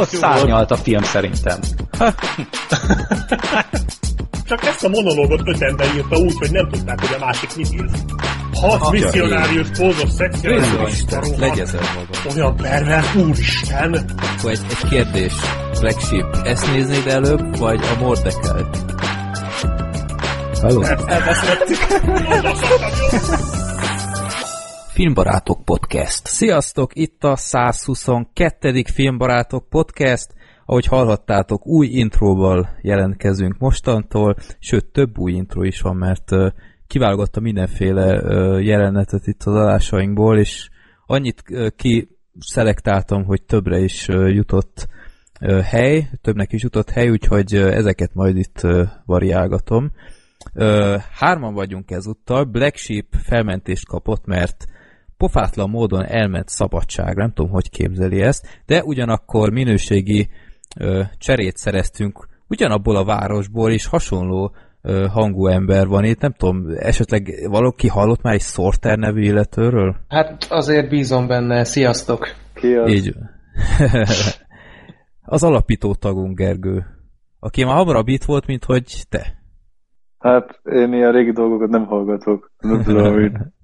Ott szárnyalt a film szerintem. Csak ezt a monológot öt ember írta úgy, hogy nem tudták, hogy a másik mit ír. Hat misszionárius, pózos, szexuális, Legyezel magam. olyan pervers, úristen! Akkor egy, egy kérdés. Black Sheep, ezt néznéd előbb, vagy a Mordekelt? Hello. Filmbarátok Podcast. Sziasztok, itt a 122. Filmbarátok Podcast. Ahogy hallhattátok, új intróval jelentkezünk mostantól, sőt több új intro is van, mert kiválogattam mindenféle jelenetet itt az adásainkból, és annyit kiszelektáltam, hogy többre is jutott hely, többnek is jutott hely, úgyhogy ezeket majd itt variálgatom. Hárman vagyunk ezúttal, Black Sheep felmentést kapott, mert pofátlan módon elment szabadságra, nem tudom, hogy képzeli ezt, de ugyanakkor minőségi ö, cserét szereztünk ugyanabból a városból, és hasonló ö, hangú ember van itt, nem tudom, esetleg valaki hallott már egy Sorter nevű illetőről? Hát azért bízom benne, sziasztok! Ki az? Így. az alapító tagunk Gergő, aki már hamarabb itt volt, mint hogy te. Hát én ilyen régi dolgokat nem hallgatok. Nem tudom.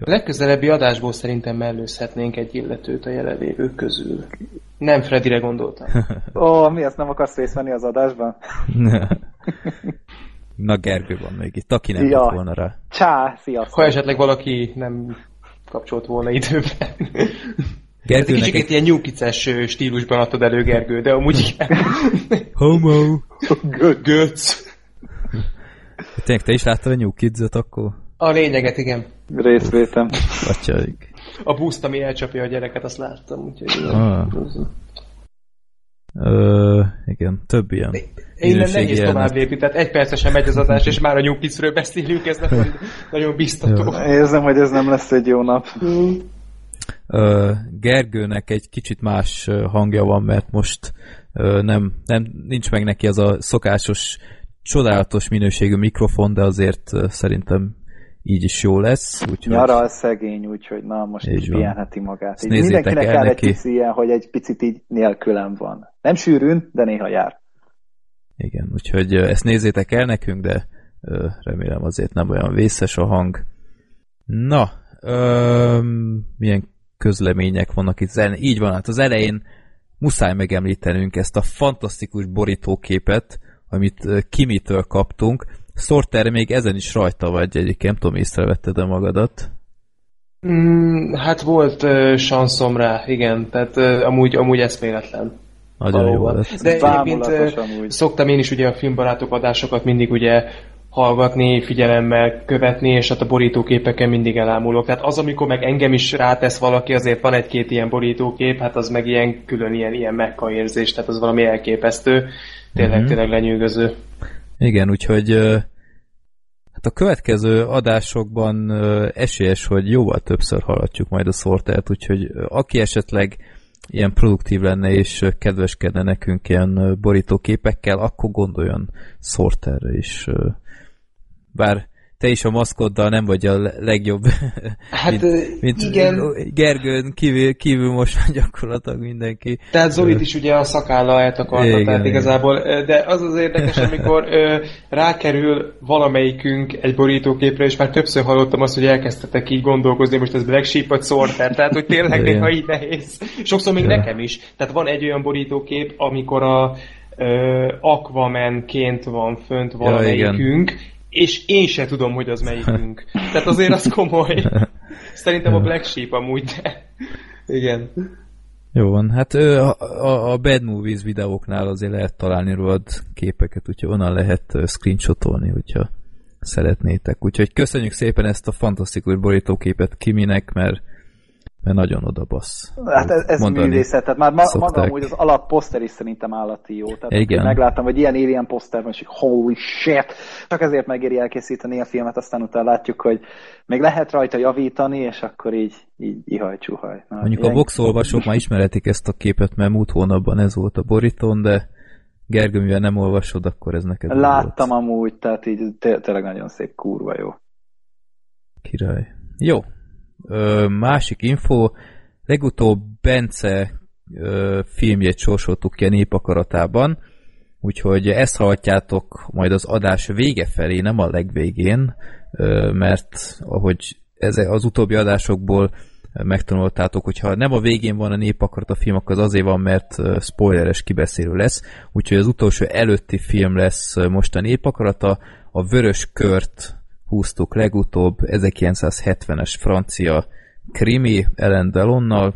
A legközelebbi adásból szerintem mellőzhetnénk egy illetőt a jelenlévők közül. Nem Fredire gondoltam. Ó, mi ezt nem akarsz részt venni az adásban? Na Gergő van még itt, aki nem Ja. volna rá. Csá, sziasztok! Ha esetleg valaki nem kapcsolt volna időben. Gergőnek kicsit egy ilyen nyúkices stílusban adtad elő, Gergő, de amúgy igen. homo. Götz. Tényleg te is láttad a New Kids-et akkor? A lényeget, igen. Részvétem. Atyaik. A boost, ami elcsapja a gyereket, azt láttam, úgyhogy. Ah. Ö, igen, több ilyen. Innen minőségi nehéz tovább lépni, tehát egy percesen megy az adás, és már a New Kids-ről beszélünk, ez nagyon, nagyon biztató. Érzem, hogy ez nem lesz egy jó nap. Ö, Gergőnek egy kicsit más hangja van, mert most ö, nem, nem, nincs meg neki az a szokásos, csodálatos minőségű mikrofon, de azért ö, szerintem így is jó lesz. Úgyhogy Nyaral szegény, úgyhogy na, most Így pihenheti magát. Így mindenkinek el kell egy neki. pici ilyen, hogy egy picit így nélkülem van. Nem sűrűn, de néha jár. Igen, úgyhogy ezt nézzétek el nekünk, de remélem azért nem olyan vészes a hang. Na, ö, milyen közlemények vannak itt. Így van, hát az elején muszáj megemlítenünk ezt a fantasztikus borítóképet, amit Kimitől kaptunk. Sorter, még ezen is rajta vagy egyébként, nem tudom, észrevetted a magadat. Mm, hát volt uh, sanszom rá, igen, tehát uh, amúgy, amúgy eszméletlen. Nagyon jó lett. De egyébként amúgy. szoktam én is ugye a filmbarátok adásokat mindig ugye hallgatni, figyelemmel követni, és hát a borítóképeken mindig elámulok. Tehát az, amikor meg engem is rátesz valaki, azért van egy-két ilyen borítókép, hát az meg ilyen külön ilyen, ilyen mekka érzés, tehát az valami elképesztő. Tényleg, Mhm. tényleg lenyűgöző. Igen, úgyhogy hát a következő adásokban esélyes, hogy jóval többször hallhatjuk majd a Sortert, úgyhogy aki esetleg ilyen produktív lenne és kedveskedne nekünk ilyen borítóképekkel, akkor gondoljon Sorterre is. Bár te is a maszkoddal nem vagy a le- legjobb, Hát, mint, mint igen. Gergőn kívül, kívül most már gyakorlatilag mindenki. Tehát Zolit is ugye a szakálla eltakarta, Igen, tehát igazából, de az az érdekes, amikor ö, rákerül valamelyikünk egy borítóképre, és már többször hallottam azt, hogy elkezdtetek így gondolkozni, most ez Black Sheep vagy Sorter, tehát hogy tényleg néha így nehéz. Sokszor még Ja. nekem is. Tehát van egy olyan borítókép, amikor a ö, Aquaman-ként van fönt valamelyikünk, és én se tudom, hogy az melyikünk. Tehát azért az komoly. Szerintem a Black Sheep amúgy, de... Igen. Jó van, hát a, a, Bad Movies videóknál azért lehet találni rólad képeket, úgyhogy onnan lehet screenshotolni, hogyha szeretnétek. Úgyhogy köszönjük szépen ezt a fantasztikus borítóképet Kiminek, mert, mert nagyon odabassz. Hát ez, ez művészet, tehát már ma, szokták. maga amúgy az alapposzter is szerintem állati jó. Tehát Igen. Megláttam, hogy ilyen alien poszter van, és holy shit, csak ezért megéri elkészíteni a filmet, aztán utána látjuk, hogy még lehet rajta javítani, és akkor így, így ihaj-csuhaj. Na, Mondjuk a ilyen- boxolvasók már ismerhetik ezt a képet, mert múlt hónapban ez volt a borítón, de Gergő, mivel nem olvasod, akkor ez neked Láttam volt. amúgy, tehát így té- tényleg nagyon szép, kurva jó. Király. Jó. Ö, másik info. Legutóbb Bence ö, filmjét sorsoltuk ki a népakaratában, úgyhogy ezt hallhatjátok majd az adás vége felé, nem a legvégén, ö, mert ahogy ez, az utóbbi adásokból megtanultátok, hogyha nem a végén van a népakarat a film, akkor az azért van, mert spoileres kibeszélő lesz, úgyhogy az utolsó előtti film lesz most a népakarata, a Vörös Kört húztuk legutóbb, 1970-es francia krimi Ellen Delonnal,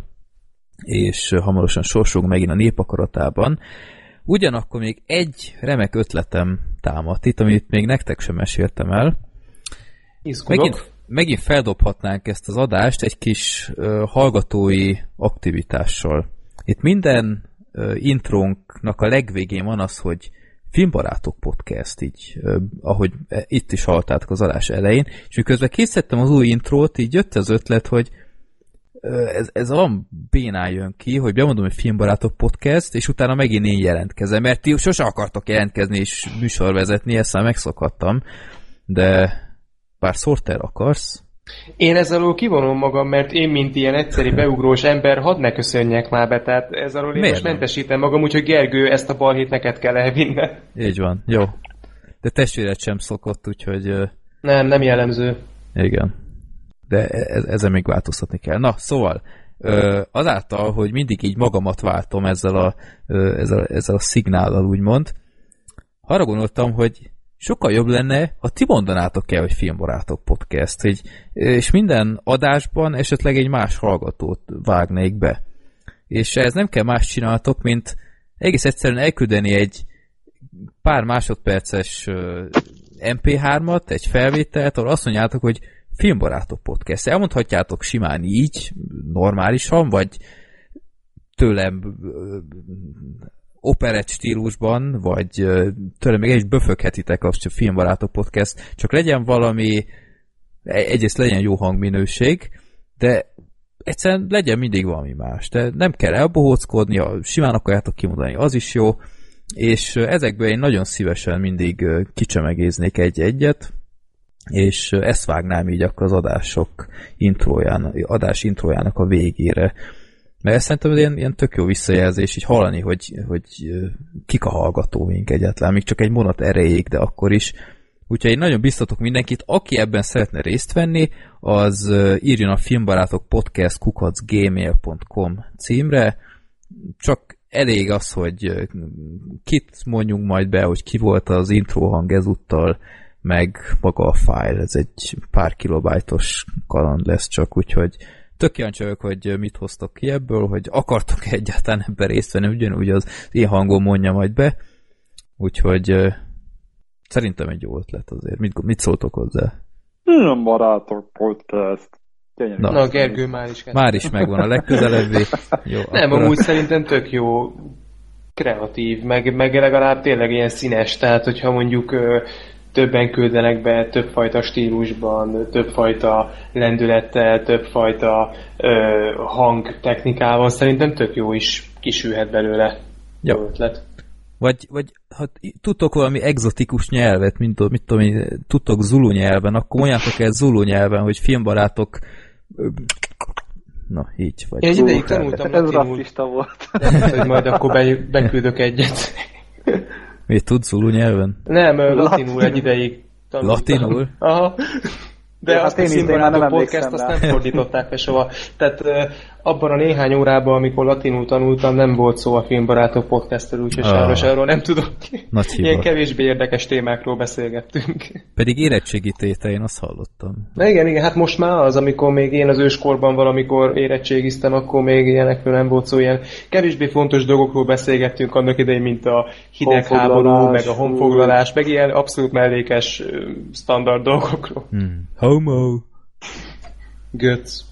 és hamarosan sorsog megint a népakaratában. Ugyanakkor még egy remek ötletem támadt itt, amit még nektek sem meséltem el. Megint, megint feldobhatnánk ezt az adást egy kis uh, hallgatói aktivitással. Itt minden uh, intrónknak a legvégén van az, hogy Filmbarátok podcast, így, ahogy itt is hallottátok az adás elején, és miközben készítettem az új intrót, így jött az ötlet, hogy ez, ez olyan bénán jön ki, hogy bemondom, hogy Filmbarátok podcast, és utána megint én jelentkezem, mert ti sose akartok jelentkezni és műsorvezetni, ezt már megszokhattam, de bár Sorter akarsz? Én ezzel kivonom magam, mert én, mint ilyen egyszeri beugrós ember, hadd ne köszönjek már be, tehát ezzel én Miért most nem? mentesítem magam, úgyhogy Gergő, ezt a balhét neked kell elvinni. Így van, jó. De testvéred sem szokott, úgyhogy... Nem, nem jellemző. Igen. De e-, e ezen még változtatni kell. Na, szóval, azáltal, hogy mindig így magamat váltom ezzel a, ezzel, ezzel a szignállal, úgymond, arra gondoltam, hogy sokkal jobb lenne, ha ti mondanátok el, hogy Filmbarátok podcast, hogy, és minden adásban esetleg egy más hallgatót vágnék be. És ez nem kell más csináltok, mint egész egyszerűen elküldeni egy pár másodperces MP3-at, egy felvételt, ahol azt mondjátok, hogy Filmbarátok podcast. Elmondhatjátok simán így, normálisan, vagy tőlem operett stílusban, vagy tőlem még egy böföghetitek a Filmbarátok podcast, csak legyen valami, e, egyrészt legyen jó hangminőség, de egyszerűen legyen mindig valami más. De nem kell elbohóckodni, simán akarjátok kimondani, az is jó, és ezekből én nagyon szívesen mindig kicsemegéznék egy-egyet, és ezt vágnám így akkor az adások intróján, adás intrójának a végére. Mert ezt szerintem ilyen, ilyen tök jó visszajelzés, így hallani, hogy, hogy kik a hallgatóink egyáltalán, még csak egy monat erejéig, de akkor is. Úgyhogy én nagyon biztatok mindenkit, aki ebben szeretne részt venni, az írjon a filmbarátok podcast kukacgmail.com címre, csak elég az, hogy kit mondjunk majd be, hogy ki volt az intro hang ezúttal, meg maga a file, ez egy pár kilobájtos kaland lesz csak, úgyhogy tök kíváncsi vagyok, hogy mit hoztok ki ebből, hogy akartok -e egyáltalán ebben részt venni, ugyanúgy az én hangom mondja majd be, úgyhogy szerintem egy jó ötlet azért. Mit, mit szóltok hozzá? Nem barátok podcast. Na, Na Gergő már is. Már is megvan a legközelebbi. Jó, Nem, amúgy a... szerintem tök jó kreatív, meg, meg legalább tényleg ilyen színes, tehát hogyha mondjuk többen küldenek be többfajta stílusban, többfajta lendülettel, többfajta ö, hangtechnikával, szerintem tök jó is kisülhet belőle. Jó. jó ötlet. Vagy, vagy ha tudtok valami egzotikus nyelvet, mint mit tudom én, tudtok zulu nyelven, akkor mondjátok el zulu nyelven, hogy filmbarátok Na, így vagy. Én egy ideig tanultam Ez rasszista volt. hogy majd akkor be, beküldök egyet. Miért tudsz zulu nyelven? Nem, latinul egy ideig tanultam. Latinul? Aha. De ja, azt hát a színbarátok podcast azt nem fordították fel soha. Tehát abban a néhány órában, amikor latinul tanultam, nem volt szó a filmbarátok podcastről, úgyhogy ah. sajnos arról nem tudok. Nagy hiba. Ilyen kevésbé érdekes témákról beszélgettünk. Pedig érettségi téte, én azt hallottam. Na igen, igen, hát most már az, amikor még én az őskorban valamikor érettségiztem, akkor még ilyenekről nem volt szó, ilyen kevésbé fontos dolgokról beszélgettünk annak idején, mint a hidegháború, meg a honfoglalás, meg ilyen abszolút mellékes standard dolgokról. Hmm. Homo. Götz.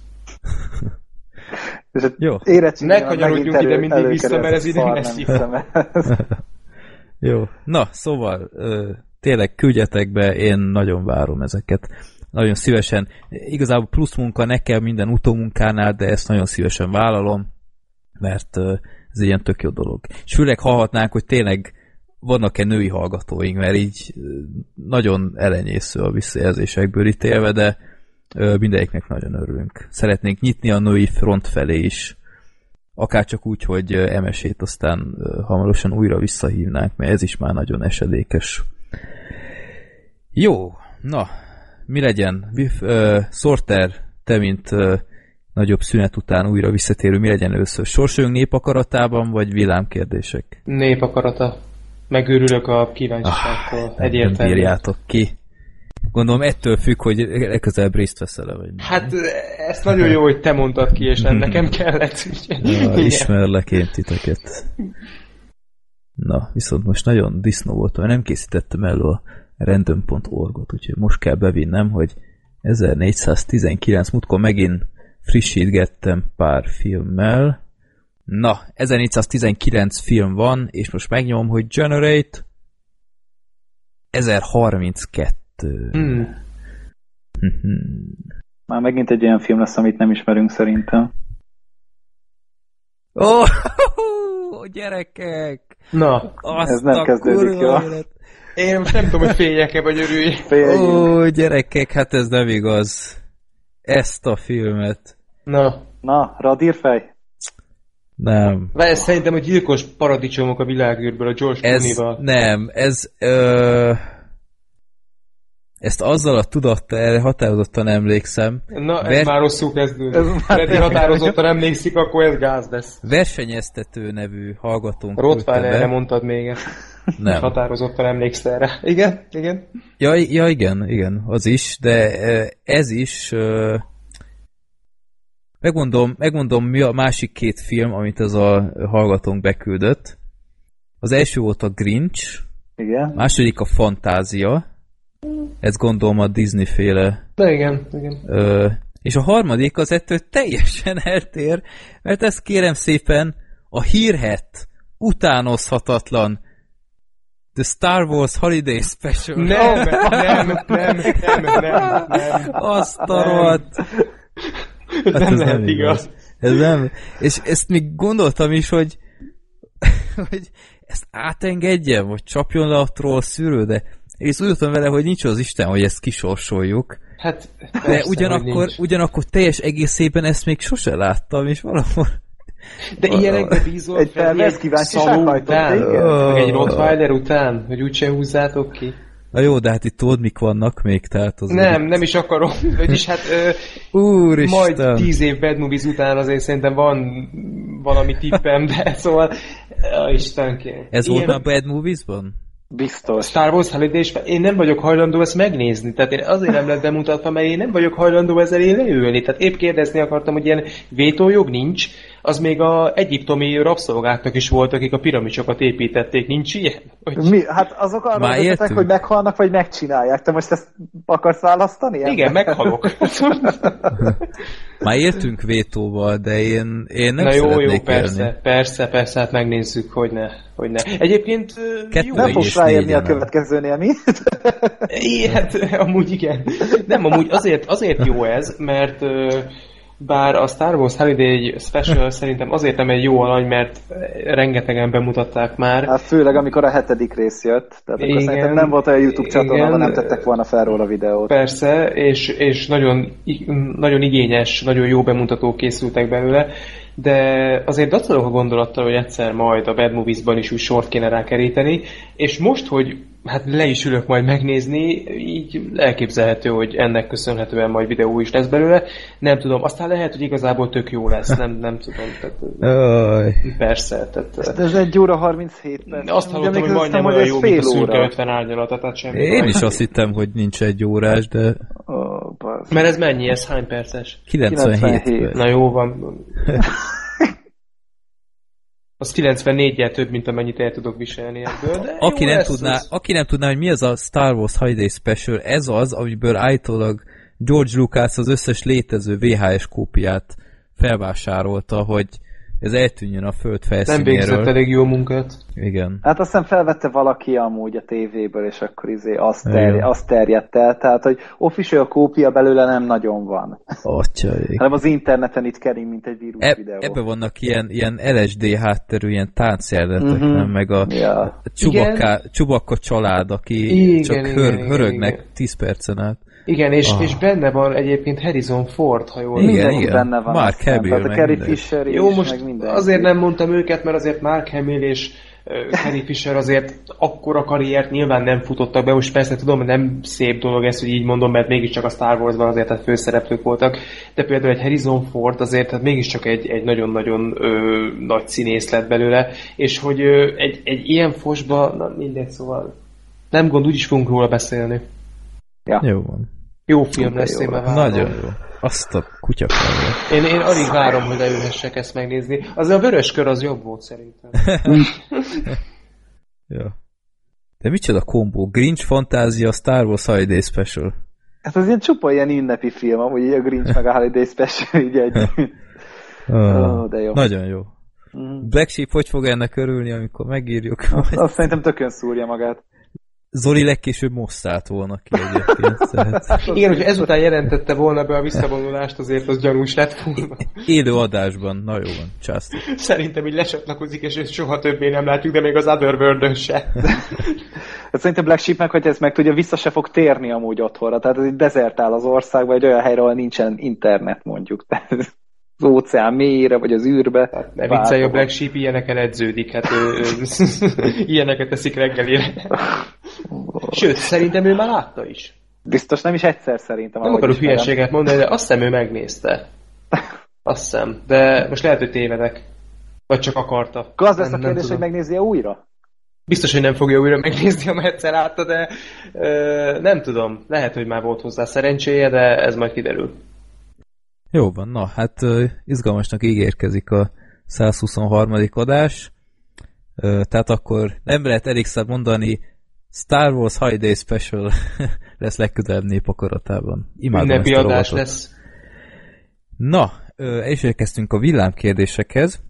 Jó. Ne kanyarodjunk ide mindig vissza, mert ez ide messzi. Jó. Na, szóval tényleg küldjetek be, én nagyon várom ezeket. Nagyon szívesen. Igazából plusz munka nekem minden utómunkánál, de ezt nagyon szívesen vállalom, mert ez ilyen tök jó dolog. És főleg hallhatnánk, hogy tényleg vannak-e női hallgatóink, mert így nagyon elenyésző a visszajelzésekből ítélve, de mindegyiknek nagyon örülünk. Szeretnénk nyitni a női front felé is akár csak úgy, hogy emesét aztán hamarosan újra visszahívnánk, mert ez is már nagyon esedékes. Jó, na, mi legyen? Uh, Sorter, te, mint uh, nagyobb szünet után újra visszatérő, mi legyen először? Sorsoljunk népakaratában, vagy villámkérdések? Népakarata. Megőrülök a kíváncsiságtól. Ah, Egyértelmű. Bírjátok ki. Gondolom ettől függ, hogy legközelebb részt veszel vagy Hát ezt nagyon jó, hogy te mondtad ki, és nekem kellett. ja, ismerlek én titeket. Na, viszont most nagyon disznó voltam, nem készítettem elő a random.org-ot, úgyhogy most kell bevinnem, hogy 1419 múltkor megint frissítgettem pár filmmel. Na, 1419 film van, és most megnyomom, hogy Generate 1032. Hmm. Már megint egy olyan film lesz, amit nem ismerünk szerintem. Ó, oh, gyerekek! Na, Azt ez nem kezdődik jól. Én most nem tudom, hogy féljek-e, vagy örülj. Ó, gyerekek, hát ez nem igaz. Ezt a filmet. Na. Na, radírfej? Nem. Ez szerintem a gyilkos paradicsomok a világűrből, a George ez, Clooney-val. Nem, ez... Ö, ezt azzal a tudattal, erre határozottan emlékszem. Na, ez Ver... már rosszul kezdődik. Freddy határozottan emlékszik, akkor ez gáz lesz. Versenyeztető nevű hallgatónk. Rottweilerre mondtad még ezt. Nem. Határozottan emlékszel erre. Igen? Igen? Ja, ja, igen, igen, az is, de ez is megmondom, megmondom mi a másik két film, amit ez a hallgatónk beküldött. Az első volt a Grinch, igen. második a Fantázia, ez gondolom a Disney féle. De igen, igen. Ö, és a harmadik az ettől teljesen eltér, mert ezt kérem szépen a hírhet, utánozhatatlan The Star Wars Holiday Special. Nem, nem, nem, nem, nem, nem. nem. Azt a rohadt. Hát nem ez lehet nem igaz. igaz. Ez nem. És ezt még gondoltam is, hogy hogy ezt átengedjem, vagy csapjon le a troll szűrő, de és úgy vele, hogy nincs az Isten, hogy ezt kisorsoljuk. Hát, persze, de ugyanakkor, ugyanakkor teljes egészében ezt még sose láttam, és valahol de ilyenekbe bízol egy felvesz kíváncsiság után, meg egy Rottweiler után, hogy úgyse húzzátok ki. Na jó, de hát itt tudod, mik vannak még, tehát az Nem, itt... nem is akarom, vagyis hát ö, Úristen. majd tíz év Bad Movies után azért szerintem van valami tippem, de szóval, ö, Istenkém. Ez Ilyen... volt a Bad Movies-ban? Biztos. Star Wars Holiday, és én nem vagyok hajlandó ezt megnézni. Tehát én azért nem lett bemutatva, mert én nem vagyok hajlandó ezzel én leülni. Tehát épp kérdezni akartam, hogy ilyen vétójog nincs, az még a egyiptomi rabszolgáknak is volt, akik a piramisokat építették. Nincs ilyen? Hogy... Mi? Hát azok arra vezetek, hogy meghalnak, vagy megcsinálják. Te most ezt akarsz választani? Igen, meghalok. Már értünk vétóval, de én, én nem Na jó, jó, persze, élni. persze, persze, hát megnézzük, hogy ne. Hogy ne. Egyébként Kettő jó, nem fogsz ráérni a következőnél, mi? É, hát amúgy igen. Nem, amúgy azért, azért jó ez, mert bár a Star Wars Holiday Special szerintem azért nem egy jó alany, mert rengetegen bemutatták már. Hát főleg amikor a hetedik rész jött. Tehát igen, akkor szerintem nem volt olyan YouTube csatorna, nem tettek volna fel róla videót. Persze, és, és nagyon, nagyon igényes, nagyon jó bemutatók készültek belőle, de azért dacolok a gondolattal, hogy egyszer majd a Bad Movies-ban is úgy sort kéne rákeríteni, és most, hogy hát le is ülök majd megnézni, így elképzelhető, hogy ennek köszönhetően majd videó is lesz belőle. Nem tudom, aztán lehet, hogy igazából tök jó lesz, nem, nem tudom. Tehát, persze. Tehát, ez egy óra 37 perc. Azt hallottam, hogy majdnem olyan jó, mint a szürke 50 árnyalata, tehát semmi. Én is azt hittem, hogy nincs egy órás, de... Oh, Mert ez mennyi? Ez hány perces? 97. 97. Na jó van. az 94-jel több, mint amennyit el tudok viselni ebből. De aki, nem tudná, az... aki nem tudná, hogy mi az a Star Wars Holiday Special, ez az, amiből állítólag George Lucas az összes létező VHS kópiát felvásárolta, hogy ez eltűnjön a föld felszínéről. Nem végzett elég jó munkát. Igen. Hát aztán felvette valaki amúgy a tévéből, és akkor izé azt, terj, azt terjedt el, tehát hogy official kópia belőle nem nagyon van. Atyaik. Hanem az interneten itt kering, mint egy vírus e- videó. Ebben vannak ilyen, ilyen LSD hátterű, ilyen táncjelenetek, uh-huh. nem? Meg a, ja. a Csubakka, Csubakka család, aki igen, csak igen, hör, igen, hörögnek igen. 10 percen át. Igen, és, Ah. és benne van egyébként Harrison Ford, ha jól Igen, Mindenki igen. benne van. Mark. Hamill, Tehát a Carrie mindenki. Fisher is, Jó, most meg mindenki. azért nem mondtam őket, mert azért Mark Hamill és Carrie Fisher azért akkora karriert nyilván nem futottak be, most persze tudom, hogy nem szép dolog ez, hogy így mondom, mert mégiscsak a Star Wars-ban azért tehát főszereplők voltak, de például egy Harrison Ford azért tehát mégiscsak egy, egy nagyon-nagyon ö, nagy színész lett belőle, és hogy ö, egy, egy ilyen fosba, na mindegy, szóval nem gond, úgyis fogunk róla beszélni. Jó van. Jó film lesz, jó én már lesz. várom. Nagyon jó. Azt a kutyafalva. Én, én alig várom, hogy leülhessek ezt megnézni. Az a vörös kör az jobb volt szerintem. Ja. De micsoda kombó? Grinch Fantázia, Star Wars Holiday Special. Hát az ilyen csupa ilyen ünnepi film, amúgy a Grinch meg a Holiday Special így egy. Ó, de jó. Nagyon jó. Mhm. Black Sheep hogy fog ennek örülni, amikor megírjuk? Azt szerintem tökön szúrja magát. Zoli legkésőbb most szállt volna ki egyébként. Tehát Igen, hogyha ezután jelentette volna be a visszavonulást, azért az gyanús lett volna. élő adásban. Na jó van, császtok. Szerintem így lecsatlakozik, és őt soha többé nem látjuk, de még az otherworld se. Hát szerintem Black Sheep meg, hogy ez meg tudja, vissza se fog térni amúgy otthonra. Tehát ez egy dezertál az országban, egy olyan helyre, ahol nincsen internet mondjuk. Tehát az óceán mélyére, vagy az űrbe. Ne viccelj, a Black Sheep ilyeneken edződik, hát ő, ő, ilyeneket teszik reggelire. Sőt, szerintem ő már látta is. Biztos nem is egyszer szerintem. Nem akarok ismerem. hülyeséget mondani, de azt hiszem ő megnézte. Azt hiszem. De most lehet, hogy tévedek. Vagy csak akarta. Az lesz a Nem- kérdés, hogy megnézi -e újra? Biztos, hogy nem fogja újra megnézni, ha egyszer látta, de ö, nem tudom. Lehet, hogy már volt hozzá szerencséje, de ez majd kiderül. Jó van, na, hát izgalmasnak ígérkezik a 123. adás. Tehát akkor nem lehet elégszer mondani, Star Wars Holiday Special lesz legközelebb népakaratában. Imádom Ünnepi ezt a adás rovatot. lesz. Na, is érkeztünk a villámkérdésekhez.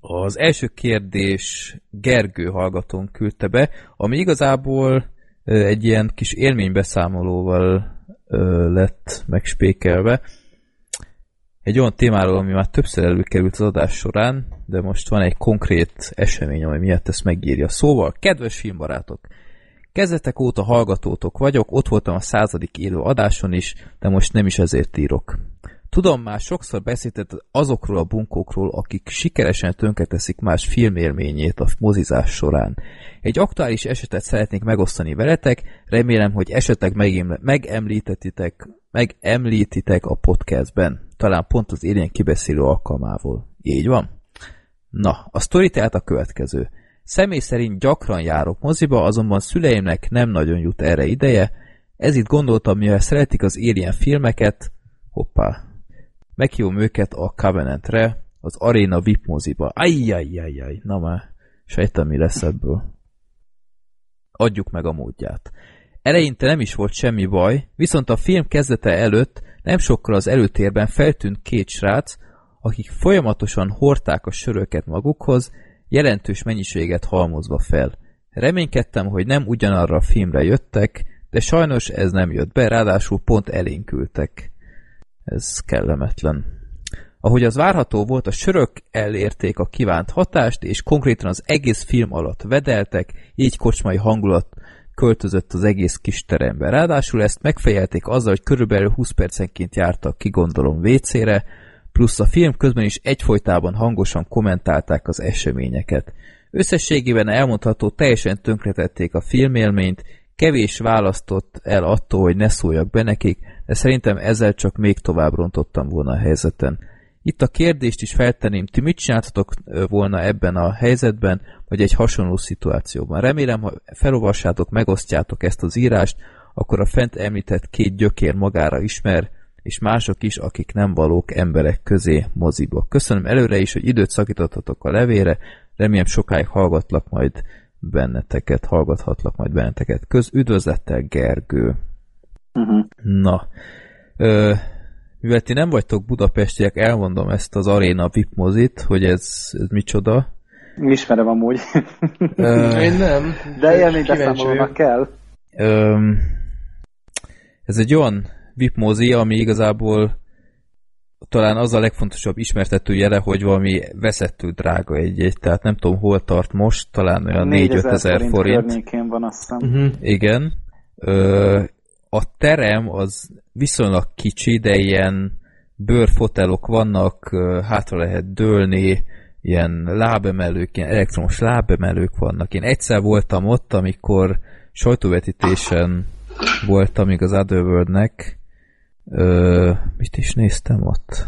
Az első kérdés Gergő hallgatón küldte be, ami igazából egy ilyen kis élménybeszámolóval lett megspékelve. Egy olyan témáról, ami már többször előkerült az adás során, de most van egy konkrét esemény, ami miatt ezt megírja. Szóval, kedves filmbarátok! Kezdetek óta hallgatótok vagyok, ott voltam a századik élő adáson is, de most nem is ezért írok. Tudom, már sokszor beszéltet azokról a bunkókról, akik sikeresen tönkreteszik más filmélményét a mozizás során. Egy aktuális esetet szeretnék megosztani veletek, remélem, hogy esetleg megemlítetitek, megemlítitek a podcastben. Talán pont az élén kibeszélő alkalmával. Így van? Na, a sztori tehát a következő. Személy szerint gyakran járok moziba, azonban szüleimnek nem nagyon jut erre ideje, ez itt gondoltam, mivel szeretik az Alien filmeket, hoppá, meghívom őket a Covenantre, az Arena VIP moziba. Ajjajjajjaj, na már, sejtem mi lesz ebből. Adjuk meg a módját. Eleinte nem is volt semmi baj, viszont a film kezdete előtt nem sokkal az előtérben feltűnt két srác, akik folyamatosan hordták a söröket magukhoz, jelentős mennyiséget halmozva fel. Reménykedtem, hogy nem ugyanarra a filmre jöttek, de sajnos ez nem jött be, ráadásul pont elénkültek. Ez kellemetlen. Ahogy az várható volt, a sörök elérték a kívánt hatást, és konkrétan az egész film alatt vedeltek, így kocsmai hangulat költözött az egész kis terembe. Ráadásul ezt megfejelték azzal, hogy körülbelül 20 percenként jártak ki, gondolom, WC-re, plusz a film közben is egyfolytában hangosan kommentálták az eseményeket. Összességében elmondható, teljesen tönkretették a filmélményt, kevés választott el attól, hogy ne szóljak be nekik, de szerintem ezzel csak még tovább rontottam volna a helyzeten. Itt a kérdést is feltenném, ti mit csináltatok volna ebben a helyzetben, vagy egy hasonló szituációban. Remélem, ha felolvassátok, megosztjátok ezt az írást, akkor a fent említett két gyökér magára ismer, és mások is, akik nem valók emberek közé moziba. Köszönöm előre is, hogy időt szakítottatok a levére, remélem sokáig hallgatlak majd benneteket, hallgathatlak majd benneteket. Köz üdvözlettel Gergő. Uh-huh. Na, ö, mivel ti nem vagytok budapestiek, elmondom ezt az Arena VIP mozit, hogy ez, ez micsoda. Ismerem amúgy. Ö, Én nem. De élmény Kíváncsi beszámolónak kell. ö, ez egy olyan VIP mozi, ami igazából talán az a legfontosabb ismertető jele, hogy valami veszettő drága egy-egy, tehát nem tudom hol tart most, talán olyan 4-5 ezer forint. környékén van azt hiszem. Uh-huh. Igen. Ö, a terem az viszonylag kicsi, de ilyen bőrfotelok vannak, hátra lehet dőlni, ilyen lábemelők, ilyen elektromos lábemelők vannak. Én egyszer voltam ott, amikor sajtóvetítésen voltam még az Otherworldnek. Mit is néztem ott?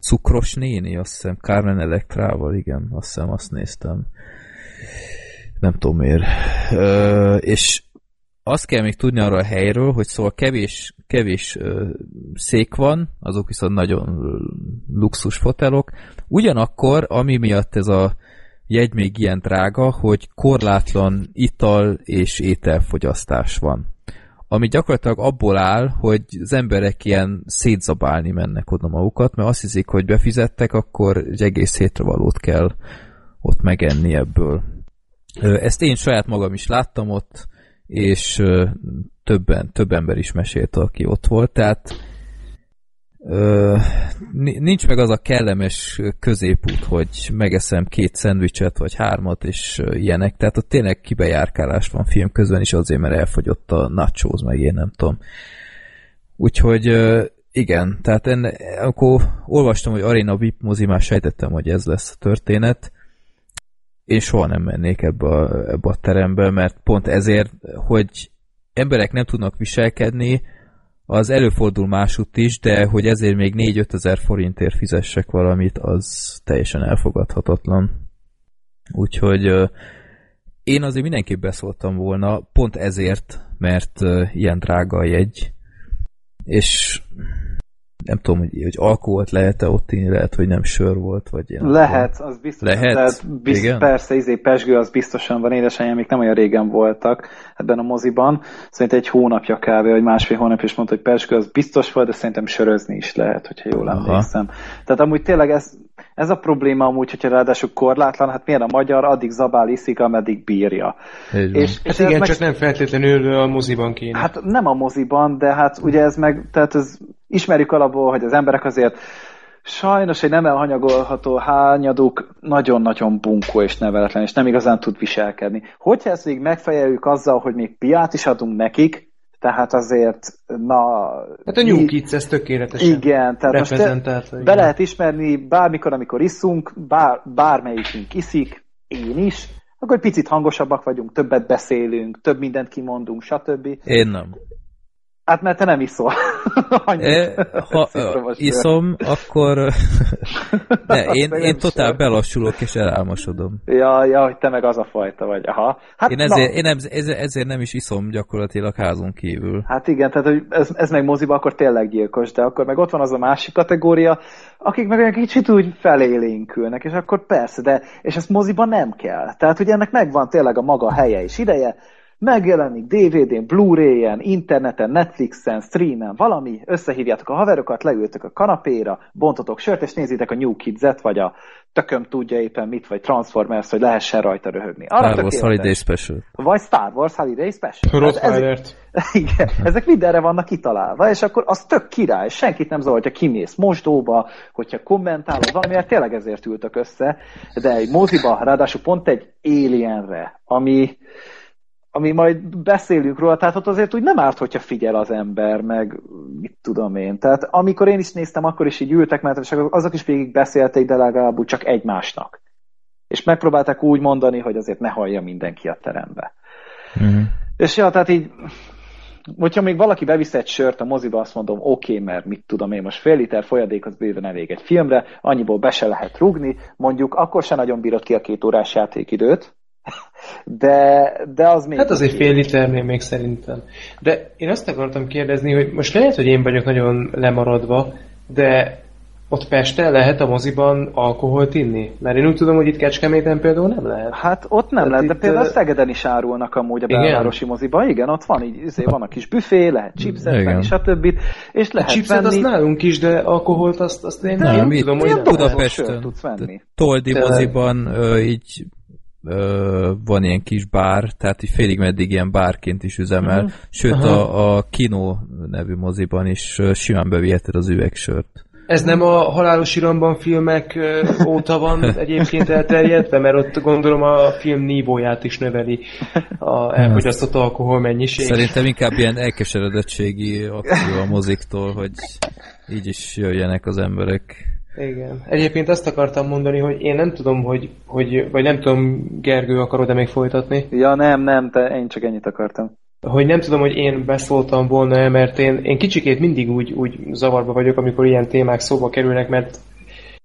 Cukros néni, azt hiszem, Carmen Electrával, igen, azt hiszem, azt néztem. Nem tudom miért. Ö, és azt kell még tudni arra a helyről, hogy szóval kevés, kevés ö, szék van, azok viszont nagyon luxus fotelok. Ugyanakkor, ami miatt ez a jegy még ilyen drága, hogy korlátlan ital és ételfogyasztás van. Ami gyakorlatilag abból áll, hogy az emberek ilyen szétzabálni mennek oda magukat, mert azt hiszik, hogy befizettek, akkor egy egész hétre valót kell ott megenni ebből. Ezt én saját magam is láttam ott, és többen, több ember is mesélte, aki ott volt, tehát nincs meg az a kellemes középút, hogy megeszem két szendvicset, vagy hármat, és ilyenek, tehát ott tényleg kibejárkálás van film közben is azért, mert elfogyott a nachos, meg én nem tudom. Úgyhogy igen, tehát enne, akkor olvastam, hogy Arena VIP mozi, már sejtettem, hogy ez lesz a történet, én soha nem mennék ebbe a, ebbe a terembe, mert pont ezért, hogy emberek nem tudnak viselkedni, az előfordul másút is, de hogy ezért még 4-5 ezer forintért fizessek valamit, az teljesen elfogadhatatlan. Úgyhogy én azért mindenképp beszóltam volna, pont ezért, mert ilyen drága a jegy, és nem tudom, hogy, hogy alkoholt lehet-e ott inni, lehet, hogy nem sör volt, vagy ilyen. Lehet, az biztos. Lehet? Tehát bizt, Igen? Persze, izé, pesgő az biztosan van, édesanyám még nem olyan régen voltak ebben a moziban. Szerintem egy hónapja kb. vagy másfél hónap is mondta, hogy pesgő az biztos volt, de szerintem sörözni is lehet, hogyha jól Aha. emlékszem. Tehát amúgy tényleg ez, ez a probléma amúgy, hogyha ráadásul korlátlan, hát miért a magyar addig zabál iszik, ameddig bírja. És, és hát igen, meg... csak nem feltétlenül a moziban kéne. Hát nem a moziban, de hát ugye ez meg, tehát ez ismerjük alapból, hogy az emberek azért sajnos egy nem elhanyagolható hányaduk nagyon-nagyon bunkó és neveletlen, és nem igazán tud viselkedni. Hogyha ezt még megfejeljük azzal, hogy még piát is adunk nekik, tehát azért, na... Hát a New Kids ez tökéletesen Igen, tehát most te, be lehet ismerni bármikor, amikor iszunk, bár, bármelyikünk iszik, én is, akkor egy picit hangosabbak vagyunk, többet beszélünk, több mindent kimondunk, stb. Én nem. Hát mert te nem iszol. e, ha iszom, akkor ne, én, én totál sem. belassulok és elálmosodom. Ja, ja, hogy te meg az a fajta vagy. Aha. Hát, én, ezért, én nem, ezért nem is iszom gyakorlatilag házon kívül. Hát igen, tehát hogy ez, ez meg moziba akkor tényleg gyilkos, de akkor meg ott van az a másik kategória, akik meg olyan kicsit úgy felélénkülnek, és akkor persze, de és ezt moziba nem kell. Tehát ugye ennek megvan tényleg a maga helye és ideje, megjelenik DVD-n, Blu-ray-en, interneten, Netflixen, streamen, valami, összehívjátok a haverokat, leültök a kanapéra, bontotok sört, és nézitek a New Kids-et, vagy a tököm tudja éppen mit, vagy Transformers, hogy lehessen rajta röhögni. Arra Star Wars Holiday Special. Vagy Star Wars Holiday Special. Rottweilert. Igen, ezek mindenre vannak kitalálva, és akkor az tök király, senkit nem zavar, hogyha kimész mosdóba, hogyha kommentálod valamiért, tényleg ezért ültök össze, de egy moziba, ráadásul pont egy Alienre, ami ami majd beszélünk róla, tehát ott azért úgy nem árt, hogyha figyel az ember, meg mit tudom én. Tehát amikor én is néztem, akkor is így ültek, mert azok is végig beszélték, de legalább úgy csak egymásnak. És megpróbálták úgy mondani, hogy azért ne hallja mindenki a terembe. Mm. És ja, tehát így, hogyha még valaki bevisz egy sört a moziba, azt mondom, oké, okay, mert mit tudom én, most fél liter folyadék az bőven elég egy filmre, annyiból be se lehet rugni, mondjuk akkor se nagyon bírod ki a két órás játékidőt, de, de az még... Hát azért fél liternél még szerintem. De én azt akartam kérdezni, hogy most lehet, hogy én vagyok nagyon lemaradva, de ott Pesten lehet a moziban alkoholt inni? Mert én úgy tudom, hogy itt Kecskeméten például nem lehet. Hát ott nem Tehát lehet, de például Szegeden is árulnak amúgy a belvárosi moziban. Igen, ott van, így, izé, van a kis büfé, lehet chipset venni, stb. És lehet a chipset venni... azt nálunk is, de alkoholt azt, azt én nem, nem tudom, hogy Budapesten, tudsz venni. Toldi moziban így ö, van ilyen kis bár, tehát így félig meddig ilyen bárként is üzemel, uh-huh. sőt a, a Kino nevű moziban is simán beviheted az üvegsört. Ez nem a halálos iramban filmek óta van egyébként elterjedve, mert ott gondolom a film nívóját is növeli a elfogyasztott alkohol mennyiség. Szerintem inkább ilyen elkeseredettségi akció a moziktól, hogy így is jöjjenek az emberek. Igen. Egyébként azt akartam mondani, hogy én nem tudom, hogy, hogy vagy nem tudom, Gergő, akarod-e még folytatni? Ja, nem, nem, te, én csak ennyit akartam hogy nem tudom, hogy én beszóltam volna mert én, én kicsikét mindig úgy, úgy zavarba vagyok, amikor ilyen témák szóba kerülnek, mert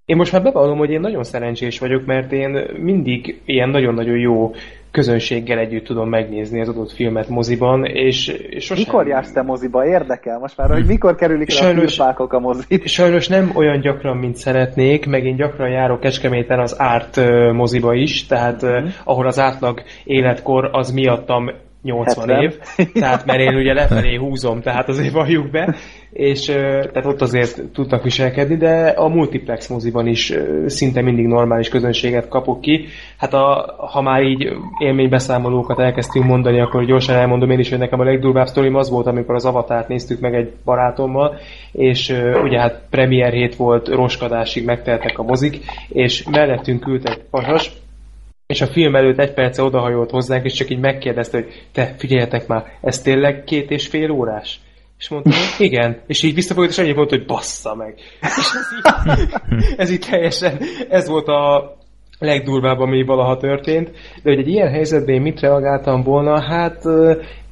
én most már bevallom, hogy én nagyon szerencsés vagyok, mert én mindig ilyen nagyon-nagyon jó közönséggel együtt tudom megnézni az adott filmet moziban, és, sosem... Mikor jársz te moziba? Érdekel most már, hogy mikor kerülik sajnos, a a mozit? Sajnos nem olyan gyakran, mint szeretnék, meg én gyakran járok Kecskeméten az árt moziba is, tehát mm. ahol az átlag életkor az miattam 80 70. év, tehát mert én ugye lefelé húzom, tehát azért valljuk be, és tehát ott azért tudnak viselkedni, de a multiplex moziban is szinte mindig normális közönséget kapok ki. Hát a, ha már így élménybeszámolókat elkezdtünk mondani, akkor gyorsan elmondom én is, hogy nekem a legdurvább sztorim az volt, amikor az Avatárt néztük meg egy barátommal, és ugye hát premier hét volt, roskadásig megteltek a mozik, és mellettünk ült egy pasas, és a film előtt egy perce odahajolt hozzánk, és csak így megkérdezte, hogy te, figyeljetek már, ez tényleg két és fél órás? És mondtam, hogy igen. És így visszafogott, és annyi mondta, hogy bassza meg. És ez így, ez így teljesen, ez volt a legdurvább, ami valaha történt. De hogy egy ilyen helyzetben én mit reagáltam volna, hát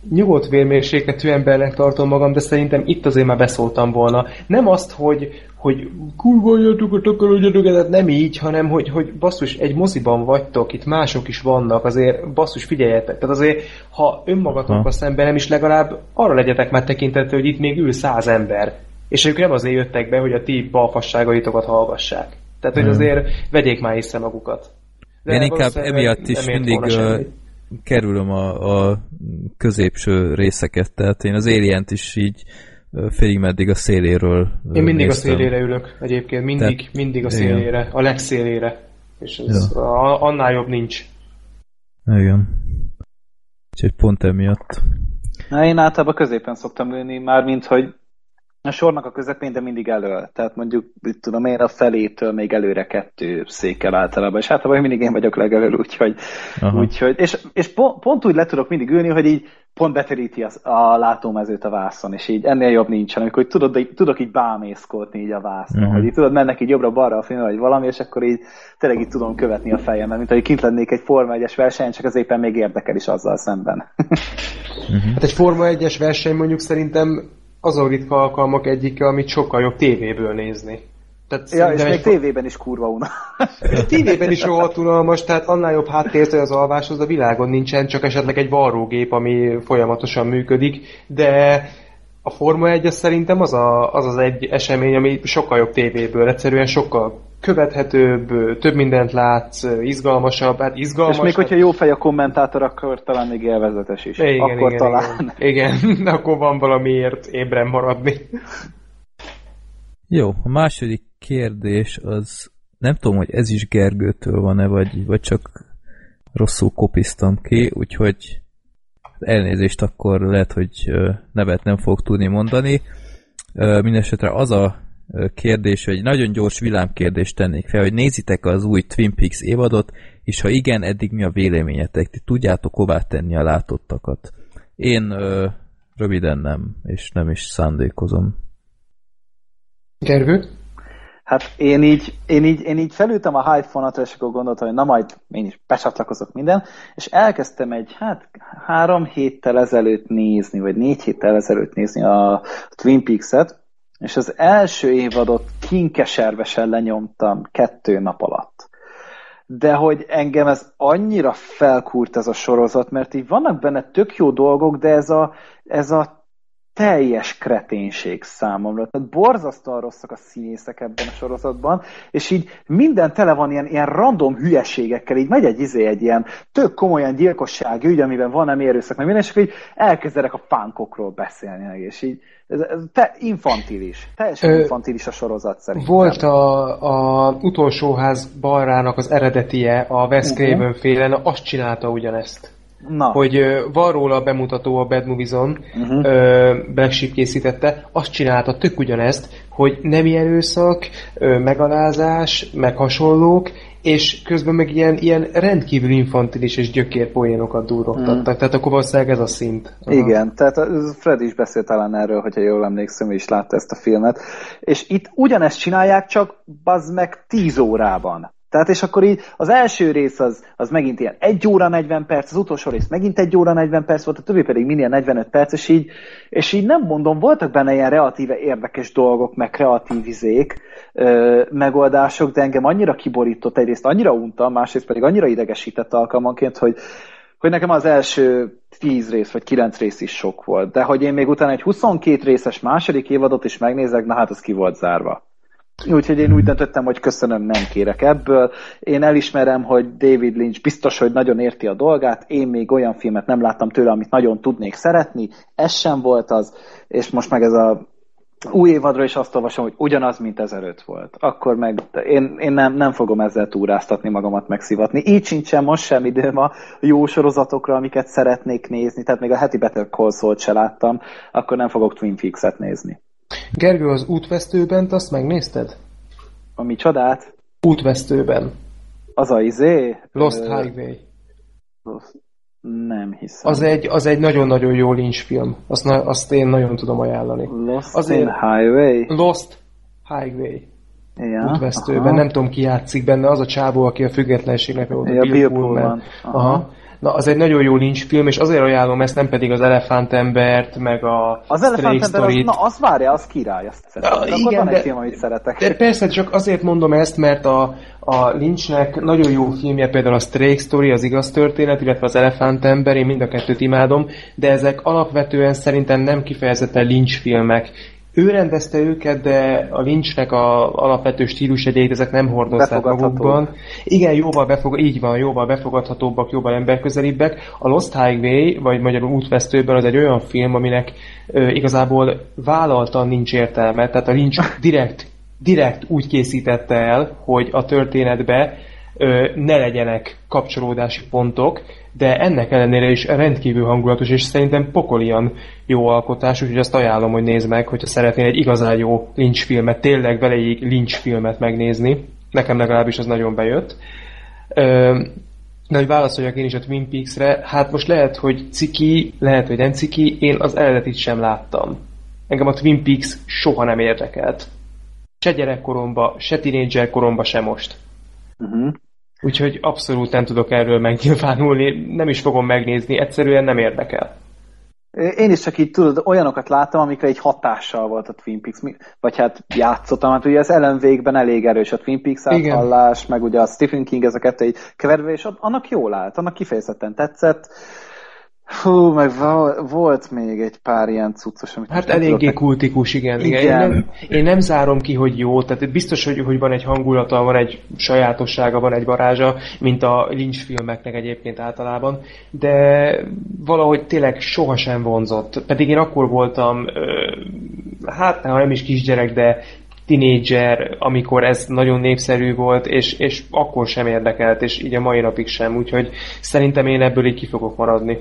nyugodt vérmérsékletű embernek tartom magam, de szerintem itt azért már beszóltam volna. Nem azt, hogy, hogy kurva jöttök, takarodjatok, tehát nem így, hanem hogy, hogy basszus, egy moziban vagytok, itt mások is vannak, azért basszus, figyeljetek. Tehát azért, ha önmagatokkal szemben nem is legalább arra legyetek már tekintető, hogy itt még ül száz ember. És ők nem azért jöttek be, hogy a ti balfasságaitokat hallgassák. Tehát, hogy azért vegyék már észre magukat. De Én inkább emiatt is mindig kerülöm a, a középső részeket, tehát én az alien is így félig meddig a széléről Én mindig néztem. a szélére ülök egyébként, mindig, Tehát, mindig a szélére, igen. a legszélére. És ez ja. a, annál jobb nincs. Igen. Úgyhogy pont emiatt. Na, én általában középen szoktam ülni, már mint hogy a sornak a közepén, de mindig elő. Tehát mondjuk, itt tudom én, a felétől még előre kettő székkel általában, és általában mindig én vagyok legelől, úgyhogy, úgyhogy és, és pont, pont, úgy le tudok mindig ülni, hogy így pont beteríti az, a látómezőt a vászon, és így ennél jobb nincsen, amikor tudod, tudok így bámészkodni így a vászon, uh-huh. hogy így tudod, mennek így jobbra-balra a film, vagy valami, és akkor így tényleg így tudom követni a fejemet, mint hogy kint lennék egy Forma 1-es versenyen, csak az éppen még érdekel is azzal szemben. uh-huh. Hát egy Forma 1-es verseny mondjuk szerintem azon ritka alkalmak egyike, amit sokkal jobb tévéből nézni. Tehát ja, és még tévében is kurva unalmas. tévében is rohadt unalmas, tehát annál jobb háttért az alváshoz a világon nincsen, csak esetleg egy varrógép, ami folyamatosan működik, de a Forma 1 az szerintem az, a, az az egy esemény, ami sokkal jobb tévéből, egyszerűen sokkal követhetőbb, több mindent látsz, izgalmasabb, hát izgalmasabb. És még hogyha jó fej a kommentátor, akkor talán még élvezetes is. Igen, akkor igen, talán. Igen, igen. akkor van valamiért ébren maradni. Jó, a második kérdés az nem tudom, hogy ez is Gergőtől van-e, vagy, vagy csak rosszul kopiztam ki, úgyhogy elnézést akkor lehet, hogy nevet nem fog tudni mondani. Mindenesetre az a kérdés, hogy nagyon gyors villámkérdést tennék fel, hogy nézitek az új Twin Peaks évadot, és ha igen, eddig mi a véleményetek? Ti tudjátok hová tenni a látottakat? Én ö, röviden nem, és nem is szándékozom. Gergő? Hát én így, én így, én így felültem a hype fonatra, és akkor gondoltam, hogy na majd én is becsatlakozok minden, és elkezdtem egy, hát három héttel ezelőtt nézni, vagy négy héttel ezelőtt nézni a Twin Peaks-et, és az első évadot kinkeservesen lenyomtam kettő nap alatt. De hogy engem ez annyira felkúrt ez a sorozat, mert így vannak benne tök jó dolgok, de ez a, ez a teljes kreténség számomra. Tehát borzasztóan rosszak a színészek ebben a sorozatban, és így minden tele van ilyen, ilyen random hülyeségekkel, így megy egy izé, egy ilyen tök komolyan gyilkosság ügy, amiben van nem erőszak, meg minden, és akkor így elkezdenek a pánkokról beszélni, és így ez, ez te infantilis. Teljesen Ö, infantilis a sorozat szerintem. Volt a, a utolsó ház balrának az eredetie, a Wes uh-huh. Craven féle, azt csinálta ugyanezt. Na. hogy van róla a bemutató a Bad Movies-on, Uh-huh. Black Sheep készítette, azt csinálta tök ugyanezt, hogy nem erőszak, megalázás, meg hasonlók, és közben meg ilyen, ilyen rendkívül infantilis és gyökér poénokat durrogtattak. Tehát akkor valószínűleg ez a szint. Aha. Igen, tehát a- Fred is beszélt talán erről, hogyha jól emlékszem, is látta ezt a filmet. És itt ugyanezt csinálják, csak bazd meg 10 órában. Tehát és akkor így az első rész az, az megint ilyen 1 óra 40 perc, az utolsó rész megint 1 óra 40 perc volt, a többi pedig minél 45 perc, és így, és így nem mondom, voltak benne ilyen relatíve érdekes dolgok, meg kreatív izék, ö, megoldások, de engem annyira kiborított, egyrészt annyira untam, másrészt pedig annyira idegesített alkalmanként, hogy, hogy nekem az első 10 rész vagy 9 rész is sok volt, de hogy én még utána egy 22 részes második évadot is megnézek, na hát az ki volt zárva. Úgyhogy én úgy döntöttem, hogy köszönöm, nem kérek ebből. Én elismerem, hogy David Lynch biztos, hogy nagyon érti a dolgát. Én még olyan filmet nem láttam tőle, amit nagyon tudnék szeretni. Ez sem volt az, és most meg ez a új évadra is azt olvasom, hogy ugyanaz, mint 1005 volt. Akkor meg én, én nem, nem fogom ezzel túráztatni magamat, megszivatni. Így sincsen most sem időm a jó sorozatokra, amiket szeretnék nézni, tehát még a heti Better Call se láttam, akkor nem fogok Twin Peaks-et nézni. Gergő, az útvesztőben azt megnézted? Ami csodát, Útvesztőben. az a izé... Lost ö, Highway. Lost- Nem hiszem. Az egy, az egy nagyon-nagyon jó Lynch film. Azt, na, azt én nagyon tudom ajánlani. Lost azért- in Highway? Lost Highway. Ja, útvesztőben. aha. Nem tudom, ki játszik benne, az a csávó, aki a függetlenségnek volt. Ja, Bill Pullman. Aha. Aha. Na, az egy nagyon jó Lynch film, és azért ajánlom ezt, nem pedig az Elefántembert, meg a Az Stray Elephant Ember, az, na az várja, az király, azt szeretem. Ja, De igen, van egy de- film, amit szeretek. De persze, csak azért mondom ezt, mert a, a Lynchnek nagyon jó filmje, például a Stray Story, az igaz történet, illetve az Elefántember, én mind a kettőt imádom, de ezek alapvetően szerintem nem kifejezetten Lynch filmek. Ő rendezte őket, de a Lynchnek a alapvető stílusegyeit ezek nem hordozták magukban. Igen, jóval befog, így van, jóval befogadhatóbbak, jóval emberközelibbek. A Lost Highway, vagy magyarul útvesztőben az egy olyan film, aminek ö, igazából vállaltan nincs értelme. Tehát a Lynch direkt, direkt úgy készítette el, hogy a történetbe ne legyenek kapcsolódási pontok, de ennek ellenére is rendkívül hangulatos, és szerintem pokolian jó alkotás, úgyhogy azt ajánlom, hogy nézd meg, hogyha szeretnél egy igazán jó Lynch filmet, tényleg veleig Lynch filmet megnézni. Nekem legalábbis az nagyon bejött. De hogy válaszoljak én is a Twin Peaks-re, hát most lehet, hogy ciki, lehet, hogy nem ciki, én az eredetit sem láttam. Engem a Twin Peaks soha nem érdekelt. Se gyerekkoromba, se tínédzser koromba, se most. Uh-huh. Úgyhogy abszolút nem tudok erről megnyilvánulni, nem is fogom megnézni, egyszerűen nem érdekel. Én is csak így tudod, olyanokat láttam, amikre egy hatással volt a Twin Peaks, vagy hát játszottam, hát ugye az Ellen Wake-ben elég erős a Twin Peaks áthallás, meg ugye a Stephen King, ez a kettő így keverve, és annak jól állt, annak kifejezetten tetszett. Hú, meg vo- volt még egy pár ilyen cuccos, amit Hát eléggé tudok kultikus, igen. igen. Igen. Én, nem, én nem zárom ki, hogy jó, tehát biztos, hogy, hogy van egy hangulata, van egy sajátossága, van egy varázsa, mint a Lynch filmeknek egyébként általában, de valahogy tényleg sohasem vonzott. Pedig én akkor voltam, hát ha nem is kisgyerek, de tinédzser, amikor ez nagyon népszerű volt, és, és akkor sem érdekelt, és így a mai napig sem, úgyhogy szerintem én ebből így ki fogok maradni.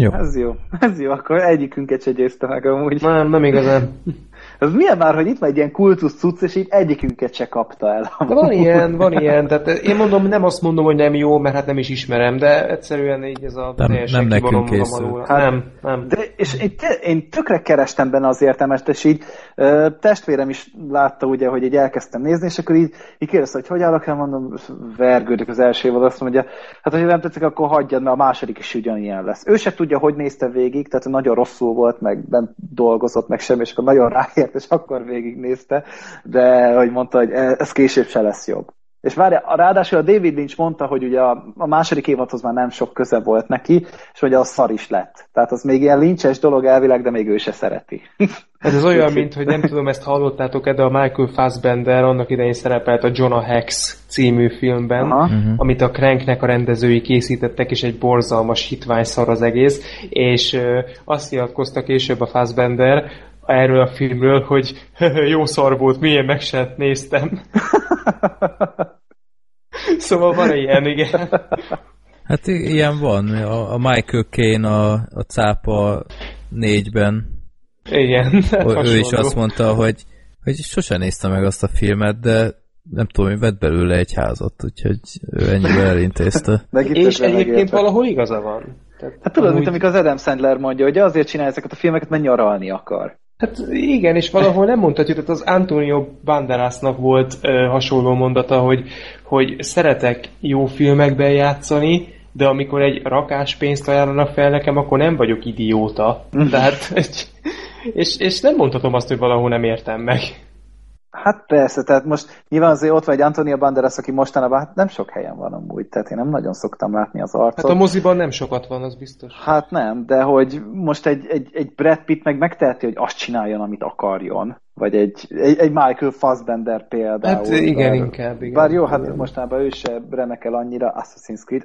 Jó. Ez jó, ez jó, akkor egyikünket se győzte meg amúgy. Nem, nem igazán. Ez milyen már, hogy itt van egy ilyen kultusz cucc, és így egyikünket se kapta el. De van ilyen, van ilyen, tehát én mondom, nem azt mondom, hogy nem jó, mert hát nem is ismerem, de egyszerűen így ez a Nem- teljesen nem nekünk. Hát- nem, nem. De, és én, én tökre kerestem benne az értelmest, és így ö, testvérem is látta ugye, hogy így elkezdtem nézni, és akkor így, így kérdezte, hogy hogy állok el, mondom, vergődik az első évad, azt mondja, hát hogyha nem tetszik, akkor hagyjad, mert a második is ugyanilyen lesz. Ő se tudja, hogy nézte végig, tehát nagyon rosszul volt, meg nem dolgozott, meg semmi, és akkor nagyon ráért, és akkor végignézte, de hogy mondta, hogy e, ez később se lesz jobb. És várja, ráadásul a David Lynch mondta, hogy ugye a, a második évadhoz már nem sok köze volt neki, és hogy az szar is lett. Tehát az még ilyen lincses dolog elvileg, de még ő se szereti. Ez az olyan, mint hogy nem tudom, ezt hallottátok-e, de a Michael Fassbender annak idején szerepelt a Jonah Hex című filmben, Aha. Mhm. amit a Cranknek a rendezői készítettek, és egy borzalmas hitvány szar az egész, és ö, azt nyilatkozta később a Fassbender erről a filmről, hogy jó szar volt, milyen meg sem néztem. szóval van ilyen, igen. Hát i- ilyen van. A, a Michael Caine a, a cápa négyben Igen. ő, ő is azt mondta, hogy, hogy sose nézte meg azt a filmet, de nem tudom, hogy vett belőle egy házat, úgyhogy ő ennyivel elintézte. És egyébként megérte. valahol igaza van. Tehát, Hát tudod, amúgy- mint amikor az Adam Sandler mondja, hogy azért csinálja ezeket a filmeket, mert nyaralni akar. Hát igen, és valahol nem mondhatjuk, tehát az Antonio Banderasnak volt ö, hasonló mondata, hogy, hogy szeretek jó filmekben játszani, de amikor egy rakás pénzt ajánlanak fel nekem, akkor nem vagyok idióta. Tehát, és, és nem mondhatom azt, hogy valahol nem értem meg. Hát persze, tehát most nyilván azért ott vagy Antonio Banderas, aki mostanában hát nem sok helyen van amúgy, tehát én nem nagyon szoktam látni az arcot. Hát a moziban nem sokat van, az biztos. Hát nem, de hogy most egy, egy, egy Brad Pitt meg megteheti, hogy azt csináljon, amit akarjon. Vagy egy, egy, egy Michael Fassbender például. Hát igen, bár, inkább, igen. Bár jó, hát mostanában ő se remekel annyira Assassin's Creed.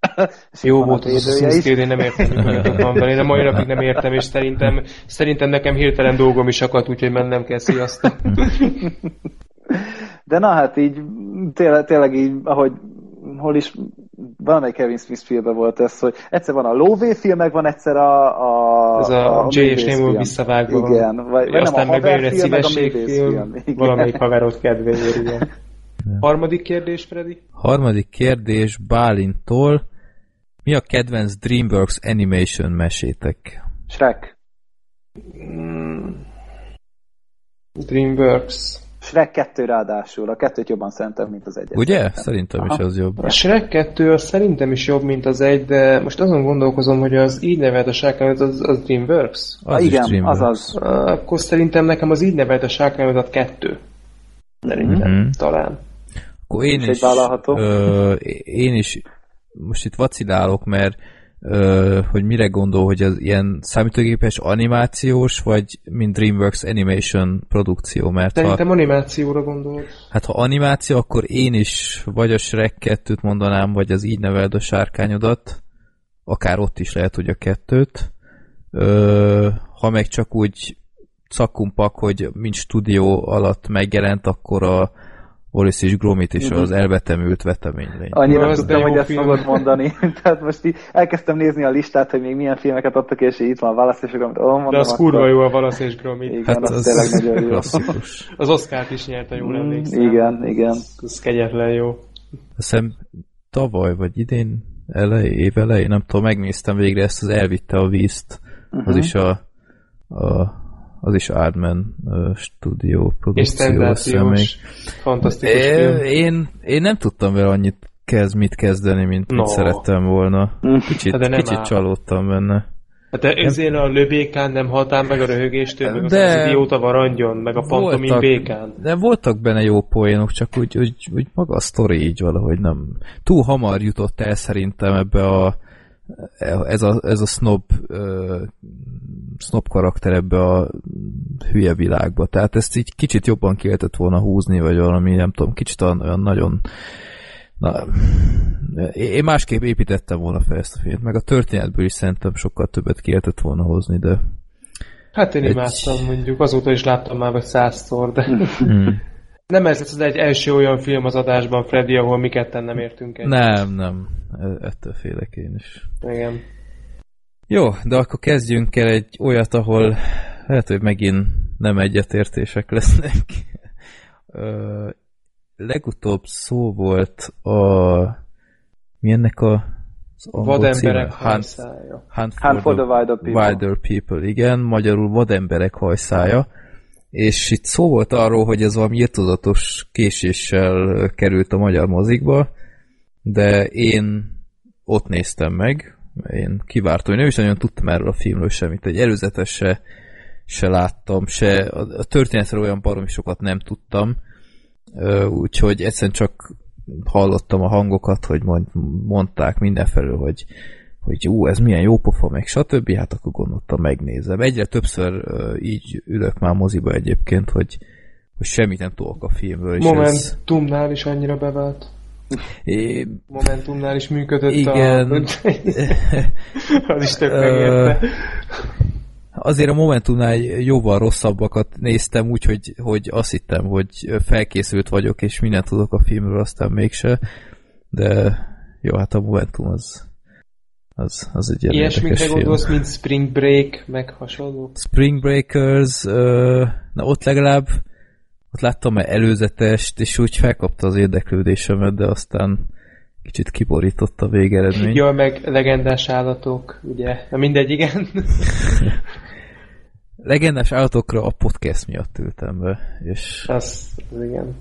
Jó volt az Assassin's. Creed, én nem értem, hogy van benne. Én a mai napig nem értem, és szerintem, szerintem nekem hirtelen dolgom is akadt, úgyhogy mennem kell, sziasztok. De na hát így, tényleg, tényleg így, ahogy hol is, valamelyik Kevin Smith filmben volt ez, hogy egyszer van a lóvé film, meg van egyszer a... a Ez a, J és Nemo visszavágva van. Igen, vagy, vagy nem aztán a meg egy a szívességfilm, valamelyik haverod kedvéért, igen. Harmadik kérdés, Freddy? Harmadik kérdés Bálintól. Mi a kedvenc DreamWorks Animation mesétek? Shrek. Dreamworks. Shrek 2 ráadásul. A kettőt jobban szeretem, mint az egyet. Ugye? Szerintem is Aha. az jobb. A Shrek 2 az szerintem is jobb, mint az egy, de most azon gondolkozom, hogy az így nevelt a sárkányot, az, az Dreamworks? Az ah, is igen, DreamWorks. azaz. Ah, Akkor szerintem nekem az így nevelt a sárkányot kettő. Szerintem, Mhm. talán. Akkor én egy is, vállalható. ö, én is most itt vacilálok, mert ö, hogy mire gondol, hogy az ilyen számítógépes animációs, vagy mint DreamWorks Animation produkció, mert ha, Szerintem animációra gondolod. hát ha animáció, akkor én is vagy a Shrek 2-t mondanám, vagy az így neveld a sárkányodat, akár ott is lehet, hogy a kettőt. Ö, ha meg csak úgy szakkumpak, hogy mint stúdió alatt megjelent, akkor a Wallace és Gromit is az elvetemült veteménylény. Annyira de tudtam, hogy ezt film. fogod mondani. Tehát most így elkezdtem nézni a listát, hogy még milyen filmeket adtak, és itt van a választások, amit oh, mondom, De az kurva jó a Valasz és Gromit. Igen, Hát az, az tényleg nagyon jó. klasszikus. Az Oscar-t is nyerte, jól Mm, emlékszem. Igen, igen. Ez kegyetlen jó. Hiszem tavaly, vagy idén elej, év elején, nem tudom, megnéztem végre ezt, az elvitte a vízt. Az is a, a az is Aardman uh, stúdió És produkció. szenzációs, fantasztikus É, film. én, én nem tudtam vele annyit kezd, mit kezdeni, mint mit No. szerettem volna. Kicsit, Hát de nem kicsit áll. csalódtam benne. Hát te ezért a lövékán nem haltál meg a röhögéstől, meg De- az, az idióta varangyon, meg a pantomin békán. De voltak benne jó poénok, csak úgy, úgy, úgy maga a sztori így valahogy nem... Túl hamar jutott el szerintem ebbe a ez a, ez a snob snob karakter ebbe a hülye világba. Tehát ezt így kicsit jobban ki lehetett volna húzni, vagy valami, nem tudom, kicsit olyan, nagyon Na, én másképp építettem volna fel ezt a filmet, meg a történetből is szerintem sokkal többet ki lehetett volna hozni, de Hát én Egy- imádtam mondjuk, azóta is láttam már vagy százszor, de hmm. nem ez lesz az egy első olyan film az adásban, Freddy, ahol mi ketten nem értünk egy. nem, nem, E- ettől félek én is. Igen. Jó, de akkor kezdjünk el egy olyat, ahol lehet, hogy megint nem egyetértések lesznek. Ö, legutóbb szó volt a... Mi ennek a... Vademberek címe? Hunt, hajszája. Hunt, Hunt for the Wilder People. Wilder People, igen, magyarul vademberek hajszája. És itt szó volt arról, hogy ez valami írtozatos késéssel került a magyar mozikba, de én ott néztem meg, én kivártam, én nem is nagyon tudtam erről a filmről semmit, egy előzetes se, se láttam, se a, a történetről olyan baromi sokat nem tudtam, úgyhogy egyszerűen csak hallottam a hangokat, hogy mond, mondták mindenfelől, hogy hogy ú, ez milyen jó pofa, meg stb. Hát akkor gondoltam, megnézem. Egyre többször így ülök már moziba egyébként, hogy, hogy semmit nem tudok a filmről. És ez, Momentumnál is annyira bevált. É, Momentumnál is működött Igen. a... az is tök Ö, megérte. azért a Momentumnál jóval rosszabbakat néztem, úgyhogy hogy azt hittem, hogy felkészült vagyok, és mindent tudok a filmről, aztán mégse. De Jó, hát a Momentum az az, az egy Ilyesmikre gondolsz, mint Spring Break, meg hasonló? Spring Breakers, uh, na ott legalább ott láttam már előzetest, és úgy felkapta az érdeklődésemet, de aztán kicsit kiborított a végeredmény. Jó, meg legendás állatok, ugye? Na mindegy, igen. legendás állatokra a podcast miatt ültem be, és... Az, az igen.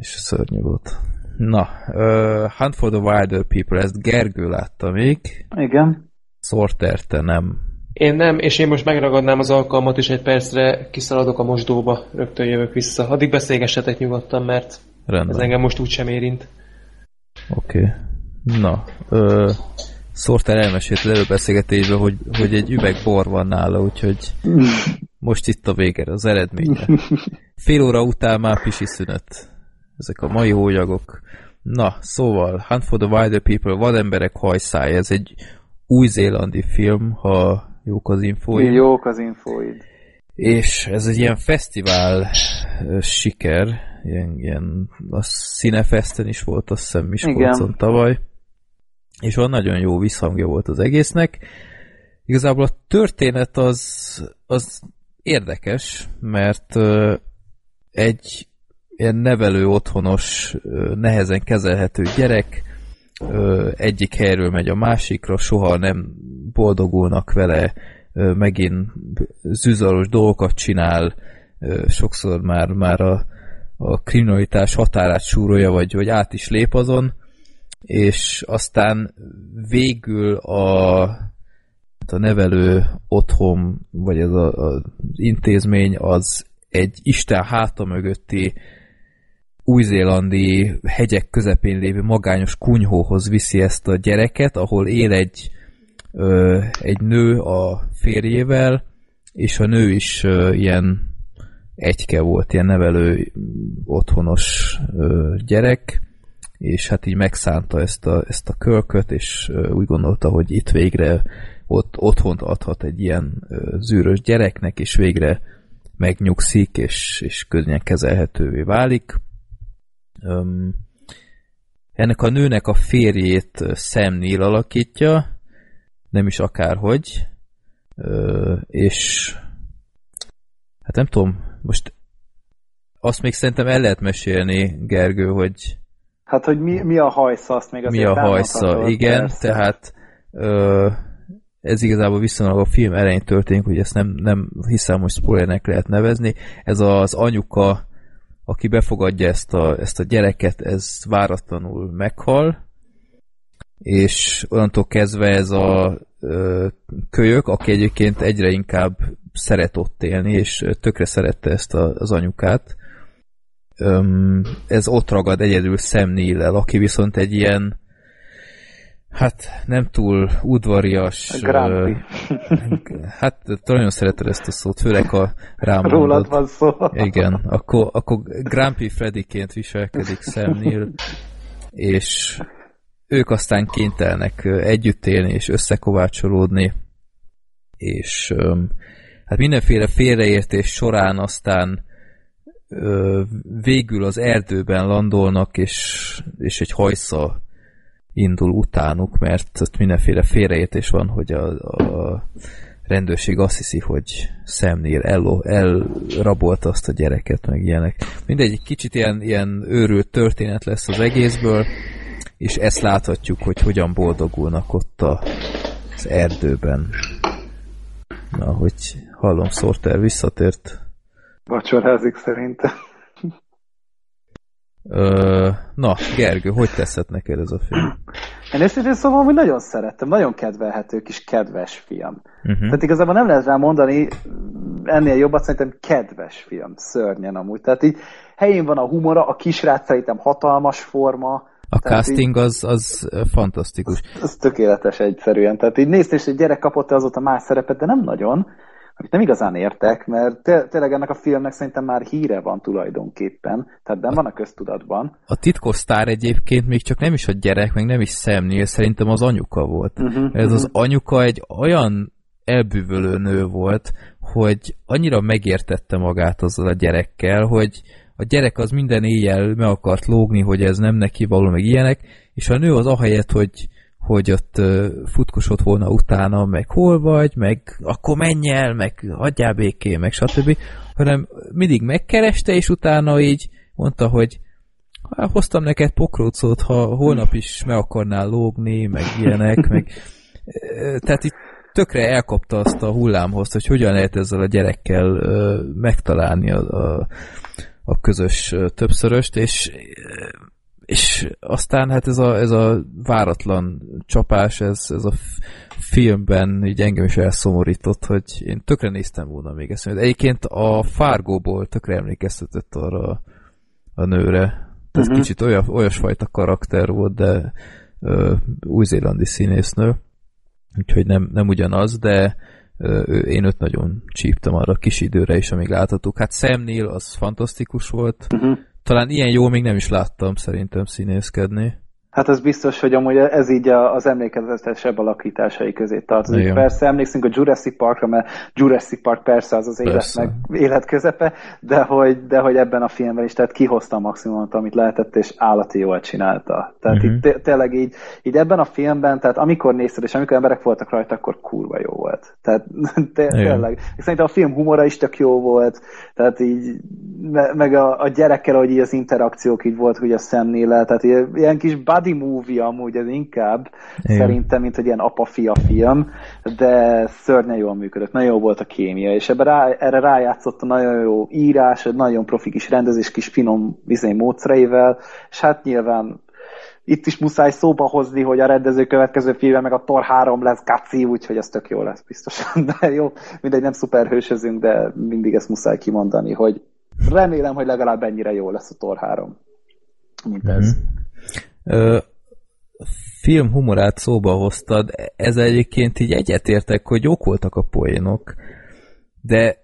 és szörnyű volt. Na, uh, Hunt for the Wilder People, ezt Gergő látta még. Igen. Sorter, te nem. Én nem, és én most megragadnám az alkalmat, és egy percre kiszaladok a mosdóba, rögtön jövök vissza. Addig beszélgessetek nyugodtan, mert Rendben. ez engem most úgy sem érint. Oké. Okay. Na, ö, Sorter elmesélt az előbeszélgetésben, hogy, hogy egy üveg bor van nála, úgyhogy most itt a vége, az eredménye. Fél óra után már pisi szünet. Ezek a mai hólyagok. Na, szóval, Hunt for the Wilder People, Vademberek hajszája, ez egy új-zélandi film, ha jók az infóid. Jók az infóid. És ez egy ilyen fesztivál siker, ilyen, ilyen a Cinefesten is volt, azt hiszem Miskolcon tavaly, és van nagyon jó visszhangja volt az egésznek. Igazából a történet az, az érdekes, mert egy ilyen nevelő otthonos, nehezen kezelhető gyerek, egyik helyről megy a másikra, soha nem boldogulnak vele, megint zűzaros dolgokat csinál, sokszor már, már a, a kriminalitás határát súrolja, vagy, vagy át is lép azon, és aztán végül a, a nevelő otthon, vagy ez a, a, az intézmény az egy Isten háta mögötti új-zélandi hegyek közepén lévő magányos kunyhóhoz viszi ezt a gyereket, ahol él egy, ö, egy nő a férjével, és a nő is ö, ilyen egyke volt, ilyen nevelő otthonos ö, gyerek, és hát így megszánta ezt a, ezt a kölköt, és úgy gondolta, hogy itt végre ott otthont adhat egy ilyen zűrös gyereknek, és végre megnyugszik, és, és könnyen kezelhetővé válik. Um, ennek a nőnek a férjét Sam Neill alakítja, nem is akárhogy, uh, és hát nem tudom, most azt még szerintem el lehet mesélni, Gergő, hogy Hát, hogy mi, mi a hajsza, azt még azért Mi a hajsza, igen, persze. tehát ez igazából viszonylag a film elején történik, hogy ezt nem, nem hiszem, hogy spoilernek lehet nevezni. Ez az anyuka aki befogadja ezt a, ezt a gyereket, ez váratlanul meghal, és onnantól kezdve ez a ö, kölyök, aki egyébként egyre inkább szeret ott élni, és tökre szerette ezt a, az anyukát, öm, ez ott ragad egyedül Sam aki viszont egy ilyen Hát nem túl udvarias. Hát nagyon szereted ezt a szót, főleg a rám Rólad van szó. Igen, akkor, akkor Grumpy Freddyként viselkedik Sam Neill, és ők aztán kénytelnek együtt élni és összekovácsolódni, és hát mindenféle félreértés során aztán végül az erdőben landolnak, és, és egy hajsza indul utánuk, mert ott mindenféle félreértés van, hogy a, a rendőrség azt hiszi, hogy szemnél el, elrabolta azt a gyereket, meg ilyenek. Mindegy, egy kicsit ilyen, ilyen őrült történet lesz az egészből, és ezt láthatjuk, hogy hogyan boldogulnak ott a, az erdőben. Na, hogy hallom, Sorter visszatért. Vacsorázik szerintem. Ö, na, Gergő, hogy teszed neked ez a film? Én őszintén szóval hogy nagyon szerettem, nagyon kedvelhető kis kedves film. Uh-huh. Tehát igazából nem lehet rá mondani ennél jobbat, szerintem kedves film, szörnyen amúgy. Tehát így helyén van a humora, a kisrác szerintem hatalmas forma. A casting így, az, az fantasztikus. Az, az tökéletes egyszerűen. Tehát így nézd, és egy gyerek kapott azóta más szerepet, de nem nagyon amit nem igazán értek, mert tényleg ennek a filmnek szerintem már híre van tulajdonképpen, tehát nem van a köztudatban. A titkos sztár egyébként még csak nem is a gyerek, meg nem is szemnél, szerintem az anyuka volt. Uh-huh, Ez uh-huh. az anyuka egy olyan elbűvölő nő volt, hogy annyira megértette magát azzal a gyerekkel, hogy a gyerek az minden éjjel meg akart lógni, hogy ez nem neki való, meg ilyenek, és a nő az ahelyett, hogy, hogy ott futkosott volna utána, meg hol vagy, meg akkor menj el, meg hagyjál béké, meg stb., hanem mindig megkereste, és utána így mondta, hogy hoztam neked pokrócot, ha holnap is meg akarnál lógni, meg ilyenek, meg tehát itt tökre elkapta azt a hullámhoz, hogy hogyan lehet ezzel a gyerekkel ö, megtalálni a, a, a közös többszöröst, és és aztán hát ez a, ez a váratlan csapás, ez, ez a filmben így engem is elszomorított, hogy én tökre néztem volna még ezt. Egyébként a Fargóból tökre emlékeztetett arra a nőre. Ez uh-huh. kicsit olyas, olyasfajta karakter volt, de új-zélandi színésznő. Úgyhogy nem, nem ugyanaz, de ö, én őt nagyon csíptem arra a kis időre is, amíg láthattuk. Hát Sam Neill az fantasztikus volt. Uh-huh. Talán ilyen jó még nem is láttam szerintem színészkedni. Hát az biztos, hogy amúgy ez így az emlékezetesebb alakításai közé tartozik. Igen. Persze emlékszünk a Jurassic Parkra, mert Jurassic Park persze az az élet, meg, élet közepe, de hogy, de hogy ebben a filmben is, tehát kihozta a maximumot, amit lehetett, és állati jól csinálta. Tehát uh-huh. itt tényleg így, így ebben a filmben, tehát amikor nézted, és amikor emberek voltak rajta, akkor kurva jó volt. Tehát tényleg. Szerintem a film humora is tök jó volt, tehát így, meg a, a gyerekkel, hogy így az interakciók így volt, hogy a szemnél, tehát ilyen kis buddy movie amúgy ez inkább, Igen. szerintem, mint egy ilyen apa-fia film, de szörnyen jól működött, nagyon jó volt a kémia, és ebbe rá, erre rájátszott a nagyon jó írás, egy nagyon profi kis rendezés, kis finom vizé módszereivel, és hát nyilván itt is muszáj szóba hozni, hogy a rendező következő filmben meg a Thor 3 lesz Gaci, úgyhogy ez tök jó lesz biztosan. De jó, mindegy, nem szuperhősözünk, de mindig ezt muszáj kimondani, hogy remélem, hogy legalább ennyire jó lesz a Thor 3, mint ez. Mm-hmm. Film humorát szóba hoztad, ez egyébként így egyetértek, hogy jók voltak a poénok, de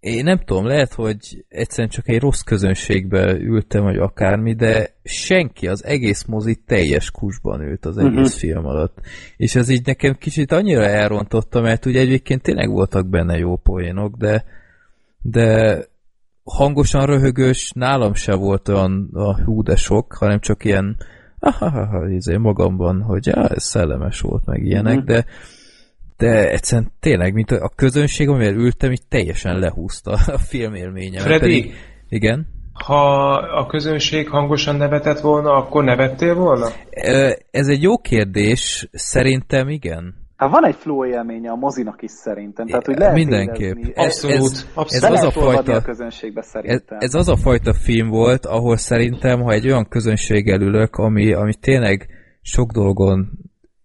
én nem tudom, lehet, hogy egyszerűen csak egy rossz közönségbe ültem, vagy akármi, de senki, az egész mozi teljes kusban ült az egész uh-huh. film alatt. És ez így nekem kicsit annyira elrontotta, mert ugye egyébként tényleg voltak benne jó poénok, de, de hangosan röhögős nálam se volt olyan a hú de sok, hanem csak ilyen ha, izé magamban, hogy já, ez szellemes volt, meg ilyenek, mm-hmm. de de egyszerűen tényleg, mint a közönség, amivel ültem, így teljesen lehúzta a filmélményem. Freddy, pedig, igen? Ha a közönség hangosan nevetett volna, akkor nevettél volna? Ez egy jó kérdés, szerintem igen. Hát van egy flow élménye a mozinak is szerintem, tehát hogy lehet Mindenképp. Abszolút. Ez, abszolút. ez, az a fajta, a közönségbe szerintem. Ez, ez az a fajta film volt, ahol szerintem, ha egy olyan közönséggel ülök, ami, ami tényleg sok dolgon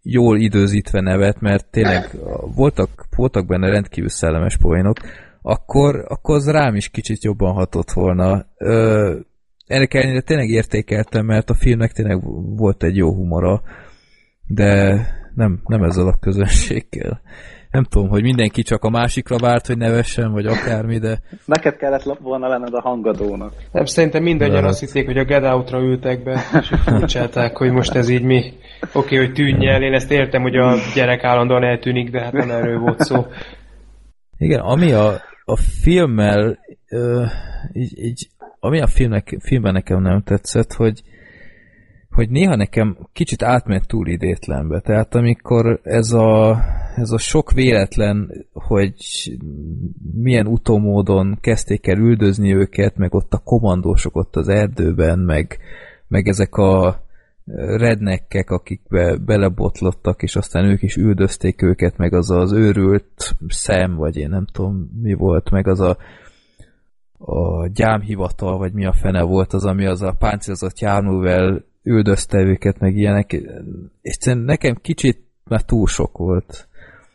jól időzítve nevet, mert tényleg voltak, voltak benne rendkívül szellemes poénok, akkor, akkor az rám is kicsit jobban hatott volna. Ö, ennek ellenére tényleg értékeltem, mert a filmnek tényleg volt egy jó humora, de nem, nem ezzel a közönséggel. Nem tudom, hogy mindenki csak a másikra várt, hogy nevessen, vagy akármi, de... Neked kellett volna lenned a hangadónak. Nem, szerintem mindannyian azt hitték, hogy a Get Out-ra ültek be, és furcsálták, hogy most ez így mi. Oké, okay, hogy tűnj el, én ezt értem, hogy a gyerek állandóan eltűnik, de hát nem erről volt szó. Igen, ami a, a filmmel, ö, így, így, ami a filmnek, filmben nekem nem tetszett, hogy hogy néha nekem kicsit átment túl idétlenbe. Tehát amikor ez a, ez a sok véletlen, hogy milyen utómódon kezdték el üldözni őket, meg ott a komandósok ott az erdőben, meg, meg ezek a rednekkek, akik be, belebotlottak, és aztán ők is üldözték őket, meg az az őrült szem, vagy én nem tudom mi volt, meg az a a gyámhivatal, vagy mi a fene volt az, ami az a páncélzott járművel üldözte őket, meg ilyenek. És nekem kicsit már túl sok volt.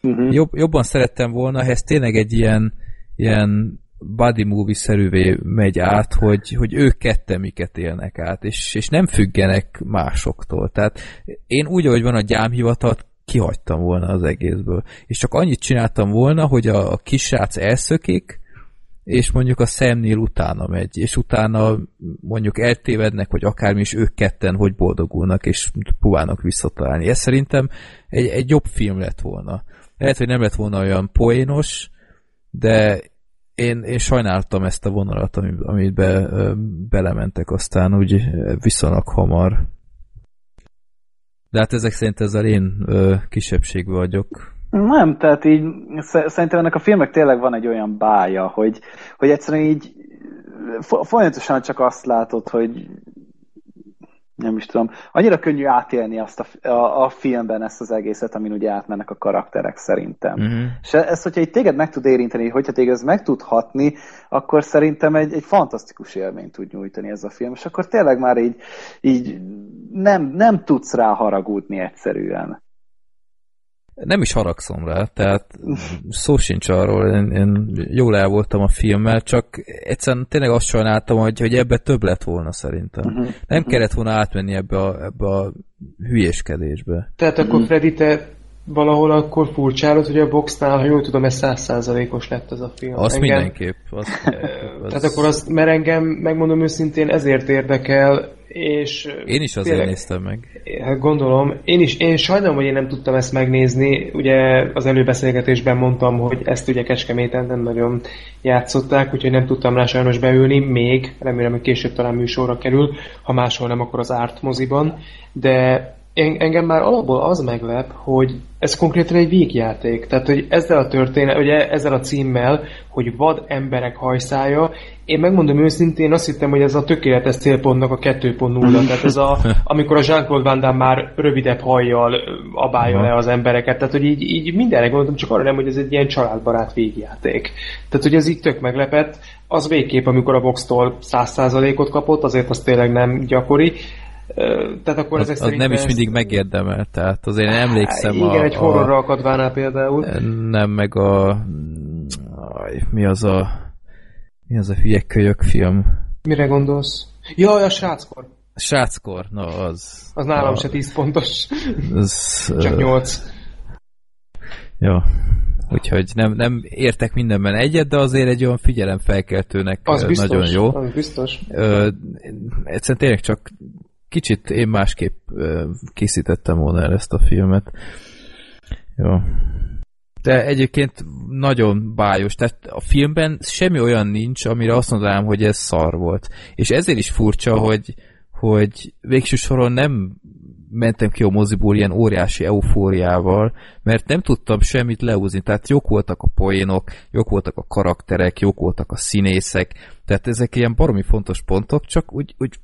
Uh-huh. Jobb, jobban szerettem volna, ha ez tényleg egy ilyen, ilyen body movie-szerűvé megy át, hogy, hogy ők ketten miket élnek át, és, és nem függenek másoktól. Tehát én úgy, ahogy van a gyámhivatat, kihagytam volna az egészből. És csak annyit csináltam volna, hogy a, a kisrác elszökik, és mondjuk a szemnél utána megy, és utána mondjuk eltévednek, vagy akármi is ők ketten hogy boldogulnak, és próbálnak visszatalálni. Ez szerintem egy, egy jobb film lett volna. Lehet, hogy nem lett volna olyan poénos, de én, én sajnáltam ezt a vonalat, amit, be, belementek aztán úgy viszonylag hamar. De hát ezek szerint ezzel én ö, vagyok. Nem, tehát így szerintem ennek a filmek tényleg van egy olyan bája, hogy, hogy egyszerűen így folyamatosan csak azt látod, hogy nem is tudom, annyira könnyű átélni azt a, a, a filmben ezt az egészet, amin ugye átmennek a karakterek szerintem. Uh-huh. És ezt, hogyha egy téged meg tud érinteni, hogyha téged ez meg tud hatni, akkor szerintem egy, egy fantasztikus élményt tud nyújtani ez a film, és akkor tényleg már így, így nem, nem tudsz rá haragudni egyszerűen nem is haragszom rá, tehát szó sincs arról, én, én jól el voltam a filmmel, csak egyszerűen tényleg azt sajnáltam, hogy, hogy ebbe több lett volna szerintem. Uh-huh. Nem uh-huh. kellett volna átmenni ebbe a, ebbe a hülyéskedésbe. Tehát akkor Freddy, te valahol akkor furcsálod, hogy a boxnál, ha jól tudom, ez százszázalékos lett ez a film. Azt engem, mindenképp. Az... Tehát akkor azt, mert engem, megmondom őszintén, ezért érdekel, és... Én is azért tényleg, néztem meg. Hát gondolom. Én is, én sajnálom, hogy én nem tudtam ezt megnézni. Ugye az előbeszélgetésben mondtam, hogy ezt ugye Kecskeméten nem nagyon játszották, úgyhogy nem tudtam rá sajnos beülni, még, remélem, hogy később talán műsorra kerül, ha máshol nem, akkor az Art moziban, de engem már alapból az meglep, hogy ez konkrétan egy végjáték. Tehát, hogy ezzel a történet, ugye ezzel a címmel, hogy vad emberek hajszája, én megmondom őszintén, azt hittem, hogy ez a tökéletes célpontnak a 2.0. Tehát ez a, amikor a Jean-Claude Van Damme már rövidebb hajjal abálja le az embereket. Tehát, hogy így, így mindenre gondoltam, csak arra nem, hogy ez egy ilyen családbarát végjáték. Tehát, hogy ez így tök meglepett. Az végképp, amikor a Vox-tól 100%-ot kapott, azért az tényleg nem gyakori tehát akkor az, az nem is mindig megérdemel, tehát azért én emlékszem igen, a... Igen, egy horrorra a, akadvánál például. Nem, meg a... Mi az a... Mi az a hülye kölyök film? Mire gondolsz? Jaj, a sráckor. Sráckor, na az... Az nálam a, se 10 pontos. Az, Csak 8. Ja, úgyhogy nem, nem értek mindenben egyet, de azért egy olyan figyelemfelkeltőnek az biztos, nagyon jó. Az biztos. Ö, egyszerűen tényleg csak kicsit én másképp készítettem volna el ezt a filmet. Jó. De egyébként nagyon bájos. Tehát a filmben semmi olyan nincs, amire azt mondanám, hogy ez szar volt. És ezért is furcsa, hogy, hogy végső soron nem mentem ki a moziból ilyen óriási eufóriával, mert nem tudtam semmit leúzni. Tehát jók voltak a poénok, jók voltak a karakterek, jók voltak a színészek, tehát ezek ilyen baromi fontos pontok, csak úgy, úgy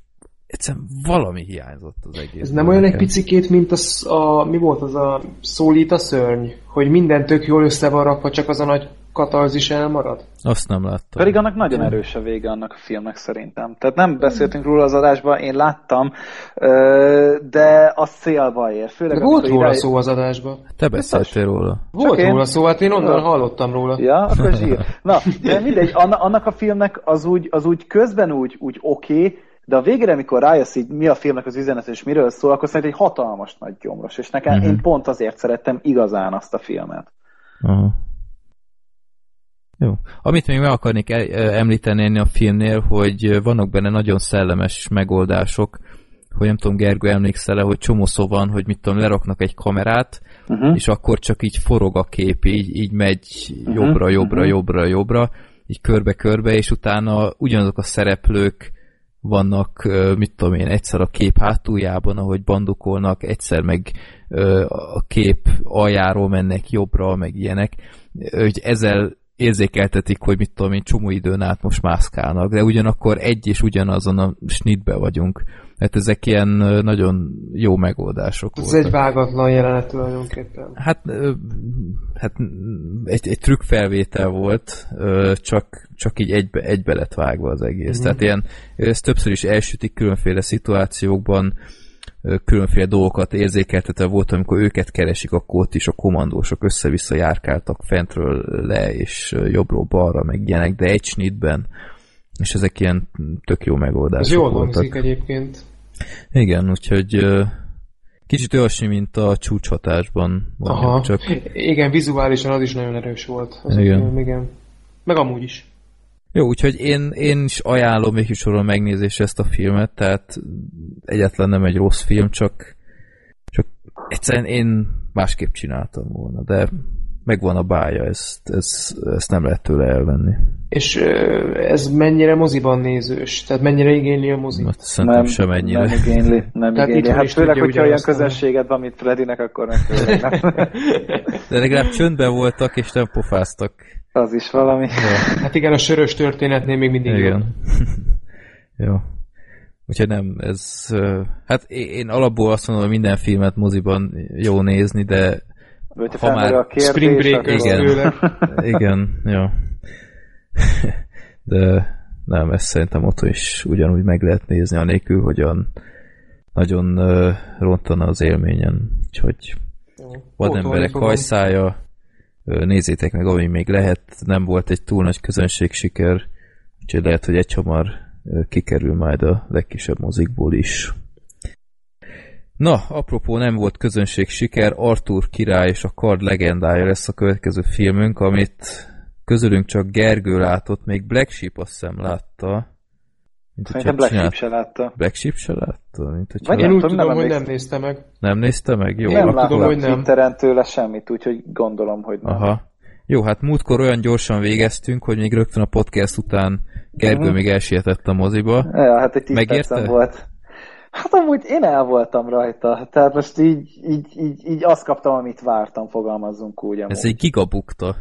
egyszerűen valami hiányzott az egész. Ez nem olyan egy picikét, mint a, a, mi volt az a szólít a szörny, hogy minden tök jól össze van rakva, csak az a nagy katarzis elmarad? Azt nem láttam. Pedig annak nagyon erős a vége annak a filmnek szerintem. Tehát nem beszéltünk róla az adásban, én láttam, de a szélba ér. Főleg de volt róla szó az adásban. Te beszéltél róla. Volt Csak róla én... szó, hát én onnan hallottam róla. Ja, akkor zsír. Na, de mindegy, annak a filmnek az úgy, az úgy közben úgy, úgy oké, okay, de a végére, amikor rájössz így, mi a filmnek az üzenet, és miről szól, akkor szerintem egy hatalmas nagy gyomros, és nekem uh-huh. én pont azért szerettem igazán azt a filmet. Uh-huh. Jó. Amit még meg akarnék említeni a filmnél, hogy vannak benne nagyon szellemes megoldások, hogy nem tudom, Gergő emlékszel hogy csomó szó van, hogy mit tudom, leraknak egy kamerát, uh-huh. és akkor csak így forog a kép, így, így megy jobbra, jobbra, uh-huh. jobbra, jobbra, így körbe-körbe, és utána ugyanazok a szereplők vannak, mit tudom én, egyszer a kép hátuljában, ahogy bandukolnak, egyszer meg a kép aljáról mennek jobbra, meg ilyenek, hogy ezzel érzékeltetik, hogy mit tudom én, csomó időn át most mászkálnak, de ugyanakkor egy és ugyanazon a snitbe vagyunk. Hát ezek ilyen nagyon jó megoldások Ez voltak. egy vágatlan jelenet tulajdonképpen. Hát, hát egy, egy trükkfelvétel volt, csak, csak így egybe, egybe lett vágva az egész. Mm. Tehát ilyen, ez többször is elsütik különféle szituációkban, különféle dolgokat érzékeltetve volt, amikor őket keresik, akkor ott is a komandósok össze-vissza járkáltak fentről le, és jobbról balra, meg ilyenek, de egy snitben és ezek ilyen tök jó megoldások Ez jól hangzik egyébként. Igen, úgyhogy kicsit olyasmi, mint a csúcshatásban. Aha. Csak... Igen, vizuálisan az is nagyon erős volt. Az igen. Film, igen. Meg amúgy is. Jó, úgyhogy én, én is ajánlom még is megnézésre ezt a filmet, tehát egyetlen nem egy rossz film, csak, csak egyszerűen én másképp csináltam volna, de megvan a bája, ezt, ezt, ezt nem lehet tőle elvenni. És ez mennyire moziban nézős? Tehát mennyire igényli a mozi? Hát szerintem nem, sem ennyire. Nem igényli. Nem Tehát igényli. Hát főleg, hogyha olyan közönséged van, mint Fredinek, akkor meg De legalább csöndben voltak, és nem pofáztak. Az is valami. Ja. Hát igen, a sörös történetnél még mindig Igen. Jó. Úgyhogy nem, ez... Hát én alapból azt mondom, hogy minden filmet moziban jó nézni, de ha már... A kérdés, Spring Break igen, igen, jó. De nem, ezt szerintem ott is ugyanúgy meg lehet nézni, anélkül, hogy olyan nagyon uh, rontana az élményen. Úgyhogy van emberek hajszája, nézzétek meg, ami még lehet, nem volt egy túl nagy közönség siker, úgyhogy lehet, hogy egy hamar kikerül majd a legkisebb mozikból is. Na, apropó nem volt közönség siker, Arthur király és a kard legendája lesz a következő filmünk, amit közülünk csak Gergő látott, még Black Sheep azt hiszem látta. Mint Szerintem Black Sheep se látta. Black Sheep se látta? Mint hogy Vagy én úgy tudom, nem hogy nem nézte meg. Nem nézte meg? Jó. Nem láttam tudom, hogy nem. Twitteren tőle semmit, úgyhogy gondolom, hogy nem. Aha. Jó, hát múltkor olyan gyorsan végeztünk, hogy még rögtön a podcast után Gergő uh-huh. még elsietett a moziba. Ja, hát egy tíz volt. Hát amúgy én el voltam rajta, tehát most így, így, így, így azt kaptam, amit vártam, fogalmazzunk úgy. Amúgy. Ez egy gigabukta.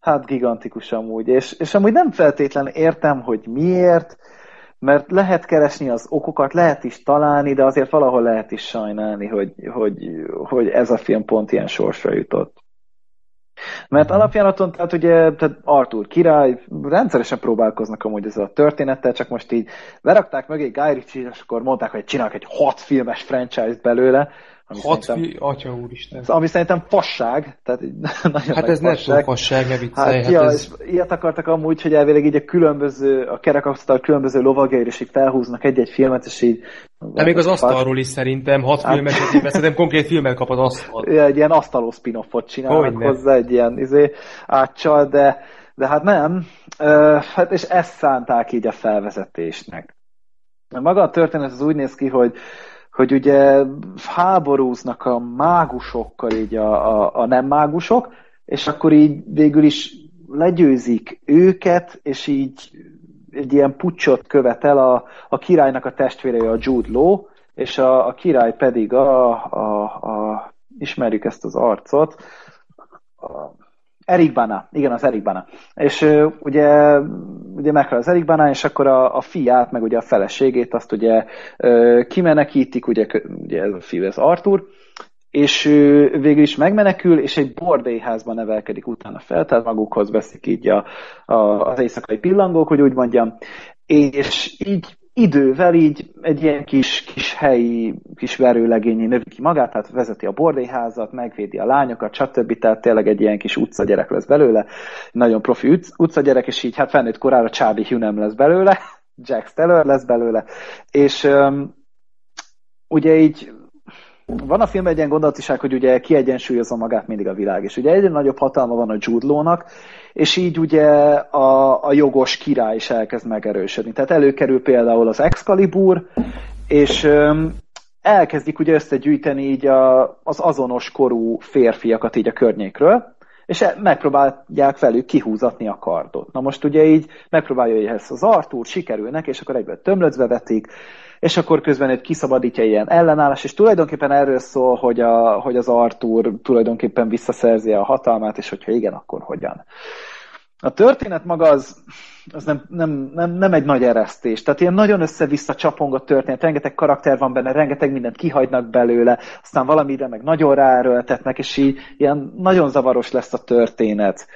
Hát gigantikus amúgy, és, és amúgy nem feltétlen értem, hogy miért, mert lehet keresni az okokat, lehet is találni, de azért valahol lehet is sajnálni, hogy, hogy, hogy ez a film pont ilyen sorsra jutott. Mert alapjánaton, tehát ugye tehát Arthur király, rendszeresen próbálkoznak amúgy ezzel a történettel, csak most így lerakták mögé Guy Ritchie, és akkor mondták, hogy csinálnak egy hat filmes franchise belőle, ami Hat fi... Atya úristen. Ami szerintem fasság. Tehát nagyon hát ez nem fasság, ne viccelj. Hát, hát ja, ez... ilyet akartak amúgy, hogy elvileg így a különböző, a kerekasztal különböző lovagjaira is így felhúznak egy-egy filmet, és így... De még az asztalról is szerintem, hat hát... filmet, szerintem konkrét filmet kap az asztal. Ja, egy ilyen asztaló spin-offot csinálnak hozzá, egy ilyen izé, átcsal, de, de hát nem. Uh, hát és ezt szánták így a felvezetésnek. Maga a történet az úgy néz ki, hogy hogy ugye háborúznak a mágusokkal így a, a, a nem mágusok, és akkor így végül is legyőzik őket, és így egy ilyen pucsot követel a, a királynak a testvére a Jude Law, és a, a király pedig a, a, a ismerjük ezt az arcot, a, Erik Bana, igen, az Erik Bana. És uh, ugye, ugye meghal az Erik Bana, és akkor a, a fiát, meg ugye a feleségét, azt ugye kimenekítik, ugye, ugye ez a fiú, ez Arthur, és uh, végül is megmenekül, és egy bordélyházban nevelkedik utána fel, tehát magukhoz veszik így a, a, az éjszakai pillangók, hogy úgy mondjam, és így idővel így egy ilyen kis, kis helyi, kis verőlegényé növi ki magát, tehát vezeti a bordélyházat, megvédi a lányokat, stb. Tehát tényleg egy ilyen kis utcagyerek lesz belőle, nagyon profi utc, utcagyerek, és így hát felnőtt korára Charlie Hunnam lesz belőle, Jack Steller lesz belőle, és um, ugye így van a film egy ilyen gondolatiság, hogy ugye kiegyensúlyozza magát mindig a világ, és ugye egyre nagyobb hatalma van a Jude Law-nak, és így ugye a, a jogos király is elkezd megerősödni. Tehát előkerül például az Excalibur, és öm, elkezdik ugye összegyűjteni így a, az azonos korú férfiakat így a környékről, és e, megpróbálják velük kihúzatni a kardot. Na most ugye így megpróbálja ezt az Artúr, sikerülnek, és akkor egyből tömlöcbe vetik, és akkor közben egy kiszabadítja ilyen ellenállás, és tulajdonképpen erről szól, hogy, a, hogy az Artúr tulajdonképpen visszaszerzi a hatalmát, és hogyha igen, akkor hogyan. A történet maga az, az nem, nem, nem, nem egy nagy eresztés. Tehát ilyen nagyon össze-vissza csapongott történet, rengeteg karakter van benne, rengeteg mindent kihagynak belőle, aztán valamire meg nagyon ráerőltetnek, és így ilyen nagyon zavaros lesz a történet.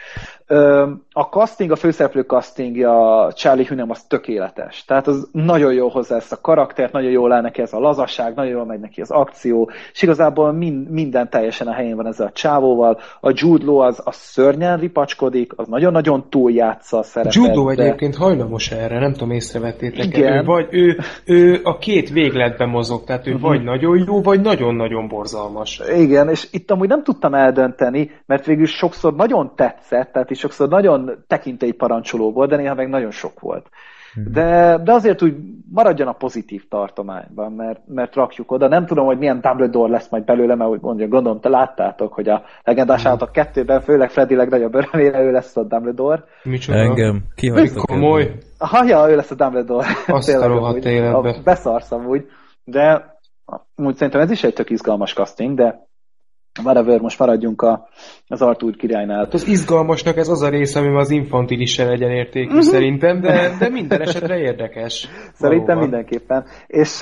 A casting, a főszereplő castingja Charlie Hunnam az tökéletes. Tehát az nagyon jó hozzá ezt a karaktert, nagyon jól áll neki ez a lazaság, nagyon jól megy neki az akció, és igazából mind, minden teljesen a helyén van ezzel a csávóval. A Jude Law az, az szörnyen ripacskodik, az nagyon-nagyon túljátsza a szerepet. Jude Law de... egyébként hajlamos erre, nem tudom, észrevettétek Igen. Ő, vagy ő, ő a két végletben mozog, tehát ő uh-huh. vagy nagyon jó, vagy nagyon-nagyon borzalmas. Igen, és itt amúgy nem tudtam eldönteni, mert végül sokszor nagyon tetszett, tehát is sokszor nagyon parancsoló volt, de néha meg nagyon sok volt. De, de azért úgy maradjon a pozitív tartományban, mert, mert rakjuk oda. Nem tudom, hogy milyen Dumbledore lesz majd belőle, mert úgy mondja, gondolom, te láttátok, hogy a legendás állatok kettőben, főleg Freddy legnagyobb örömére ő lesz a Dumbledore. Micsoda? Engem kihagytak. Komoly. Ha, ja, ő lesz a Dumbledore. Azt a rohadt életbe. Beszarsz amúgy. De úgy szerintem ez is egy tök izgalmas casting, de whatever, most maradjunk a, az Arthur királynál. Hát az izgalmasnak ez az a része, ami az infantilissel egyenértékű szerintem, de, de minden esetre érdekes. Szerintem Valóban. mindenképpen. És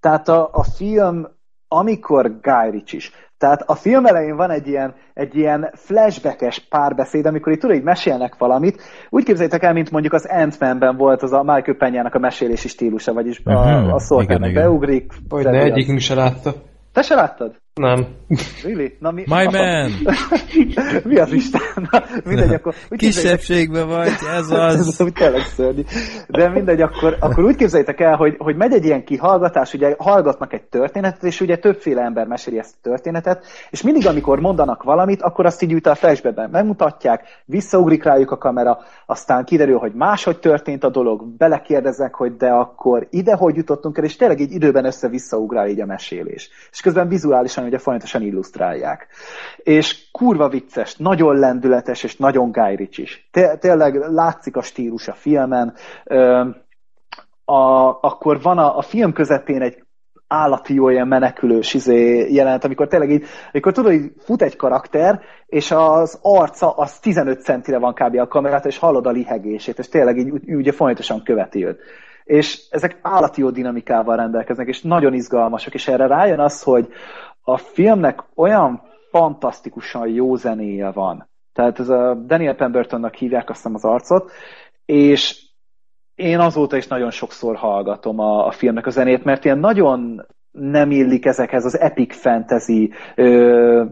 tehát a, a film, amikor Guy Ritchie is, tehát a film elején van egy ilyen, egy ilyen flashbackes párbeszéd, amikor itt tudod, hogy mesélnek valamit. Úgy képzeljétek el, mint mondjuk az Ant-Man-ben volt az a Michael Penyának a mesélési stílusa, vagyis a, Mhm, a szolgának igen, igen. beugrik. Hogy ne az. egyikünk se látta. Te se láttad? Nem. Really? Na, mi, My man! mi az Isten? Na, mindegy, akkor... úgy Kisebbségben vagy, ez ez az. úgy tényleg szörnyű. De mindegy, akkor, akkor úgy képzeljétek el, hogy, hogy megy egy ilyen kihallgatás, ugye hallgatnak egy történetet, és ugye többféle ember meséli ezt a történetet, és mindig, amikor mondanak valamit, akkor azt így úgy a flashbackben megmutatják, visszaugrik rájuk a kamera, aztán kiderül, hogy máshogy történt a dolog, belekérdeznek, hogy de akkor ide hogy jutottunk el, és tényleg így időben össze-vissza ugrál így a mesélés. És közben vizuálisan ugye folyamatosan illusztrálják. És kurva vicces, nagyon lendületes, és nagyon Ritchie is. Té- tényleg látszik a stílus a filmen. A, akkor van a, a film közepén egy állati jó ilyen menekülős izé jelent, amikor tényleg így, amikor tudod, hogy fut egy karakter, és az arca az 15 centire van kb. a kamerát, és hallod a lihegését, és tényleg így, ugye folyamatosan követi őt. És ezek állati jó dinamikával rendelkeznek, és nagyon izgalmasak, és erre rájön az, hogy a filmnek olyan fantasztikusan jó zenéje van. Tehát ez a Daniel Pembertonnak hívják azt az arcot, és én azóta is nagyon sokszor hallgatom a, a filmnek a zenét, mert ilyen nagyon nem illik ezekhez az epic fantasy ö,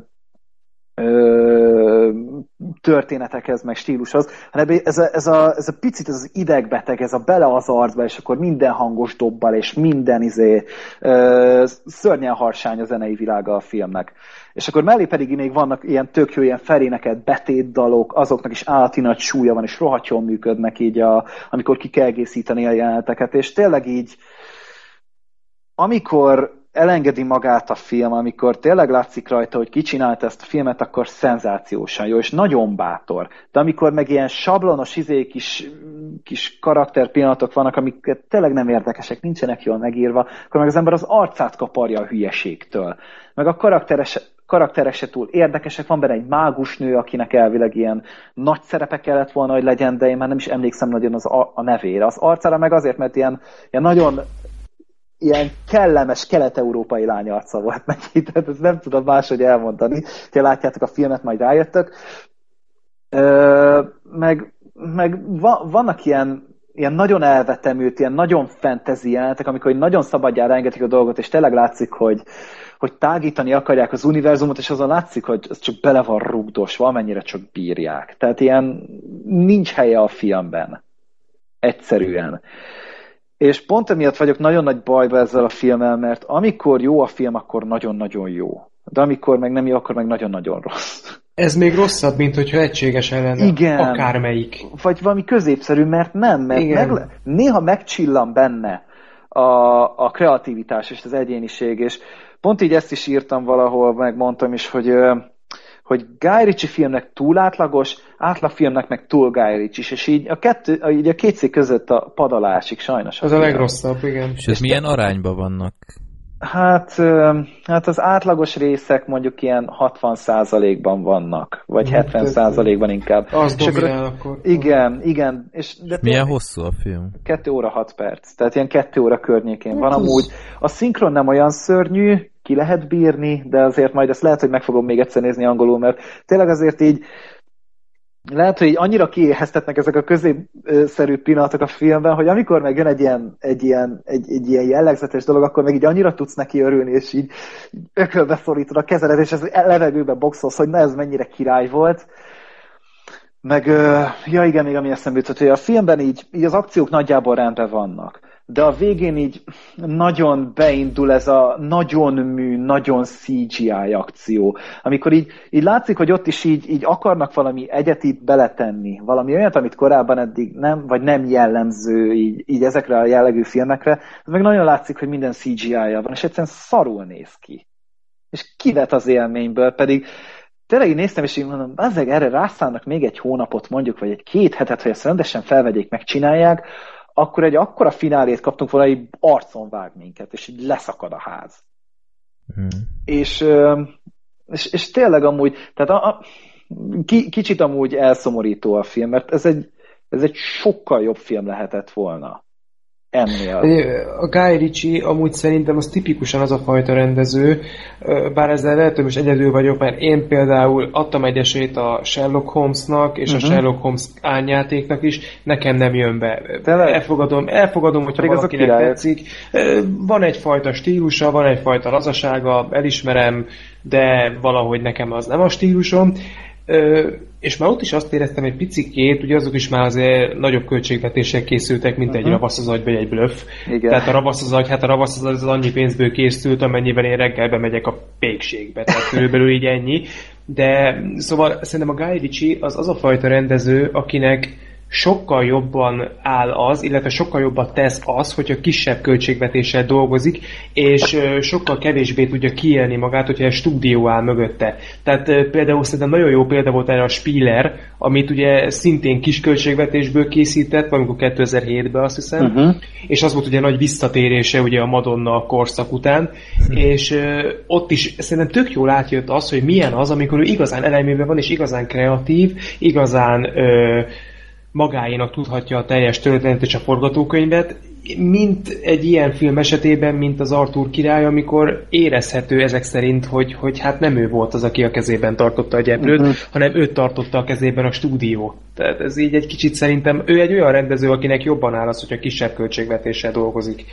történetekhez, meg stílushoz, hanem ez a, ez, a, ez a picit ez az idegbeteg, ez a bele az arcba, és akkor minden hangos dobbal, és minden izé, ö, szörnyen harsány a zenei világa a filmnek. És akkor mellé pedig még vannak ilyen tök jó ilyen feléneket, betétdalok, azoknak is állati nagy súlya van, és rohadt jól működnek így, a, amikor ki kell egészíteni a jeleneteket, és tényleg így, amikor elengedi magát a film, amikor tényleg látszik rajta, hogy ki csinálta ezt a filmet, akkor szenzációsan jó, és nagyon bátor. De amikor meg ilyen sablonos izé, kis, kis karakterpillanatok vannak, amik tényleg nem érdekesek, nincsenek jól megírva, akkor meg az ember az arcát kaparja a hülyeségtől. Meg a karakteres, karakterek se túl érdekesek, van benne egy mágusnő, akinek elvileg ilyen nagy szerepe kellett volna, hogy legyen, de én már nem is emlékszem nagyon az a, a nevére. Az arcára meg azért, mert ilyen, ilyen nagyon ilyen kellemes kelet-európai lányarca volt neki, tehát ezt nem tudom máshogy elmondani. Ha látjátok a filmet, majd rájöttök. Ö, meg meg va, vannak ilyen, ilyen nagyon elvetemült, ilyen nagyon fantasy jelenetek, amikor nagyon szabadjára engedik a dolgot, és tényleg látszik, hogy, hogy tágítani akarják az univerzumot, és azon látszik, hogy ez csak bele van rugdosva, amennyire csak bírják. Tehát ilyen nincs helye a filmben. Egyszerűen. És pont emiatt vagyok nagyon nagy bajba ezzel a filmmel, mert amikor jó a film, akkor nagyon-nagyon jó. De amikor meg nem jó, akkor meg nagyon-nagyon rossz. Ez még rosszabb, mint hogyha egységesen lenne Igen. akármelyik. Vagy valami középszerű, mert nem, mert Igen. meg, néha megcsillan benne a, a kreativitás és az egyéniség, és pont így ezt is írtam valahol, megmondtam is, hogy hogy Guy Ritchie filmnek túl átlagos, átlagfilmnek meg túl Guy Ritchie, és így a, kettő, a- így a két szék között a padalásig sajnos. Az a film. legrosszabb, igen. És ez milyen arányban vannak? Hát, hát az átlagos részek mondjuk ilyen 60%-ban vannak, vagy Hát, 70%-ban inkább. Az És akkor- akkor. Igen, igen. És, de Milyen hosszú a film? 2 óra 6 perc, tehát ilyen 2 óra környékén van Hát az- amúgy. A szinkron nem olyan szörnyű, ki lehet bírni, de azért majd ezt lehet, hogy meg fogom még egyszer nézni angolul, mert tényleg azért így lehet, hogy így annyira kiéheztetnek ezek a középszerű pillanatok a filmben, hogy amikor meg jön egy ilyen, egy, ilyen, egy, egy ilyen jellegzetes dolog, akkor meg így annyira tudsz neki örülni, és így ökölbe szorítod a kezedet, és ez levegőbe boxolsz, hogy na ez mennyire király volt. Meg, ja igen, még ami eszembe jutott, hogy a filmben így, így az akciók nagyjából rendben vannak. De a végén így nagyon beindul ez a nagyon mű, nagyon CGI akció, amikor így, így látszik, hogy ott is így, így akarnak valami egyet itt beletenni, valami olyat, amit korábban eddig nem, vagy nem jellemző így, így ezekre a jellegű filmekre, ez meg nagyon látszik, hogy minden CGI-ja van, és egyszerűen szarul néz ki. És kivet az élményből, pedig tényleg így néztem, és így mondom, azért erre rászállnak még egy hónapot mondjuk, vagy egy két hetet, hogy ezt rendesen felvegyék, megcsinálják, akkor egy akkora finálét kaptunk volna, hogy arcon vág minket, és így leszakad a ház. Hmm. És, és, és tényleg amúgy, tehát a, a, ki, kicsit amúgy elszomorító a film, mert ez egy, ez egy sokkal jobb film lehetett volna ennél. A Guy Ritchie amúgy szerintem az tipikusan az a fajta rendező, bár ezzel lehet, hogy most egyedül vagyok, mert én például adtam egy esélyt a Sherlock Holmesnak, és uh-huh. a mhm. Sherlock Holmes ányjátéknak is, nekem nem jön be. Tényleg? Elfogadom, elfogadom, hogyha Pedig valakinek tetszik. Van egyfajta stílusa, van egyfajta lazasága, elismerem, de valahogy nekem az nem a stílusom. És már ott is azt éreztem egy picikét, ugye azok is már azért nagyobb költségvetések készültek, mint uh-huh. egy ravasz az agy, vagy egy. Igen. Tehát a ravasz az agy, hát a ravasz az, az annyi pénzből készült, amennyiben én reggelbe megyek a pékségbe. Tehát körülbelül így ennyi. De szóval szerintem a Guy Ritchie az az a fajta rendező, akinek sokkal jobban áll az, illetve sokkal jobban tesz az, hogyha kisebb költségvetéssel dolgozik, és sokkal kevésbé tudja kiélni magát, hogyha egy stúdió áll mögötte. Tehát például szerintem nagyon jó példa volt erre a Spiller, amit ugye szintén kis költségvetésből készített, valamikor 2007-ben azt hiszem, uh-huh. és az volt ugye nagy visszatérése ugye a Madonna korszak után, uh-huh. és ott is szerintem tök jól átjött az, hogy milyen az, amikor ő igazán elemében van, és igazán kreatív, igazán ö, magáénak tudhatja a teljes történetet és a forgatókönyvet, mint egy ilyen film esetében, mint az Arthur király, amikor érezhető ezek szerint, hogy, hogy hát nem ő volt az, aki a kezében tartotta a gyeplőt, uh-huh. hanem őt tartotta a kezében a stúdió. Tehát ez így egy kicsit szerintem, ő egy olyan rendező, akinek jobban áll az, hogyha kisebb költségvetéssel dolgozik.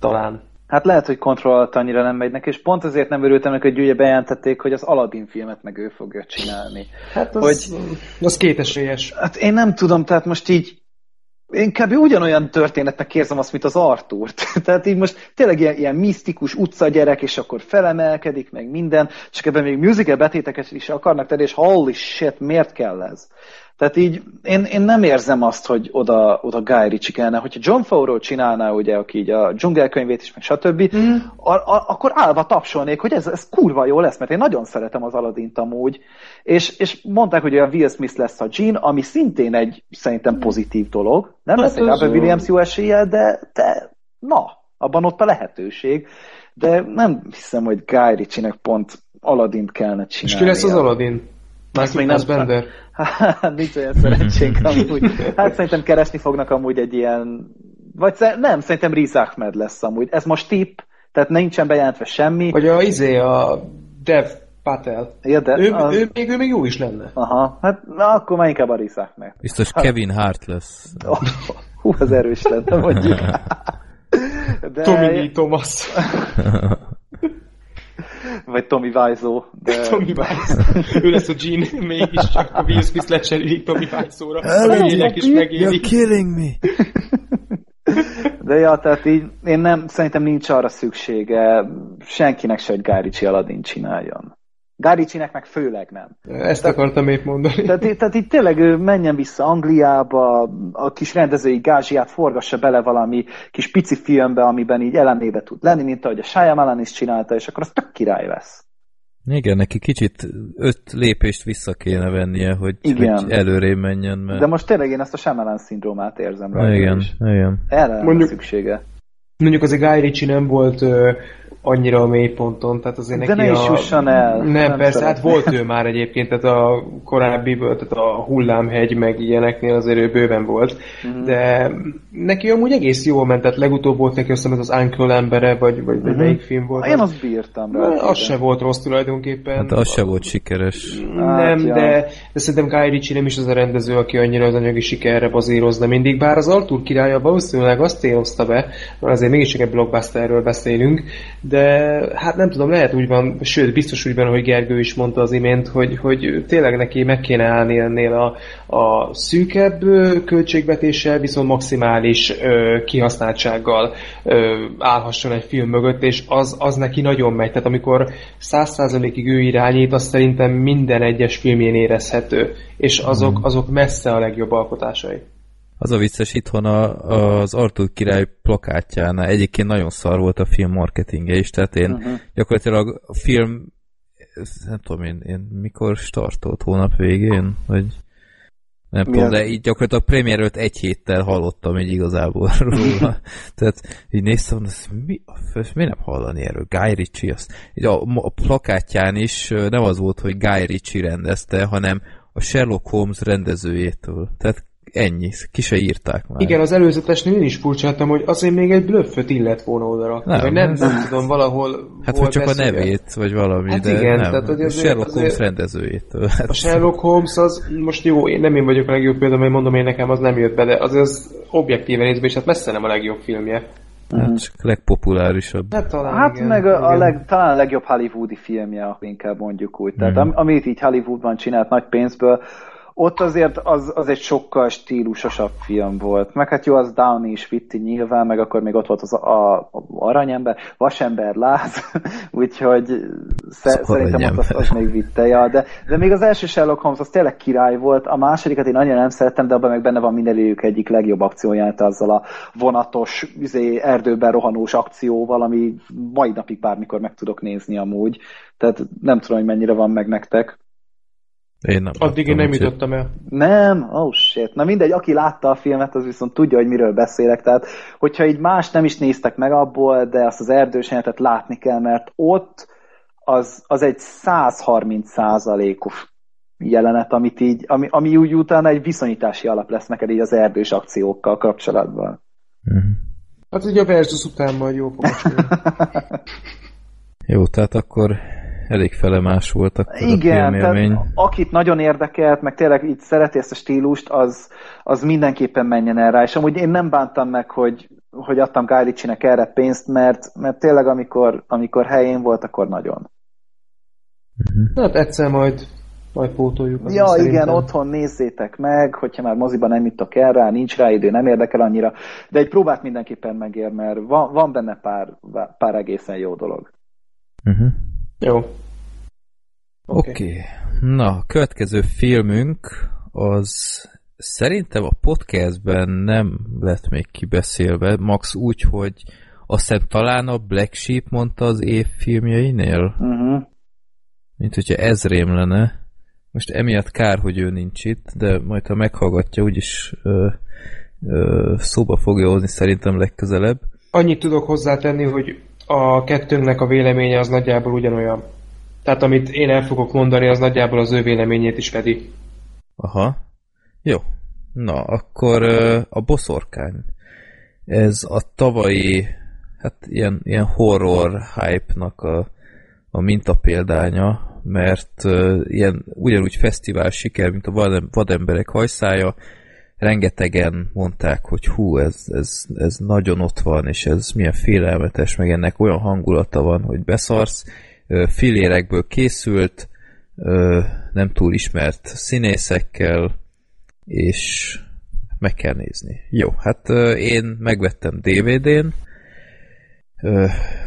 Talán. Hát lehet, hogy kontrollt annyira nem megy neki, és pont azért nem örültem neki, hogy ugye bejelentették, hogy az Aladdin filmet meg ő fogja csinálni. Hát az, hogy, az kétesélyes. Hát én nem tudom, tehát most így én kb. ugyanolyan történetnek érzem azt, mint az Artúrt. Tehát így most tényleg ilyen, ilyen misztikus utcagyerek, és akkor felemelkedik, meg minden, csak ebben még musical betéteket is akarnak tenni, és holy shit, miért kell ez? Tehát így én, én nem érzem azt, hogy oda, oda Guy Ritchie kellene. Hogyha John Favreau csinálná, ugye, aki így a dzsungelkönyvét is, meg stb., mm. a, a, akkor állva tapsolnék, hogy ez, ez kurva jó lesz, mert én nagyon szeretem az Aladdin amúgy. És, és mondták, hogy a Will Smith lesz a Jean, ami szintén egy szerintem pozitív dolog. Nem hát lesz egy Robert Williams jó esélye, de, de na, abban ott a lehetőség. De nem hiszem, hogy Guy Ritchie-nek pont Aladdin kellene csinálni. És ki lesz az Aladdin? Azt még nem, Bender. Hát, nincs olyan szerencsénk amúgy. Hát szerintem keresni fognak amúgy egy ilyen... Vagy nem, szerintem Riz Ahmed lesz amúgy. Ez most tipp, tehát nincsen bejelentve semmi. Vagy a izé, a Dev Patel. Ja, de ő, az... ő, még, ő még jó is lenne. Aha, hát na, akkor már inkább a Riz Ahmed. Biztos hát. Kevin Hart lesz. Oh, hú, az erős lenne, mondjuk. De... Tommy Thomas. Vagy Tommy Wiseau. De... Tommy Wiseau. ő lesz a Jean, mégiscsak a Will Smith lecserélik Tommy Wiseau-ra. A is megélik. You're killing me. De ja, tehát így én nem, szerintem nincs arra szüksége senkinek se, hogy Gári Aladdin csináljon. Gáricsinek meg főleg nem. Ezt tehát, akartam épp mondani. Tehát, tehát itt tényleg menjen vissza Angliába, a kis rendezői gázsiát forgassa bele valami kis pici filmbe, amiben így elemébe tud lenni, mint ahogy a Shyamalan is csinálta, és akkor az tök király lesz. Igen, neki kicsit öt lépést vissza kéne vennie, hogy, igen. hogy előrébb menjen. Mert... De most tényleg én ezt a Shyamalan szindrómát érzem rá. Igen, is. igen. Erre mondjuk, szüksége. Mondjuk az a Guy Ritchie nem volt annyira a mélyponton, tehát azért De neki ne is a... el. Nem, nem persze, szeretném. hát volt ő már egyébként, tehát a korábbi, tehát a hullámhegy meg ilyeneknél azért ő bőven volt, mm. de neki amúgy egész jól ment, tehát legutóbb volt neki azt az Uncle embere, vagy, vagy, vagy mm. melyik film volt. Én azt bírtam rá. Az se volt rossz tulajdonképpen. Hát az se volt sikeres. Nem, hát, ja. de, de szerintem Guy Ritchie nem is az a rendező, aki annyira az anyagi sikerre bazírozna mindig, bár az Arthur királya valószínűleg azt célozta be, mert azért mégiscsak egy blockbusterről beszélünk, de hát nem tudom, lehet úgy van, sőt, biztos úgy van, hogy Gergő is mondta az imént, hogy, hogy tényleg neki meg kéne állni ennél a, a szűkebb költségvetéssel, viszont maximális ö, kihasználtsággal ö, állhasson egy film mögött, és az, az neki nagyon megy. Tehát amikor száz százalékig ő irányít, az szerintem minden egyes filmjén érezhető, és azok, hmm. azok messze a legjobb alkotásai. Az a vicces itthon a, az Artur király plakátjánál egyébként nagyon szar volt a film marketingje is, tehát én uh-huh. gyakorlatilag a film nem tudom én, én mikor startolt, hónap végén, vagy nem Mi tudom, az? de így gyakorlatilag a premier egy héttel hallottam így igazából róla. Tehát így néztem, hogy mi, mi nem hallani erről? Guy Ritchie, azt, így a, a plakátján is nem az volt, hogy Guy Ritchie rendezte, hanem a Sherlock Holmes rendezőjétől. Tehát ennyi, ki se írták már. Igen, az előzetesnél én is furcsáltam, hogy azért még egy blöfföt illet volna oda rakni, nem, nem, nem tudom, valahol Hát, hogy csak beszélget. a nevét, vagy valami, hát de igen, nem. Tehát, hogy azért, Sherlock Holmes rendezőjétől. Hát. A Sherlock Holmes az, most jó, én nem én vagyok a legjobb példa, mert mondom én nekem az nem jött be, de az, az objektíven nézve, és hát messze nem a legjobb filmje. Hát uh-huh. csak legpopulárisabb. Hát, talán, hát igen, meg a, a leg, talán a legjobb hollywoodi filmje, inkább mondjuk úgy. Tehát uh-huh. amit így Hollywoodban csinált nagy pénzből, ott azért az, az egy sokkal stílusosabb film volt. Meg hát jó, az Downey is vitti nyilván, meg akkor még ott volt az a, a aranyember, vasember láz, úgyhogy sze, szerintem ott az, az még vitte. Ja, de, de még az első Sherlock Holmes az tényleg király volt, a másodikat én annyira nem szerettem, de abban meg benne van mindenőjük egyik legjobb akcióját azzal a vonatos, izé, erdőben rohanós akcióval, ami mai napig bármikor meg tudok nézni amúgy. Tehát nem tudom, hogy mennyire van meg nektek. Én nem Addig én nem jutottam el. Nem? Oh shit. Na mindegy, aki látta a filmet, az viszont tudja, hogy miről beszélek. Tehát, hogyha így más nem is néztek meg abból, de azt az erdős látni kell, mert ott az, az egy 130 százalékos jelenet, amit így, ami, ami úgy utána egy viszonyítási alap lesz neked így az erdős akciókkal kapcsolatban. Mm-hmm. Hát ugye a versus után majd jó Jó, tehát akkor elég felemás volt akkor Igen, a tehát akit nagyon érdekelt, meg tényleg így szereti ezt a stílust, az, az mindenképpen menjen el rá. És amúgy én nem bántam meg, hogy, hogy adtam Guy Ritchie-nek erre pénzt, mert, mert tényleg amikor, amikor helyén volt, akkor nagyon. Uh-huh. Hát egyszer majd majd pótoljuk. Ja, szerintem. igen, otthon nézzétek meg, hogyha már moziban nem jutok el rá, nincs rá idő, nem érdekel annyira, de egy próbát mindenképpen megér, mert van, van benne pár, pár egészen jó dolog. Uh-huh. Jó. Oké. Okay. okay. Na, a következő filmünk az szerintem a podcastben nem lett még kibeszélve, max úgy, hogy azt hiszem talán a Black Sheep mondta az év filmjeinél. Uh-huh. Mint hogyha ez rém lenne. Most emiatt kár, hogy ő nincs itt, de majd ha meghallgatja, úgyis ö, ö, szóba fogja hozni szerintem legközelebb. Annyit tudok hozzátenni, hogy a kettőnknek a véleménye az nagyjából ugyanolyan. Tehát amit én el fogok mondani, az nagyjából az ő véleményét is fedi. Aha. Jó. Na, akkor a boszorkány. Ez a tavalyi, hát ilyen, ilyen horror hype-nak a, a mintapéldánya, mert ilyen ugyanúgy fesztivál siker, mint a vademberek hajszája, rengetegen mondták, hogy hú, ez, ez, ez nagyon ott van, és ez milyen félelmetes, meg ennek olyan hangulata van, hogy beszarsz, filérekből készült, nem túl ismert színészekkel, és meg kell nézni. Jó, hát én megvettem DVD-n,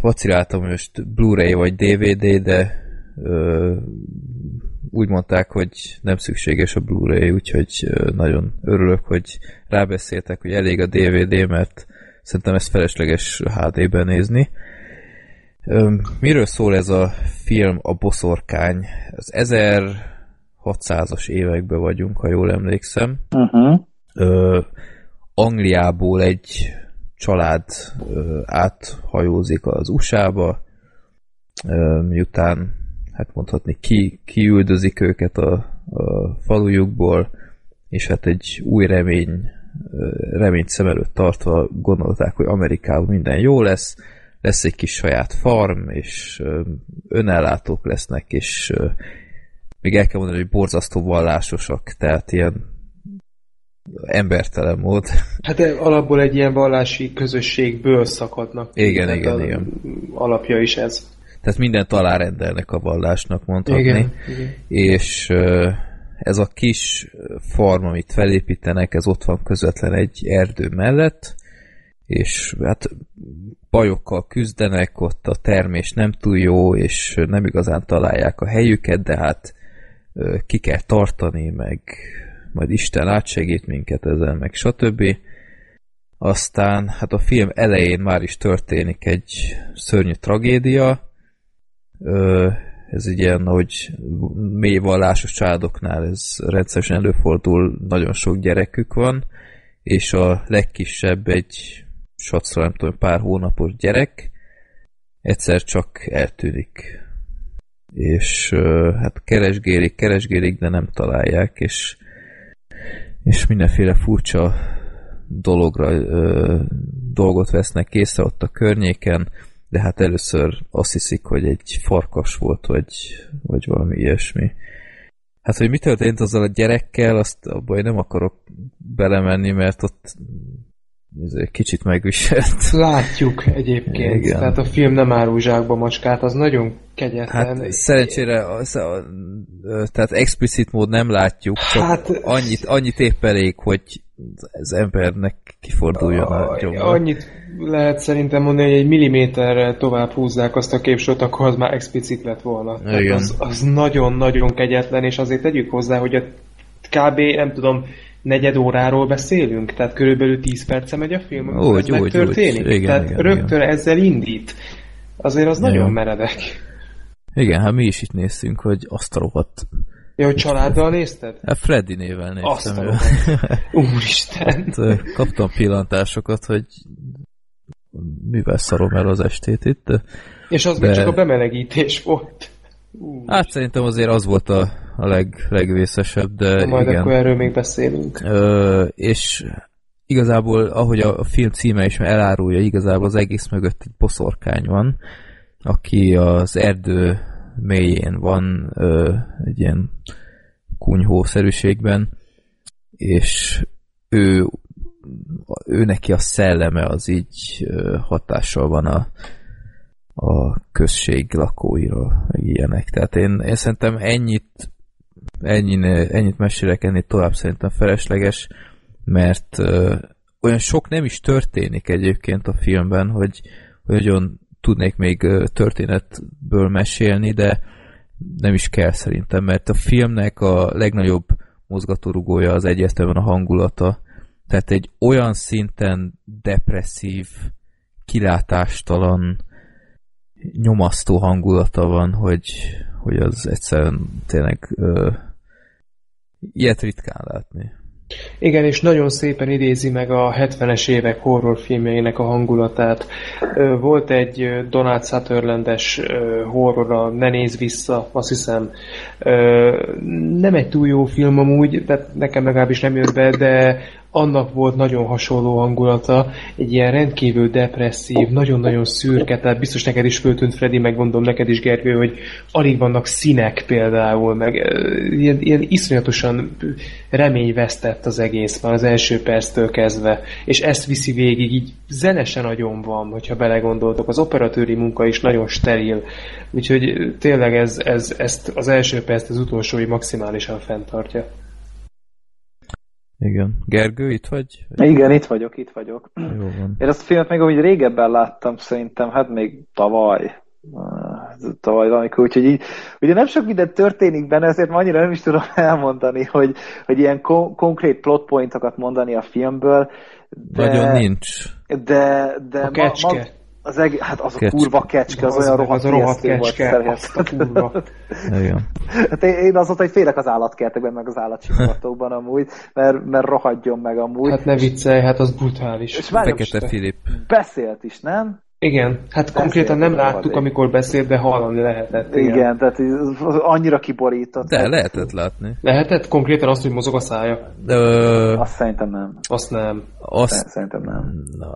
vaciláltam most Blu-ray vagy DVD, de úgy mondták, hogy nem szükséges a Blu-ray, úgyhogy nagyon örülök, hogy rábeszéltek, hogy elég a DVD, mert szerintem ezt felesleges HD-ben nézni. Miről szól ez a film, a boszorkány? Az 1600-as években vagyunk, ha jól emlékszem. Uh-huh. Ö, Angliából egy család ö, áthajózik az USA-ba, ö, miután hát mondhatni ki, kiüldözik őket a, a falujukból, és hát egy új remény, reményt szem előtt tartva gondolták, hogy Amerikában minden jó lesz, lesz egy kis saját farm, és önellátók lesznek, és még el kell mondani, hogy borzasztó vallásosak, tehát ilyen embertelen mód. Hát alapból egy ilyen vallási közösségből szakadnak. Igen, igen, igen. Alapja is ez. Tehát mindent alárendelnek a vallásnak, mondhatni. Igen, igen. És ez a kis farm, amit felépítenek, ez ott van közvetlen egy erdő mellett, és hát bajokkal küzdenek, ott a termés nem túl jó, és nem igazán találják a helyüket, de hát ki kell tartani, meg majd Isten átsegít minket ezen, meg stb. Aztán hát a film elején már is történik egy szörnyű tragédia, ez ilyen, hogy mély vallásos családoknál ez rendszeresen előfordul, nagyon sok gyerekük van, és a legkisebb egy satszra nem tudom, pár hónapos gyerek egyszer csak eltűnik. És hát keresgélik, keresgélik, de nem találják, és, és mindenféle furcsa dologra ö, dolgot vesznek észre ott a környéken, de hát először azt hiszik, hogy egy farkas volt, vagy, vagy valami ilyesmi. Hát, hogy mi történt azzal a gyerekkel, azt abban én nem akarok belemenni, mert ott kicsit megviselt. Látjuk egyébként, Igen. tehát a film nem árul zsákba macskát, az nagyon kegyetlen. Hát szerencsére az, a, tehát explicit mód nem látjuk, csak Hát- annyit, annyit épp elég, hogy az embernek kiforduljon a gyomra. Annyit lehet szerintem mondani, hogy egy milliméterrel tovább húzzák azt a képsort, akkor az már explicit lett volna. Tehát Igen. Az, az nagyon-nagyon kegyetlen, és azért tegyük hozzá, hogy a kb. nem tudom, negyed óráról beszélünk, tehát körülbelül 10 perce megy a film, Úgy, ez úgy, megtörténik. úgy. Igen, tehát igen, rögtön ezzel indít. Azért az nagyon Igen. meredek. Igen, hát mi is itt néztünk, hogy azt a rohadt. Ja, hogy családdal nézted? Hát Freddy néven Azt néztem. a ő. rohadt. Úristen! Hát, kaptam pillantásokat, hogy mivel szarom el az estét itt. És az De- még csak a bemelegítés volt. Ú, Hát szerintem azért az volt a, a leg, legvészesebb, de majd igen. akkor erről még beszélünk. Ö, és igazából, ahogy a, film címe is elárulja, igazából az egész mögött egy boszorkány van, aki az erdő mélyén van ö, egy ilyen kunyhószerűségben, és ő, ő neki a szelleme az így hatással van a, a község lakóira, meg ilyenek. Tehát én, én szerintem ennyit ennyi, ennyit mesélek, ennél tovább szerintem felesleges, mert ö, olyan sok nem is történik egyébként a filmben, hogy, hogy nagyon tudnék még történetből mesélni, de nem is kell szerintem, mert a filmnek a legnagyobb mozgatórugója az egyértelműen a hangulata. Tehát egy olyan szinten depresszív, kilátástalan, nyomasztó hangulata van, hogy, hogy az egyszerűen tényleg ö, ilyet ritkán látni. Igen, és nagyon szépen idézi meg a 70-es évek horrorfilmjeinek a hangulatát. Volt egy Donald Sutherlandes horror, a Ne nézz vissza, azt hiszem. Nem egy túl jó film amúgy, tehát nekem legalábbis nem jött be, de annak volt nagyon hasonló hangulata, egy ilyen rendkívül depresszív, nagyon-nagyon szürke, tehát biztos neked is föltűnt Freddy, meg gondolom neked is Gergő, hogy alig vannak színek például, meg ilyen, ilyen iszonyatosan reményvesztett az egész már az első perctől kezdve, és ezt viszi végig, így zenese nagyon van, hogyha belegondoltok, az operatőri munka is nagyon steril, úgyhogy tényleg ez, ez, ezt az első perc az utolsói maximálisan fenntartja. Igen. Gergő, itt vagy? Igen, itt vagyok, itt vagyok. Jó van. Én ezt a filmet még úgy régebben láttam, szerintem, hát még tavaly. Tavaly valamikor, úgyhogy így, ugye nem sok minden történik benne, ezért ma annyira nem is tudom elmondani, hogy, hogy ilyen kon- konkrét plot pointokat mondani a filmből. De, Nagyon nincs. De, de A kecske. Az eg- hát az a Kecske. kurva kecske, az, Az olyan rohadt az a rohadt kecske, azt a kurva. Hát én én azóta, hogy félek az állatkertekben, meg az állatsimogatokban amúgy, mert, mert rohadjon meg amúgy. Hát ne viccelj, hát az brutális. És várjunk, Fekete Filip. beszélt is, nem? Igen, hát konkrétan nem Beszélt láttuk, amikor beszélt, de hallani lehetett. Igen, igen tehát annyira kiborított. De lehetett látni. Lehetett konkrétan azt, hogy mozog a szája? Ö, Azt szerintem nem. Azt nem. azt, Szerintem nem. na,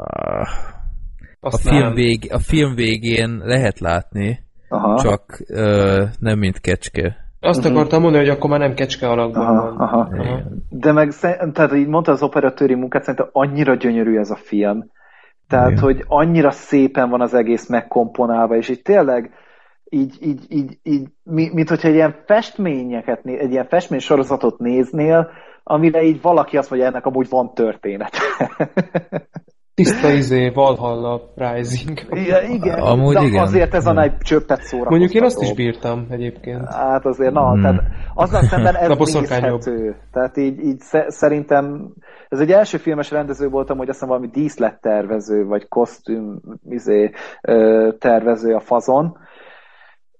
a, Azt film nem. vég, a film végén lehet látni, Aha. csak ö, nem mint kecske. Azt uh-huh. akartam mondani, hogy akkor már nem kecske alakban Aha, van. aha. Aha. De meg, tehát így mondta az operatőri munkát, szerintem annyira gyönyörű ez a film. Tehát, Igen. hogy annyira szépen van az egész megkomponálva, és így tényleg így, így, így, így mi- mint hogyha egy ilyen festményeket, egy ilyen festmény sorozatot néznél, amire így valaki azt mondja, ennek amúgy van történet. Tiszta izé, Valhalla Rising. Ja, igen, Amúgy de igen. azért ez a Igen. nagy csöppet szórakoztató. Mondjuk én azt is bírtam egyébként. Hát azért, na, Hmm. tehát azzal szemben ez nézhető. Tehát így, így sze- szerintem ez egy első filmes rendező voltam, hogy azt hiszem valami díszlettervező, vagy kosztüm izé, tervező a fazon,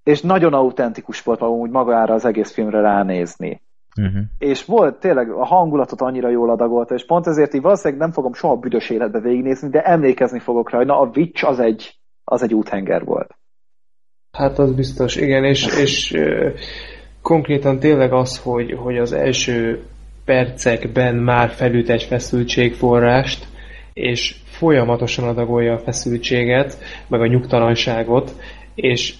és nagyon autentikus volt úgy magára az egész filmre ránézni. Uh-huh. És volt tényleg a hangulatot annyira jól adagolta, és pont ezért így valószínűleg nem fogom soha büdös életbe végignézni, de emlékezni fogok rá, hogy na a Witch az egy, az egy úthenger volt. Hát az biztos, igen, és, és ö, konkrétan tényleg az, hogy, hogy az első percekben már felüt egy feszültségforrást, és folyamatosan adagolja a feszültséget, meg a nyugtalanságot, és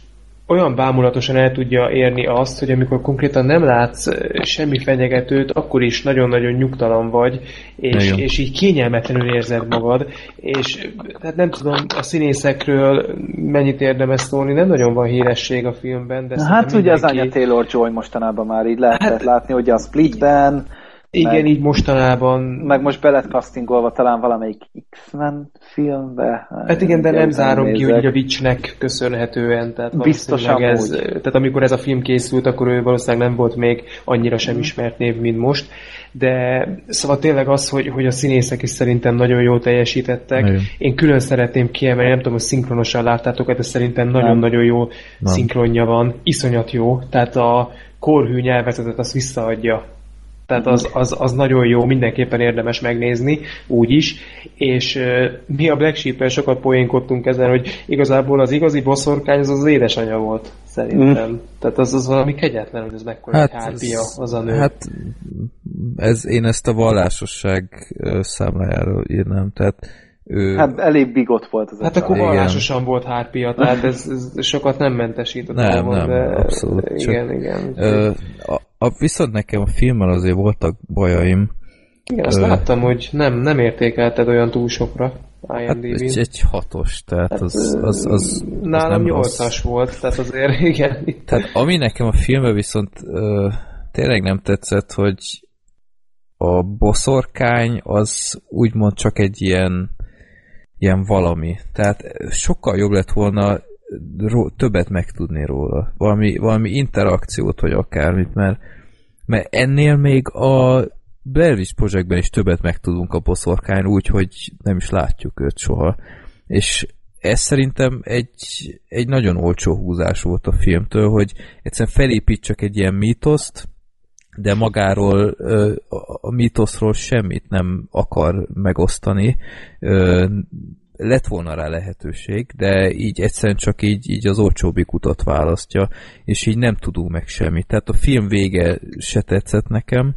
olyan bámulatosan el tudja érni azt, hogy amikor konkrétan nem látsz ö, semmi fenyegetőt, akkor is nagyon-nagyon nyugtalan vagy, és, Igen. és így kényelmetlenül érzed magad, és tehát nem tudom a színészekről mennyit érdemes szólni, nem nagyon van híresség a filmben, de Na, hát ugye az mindenki- Anya Taylor-Joy mostanában már így lehetett Hát- látni, ugye a Splitben, Igen, meg- így mostanában. meg most belet castingolva talán valamelyik X-Men filmbe. Hát igen, de nem zárom ki, nézek. hogy a Witchnek köszönhetően. Tehát Biztos valószínűleg ez, amúgy. tehát amikor ez a film készült, akkor ő valószínűleg nem volt még annyira sem ismert név, mint most. De szóval tényleg az, hogy, hogy a színészek is szerintem nagyon jól teljesítettek. Igen. Én külön szeretném kiemelni, nem tudom, hogy szinkronosan láttátok, de szerintem nagyon-nagyon jó Nem. szinkronja van. Iszonyat jó. Tehát a korhű nyelvezetet azt visszaadja. Tehát az, az, az nagyon jó, mindenképpen érdemes megnézni, úgy is. És uh, mi a Black sheep sokat poénkodtunk ezen, hogy igazából az igazi boszorkány az az édesanyja volt, szerintem. Mm. Tehát az, az valami kegyetlen, hogy ez mekkora hát, hárpia az a nő. hát ez, én ezt a vallásosság számlájáról írnám, tehát ő, Hát elég bigot volt az a Hát akkor vallásosan volt hárpia, tehát ez, ez sokat nem mentesít a Nem, nem, de abszolút, csak- Igen, igen. ö, a, viszont nekem a filmmel azért voltak bajaim, igen, azt ö, láttam, hogy nem, nem értékelted olyan túl sokra hát IMDb-n. egy, egy hatos, tehát az, az, az, az Nálam. 8-as volt, tehát azért igen. Tehát ami nekem a filmben viszont ö, tényleg nem tetszett, hogy a boszorkány az úgymond csak egy ilyen ilyen valami. Tehát sokkal jobb lett volna többet megtudni róla. Valami, valami interakciót, vagy akármit, mert, mert ennél még a Blair Witch is többet megtudunk a boszorkány úgy, hogy nem is látjuk őt soha. És ez szerintem egy, egy nagyon olcsó húzás volt a filmtől, hogy egyszerűen felépít csak egy ilyen mítoszt, de magáról a mítoszról semmit nem akar megosztani. Lett volna rá lehetőség, de így egyszerűen csak így, így az olcsóbbik utat választja, és így nem tudunk meg semmit. Tehát a film vége se tetszett nekem,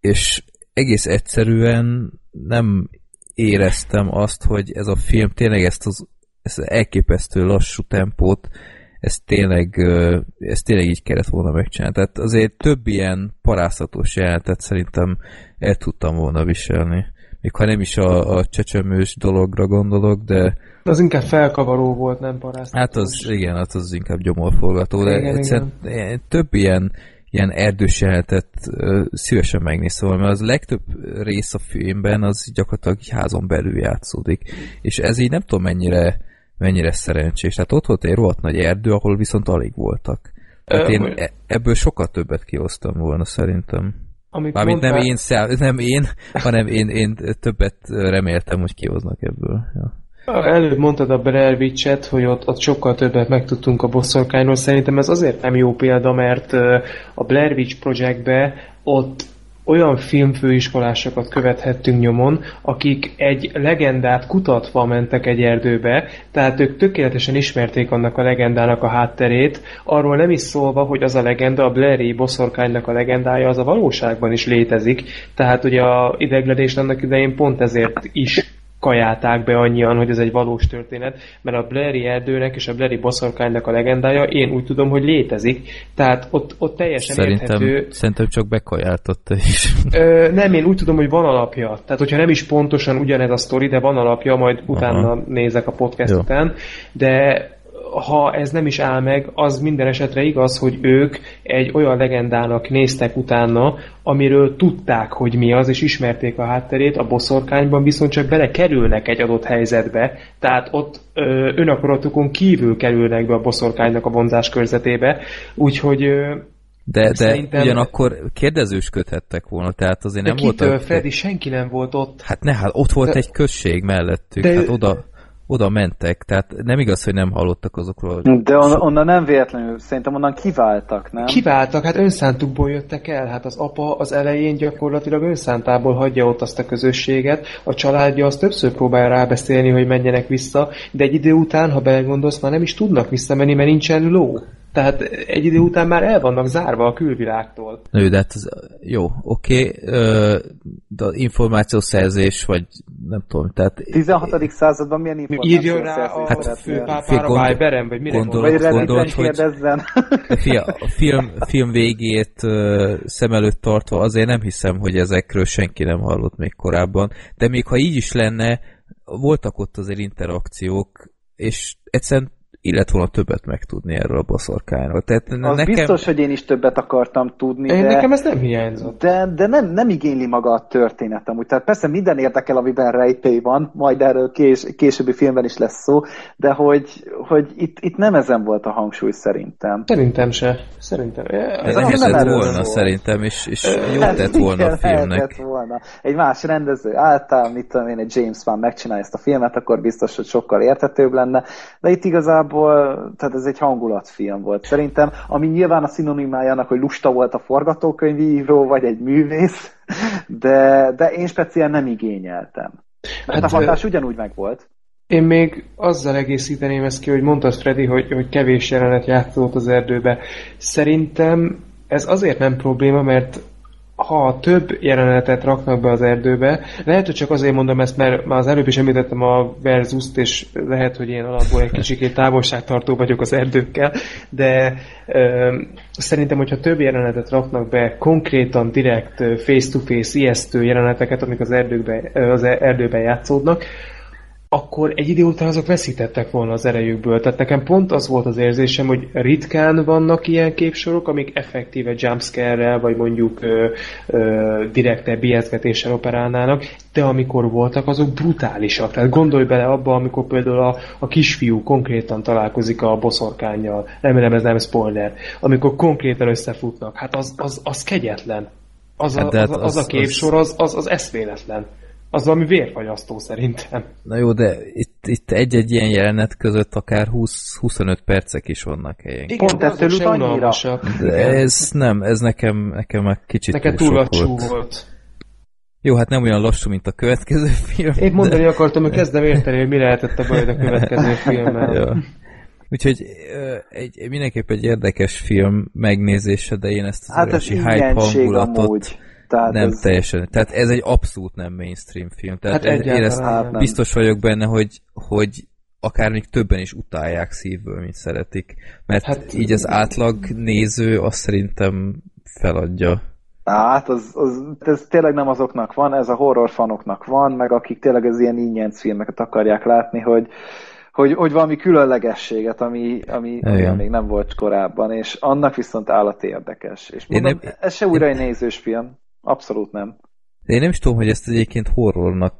és egész egyszerűen nem éreztem azt, hogy ez a film tényleg ezt az, ezt elképesztő lassú tempót ezt tényleg, ezt tényleg így kellett volna megcsinálni. Tehát azért több ilyen parászatos jelenetet szerintem el tudtam volna viselni. Még ha nem is a, a csecsemős dologra gondolok, de Az inkább felkavaró volt, nem paraszt. hát az, igen, hát az inkább gyomorforgató, de Igen, egyszerűen ilyen- több ilyen, ilyen erdős jelenetet ö, szívesen megnéztem, mert az legtöbb rész a filmben az gyakorlatilag egy házon belül játszódik. És ez így nem tudom mennyire, mennyire szerencsés. Tehát ott volt egy rohadt nagy erdő, ahol viszont alig voltak. Tehát én e- ebből sokkal többet kihoztam volna szerintem. Amit Mármint nem mondtál- én, szá- nem én, hanem én, én többet reméltem, hogy kihoznak ebből. Ja. Előbb mondtad a Blair Witch-et, hogy ott, ott sokkal többet megtudtunk a bosszorkányról. Szerintem ez azért nem jó példa, mert a Blair Witch Projectbe ott olyan filmfőiskolásokat követhettünk nyomon, akik egy legendát kutatva mentek egy erdőbe, tehát ők tökéletesen ismerték annak a legendának a hátterét, arról nem is szólva, hogy az a legenda, a Blairi boszorkánynak a legendája, az a valóságban is létezik, tehát ugye a idegledés annak idején pont ezért is kajálták be annyian, hogy ez egy valós történet, mert a Blairi erdőnek és a Blairi boszorkánynak a legendája én úgy tudom, hogy létezik, tehát ott, ott teljesen Szerintem, érthető. szerintem csak bekajáltotta is. Ö, nem, én úgy tudom, hogy van alapja. Tehát, hogyha nem is pontosan ugyanez a sztori, de van alapja, majd utána Aha. nézek a podcast Jó. után, de ha ez nem is áll meg, az minden esetre igaz, hogy ők egy olyan legendának néztek utána, amiről tudták, hogy mi az, és ismerték a hátterét, a boszorkányban viszont csak belekerülnek egy adott helyzetbe, tehát ott ö, önakaratukon kívül kerülnek be a boszorkánynak a vonzás körzetébe, úgyhogy ö, De, de Szerintem- ugyanakkor kérdezősködhettek volna, tehát azért de nem kitől, voltak... Freddy, senki nem volt ott. Hát ne, hát ott volt De- egy község mellettük, De- hát oda, oda mentek, tehát nem igaz, hogy nem hallottak azokról. De on, onnan nem véletlenül, szerintem onnan kiváltak, nem? Kiváltak, hát önszántukból jöttek el. Hát az apa az elején gyakorlatilag önszántából hagyja ott azt a közösséget. A családja azt többször próbálja rábeszélni, hogy menjenek vissza, de egy idő után, ha belegondolsz, már nem is tudnak visszamenni, mert nincsen ló. Tehát egy idő után már el vannak zárva a külvilágtól. Na jó, de hát az, jó, oké, ö, de információszerzés, vagy nem tudom, tehát 16. században milyen információ Írjon rá a Hát, főpápára gondol- Viberen, vagy mire gondol- Vagy gondolod, rendben hogy- kérdezzen. Fia, a film, a film végét szem előtt tartva azért nem hiszem, hogy ezekről senki nem hallott még korábban, de még ha így is lenne, voltak ott azért interakciók, és egyszerűen illet volna többet megtudni erről a boszorkányról. Tehát Az nekem... biztos, hogy én is többet akartam tudni, Én de... nekem ez nem hiányzott. De, de nem, nem igényli maga a történet amúgy. Tehát persze minden érdekel, amiben rejtély van, majd erről kés, későbbi filmben is lesz szó, de hogy, hogy itt, itt nem ezen volt a hangsúly szerintem. Szerintem se. Szerintem. Ez nem lehetett erről volna szól. szerintem, és, és jó Hát tett volna a igen, filmnek. lehetett volna. Egy más rendező által, mit tudom én, egy James Wan megcsinálja ezt a filmet, akkor biztos, hogy sokkal érthetőbb lenne, de itt igazából, tehát ez egy hangulatfilm volt. Szerintem, ami nyilván a szinonimája annak, hogy lusta volt a forgatókönyvíró, vagy egy művész, de, de én speciál nem igényeltem. Mert Hát, a hatás ugyanúgy megvolt. Én még azzal egészíteném ezt ki, hogy mondtad, Freddy, hogy, hogy kevés jelenet játszott az erdőbe. Szerintem ez azért nem probléma, mert ha több jelenetet raknak be az erdőbe, lehet, hogy csak azért mondom ezt, mert már az előbb is említettem a Verzust, és lehet, hogy én alapból egy kicsikét távolságtartó vagyok az erdőkkel, de ö, szerintem, hogyha több jelenetet raknak be, konkrétan direkt face-to-face ijesztő jeleneteket, amik az, erdőkbe, az erdőben játszódnak, akkor egy idő után azok veszítettek volna az erejükből. Tehát nekem pont az volt az érzésem, hogy ritkán vannak ilyen képsorok, amik effektíve jumpscare-rel, vagy mondjuk ö, ö, direkte bijeszgetéssel operálnának, de amikor voltak, azok brutálisak. Tehát gondolj bele abba, amikor például a, a kisfiú konkrétan találkozik a boszorkányjal, remélem ez nem spoiler, amikor konkrétan összefutnak, hát az, az, az kegyetlen. Az a, Hát hát az, az, az- a képsor, az, az, az eszméletlen. Az valami vérfagyasztó szerintem. Na jó, de itt, itt egy-egy ilyen jelenet között akár 20-25 percek is vannak helyen. Igen, Pont de ettől ut annyira. De ez nem, ez nekem, nekem már kicsit Neked túl túl sok lassú volt. volt. Jó, hát nem olyan lassú, mint a következő film. Én mondani akartam, hogy kezdem érteni, hogy mi lehetett a baj a következő filmmel. Ja. Úgyhogy egy, mindenképp egy érdekes film megnézése, de én ezt az Hát óriási hype hangulatot amúgy. Tehát nem ez, teljesen. Tehát ez egy abszolút nem mainstream film. Tehát Hát én, én ezt egyáltalán nem. biztos vagyok benne, hogy, hogy akár még többen is utálják szívből, mint szeretik. Mert Hát- hát, így az átlag néző azt szerintem feladja. Hát, az, az, ez tényleg nem azoknak van, ez a horrorfanoknak van, meg akik tényleg az ilyen ingyenc filmeket akarják látni, hogy, hogy, hogy valami különlegességet, ami, ami olyan még nem volt korábban, és annak viszont állat érdekes. És Én mondom, nem- ez se újra egy nézős film. Abszolút nem. De én nem is tudom, hogy ezt egyébként horrornak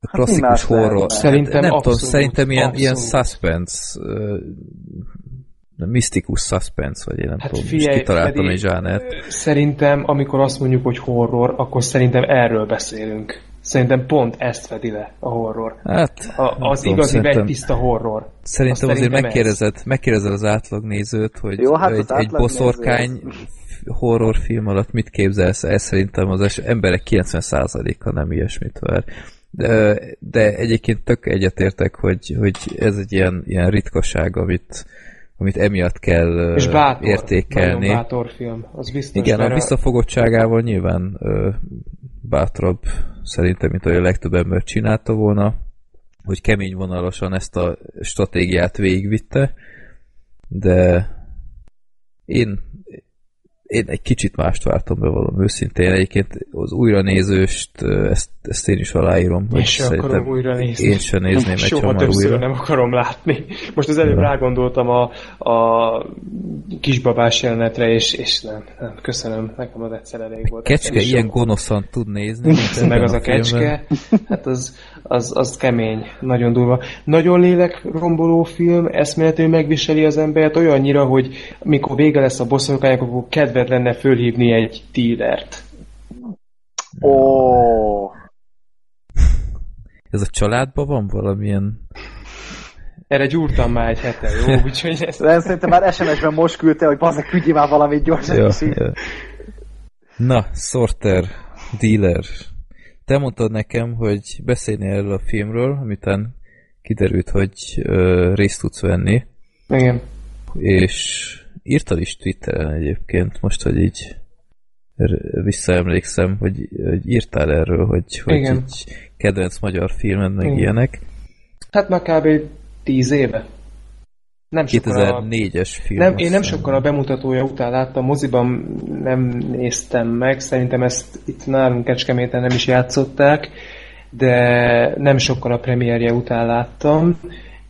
a Hát klasszikus más horror. Szerintem hát, nem abszolút, tudom, szerintem ilyen, ilyen abszolút. suspense, uh, misztikus suspense, vagy én nem Hát tudom, figyelj, most kitaláltam Freddy, egy zsánert. Szerintem, amikor azt mondjuk, hogy horror, akkor szerintem erről beszélünk. Szerintem pont ezt fedi le a horror. Hát, A, az tudom, igazi vegytiszta horror. Szerintem Azt azért szerintem megkérdezed, megkérdezed az átlagnézőt, hogy Jó, hát az egy, egy boszorkány horrorfilm alatt mit képzelsz el? Szerintem az es- emberek 90%-a nem ilyesmit vár. De, de egyébként tök egyetértek, hogy, hogy ez egy ilyen, ilyen ritkaság, amit, amit emiatt kell És bátor. értékelni. Bátor film. Az biztos. Igen, a visszafogottságával nyilván ö, bátrabb szerintem, mint ahogy a legtöbb ember csinálta volna, hogy kemény vonalasan ezt a stratégiát végigvitte, de én, én egy kicsit mást vártam be valami őszintén. Egyébként az újranézőst, ezt, ezt én is aláírom. Én sem akarom újra nézni. Én sem nézném egy Soha többször újra. nem akarom látni. Most az előbb rágondoltam a, a kisbabás jelenetre, és, és nem, nem, köszönöm, nekem az egyszer elég volt. Kecske ilyen gonoszan tud nézni. meg az a filmben. kecske, hát az, az, az kemény, nagyon durva. Nagyon lélekromboló film, eszméletlenül megviseli az embert olyannyira, hogy mikor vége lesz a bosszorkányok, akkor kedved lenne fölhívni egy dílert. Ó, Ez a családban van valamilyen... Erre gyúrtam már egy hete, jó? Úgyhogy ezt de szerintem már SMS-ben most küldte, hogy bazdek, küldjél már valamit gyorsan, így. ja. Na, Sorter, Dealer. Te mondtad nekem, hogy beszélni erről a filmről, amitán kiderült, hogy ö, részt tudsz venni, Igen. és írtad is Twitteren egyébként, most, hogy így visszaemlékszem, hogy, hogy írtál erről, hogy, hogy Igen. így kedvenc magyar filmed, meg Igen. ilyenek. Hát már kb. 10 éve. Nem sokkal a- 2004-es film. Nem, én nem sokkal a bemutatója után láttam, moziban nem néztem meg, szerintem ezt itt nálunk Kecskeméten nem is játszották, de nem sokkal a premierje után láttam,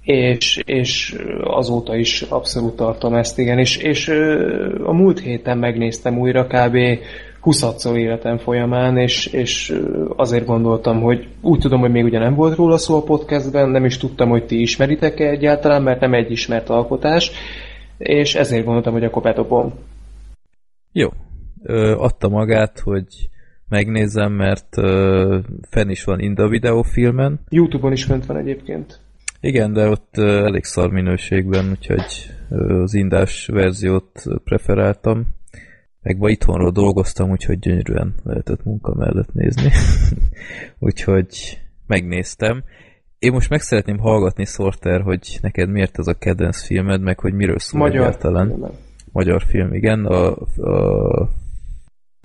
és, és azóta is abszolút tartom ezt, igen, és, és a múlt héten megnéztem újra kb. 20 életem folyamán, és, és azért gondoltam, hogy úgy tudom, hogy még ugye nem volt róla szó a podcastben, nem is tudtam, hogy ti ismeritek-e egyáltalán, mert nem egy ismert alkotás, és ezért gondoltam, hogy akkor bedobom. Jó. Ö, adta magát, hogy megnézem, mert ö, fenn is van Inda videófilmen. Youtube-on is fönt van egyébként. Igen, de ott ö, elég szar minőségben, úgyhogy ö, az indás verziót preferáltam. Meg ma itthonról dolgoztam, úgyhogy gyönyörűen lehetett munka mellett nézni. úgyhogy megnéztem. Én most meg szeretném hallgatni, Sorter, hogy neked miért ez a kedvenc filmed, meg hogy miről szól Magyar. egyáltalán. Magyar film, igen. A, a...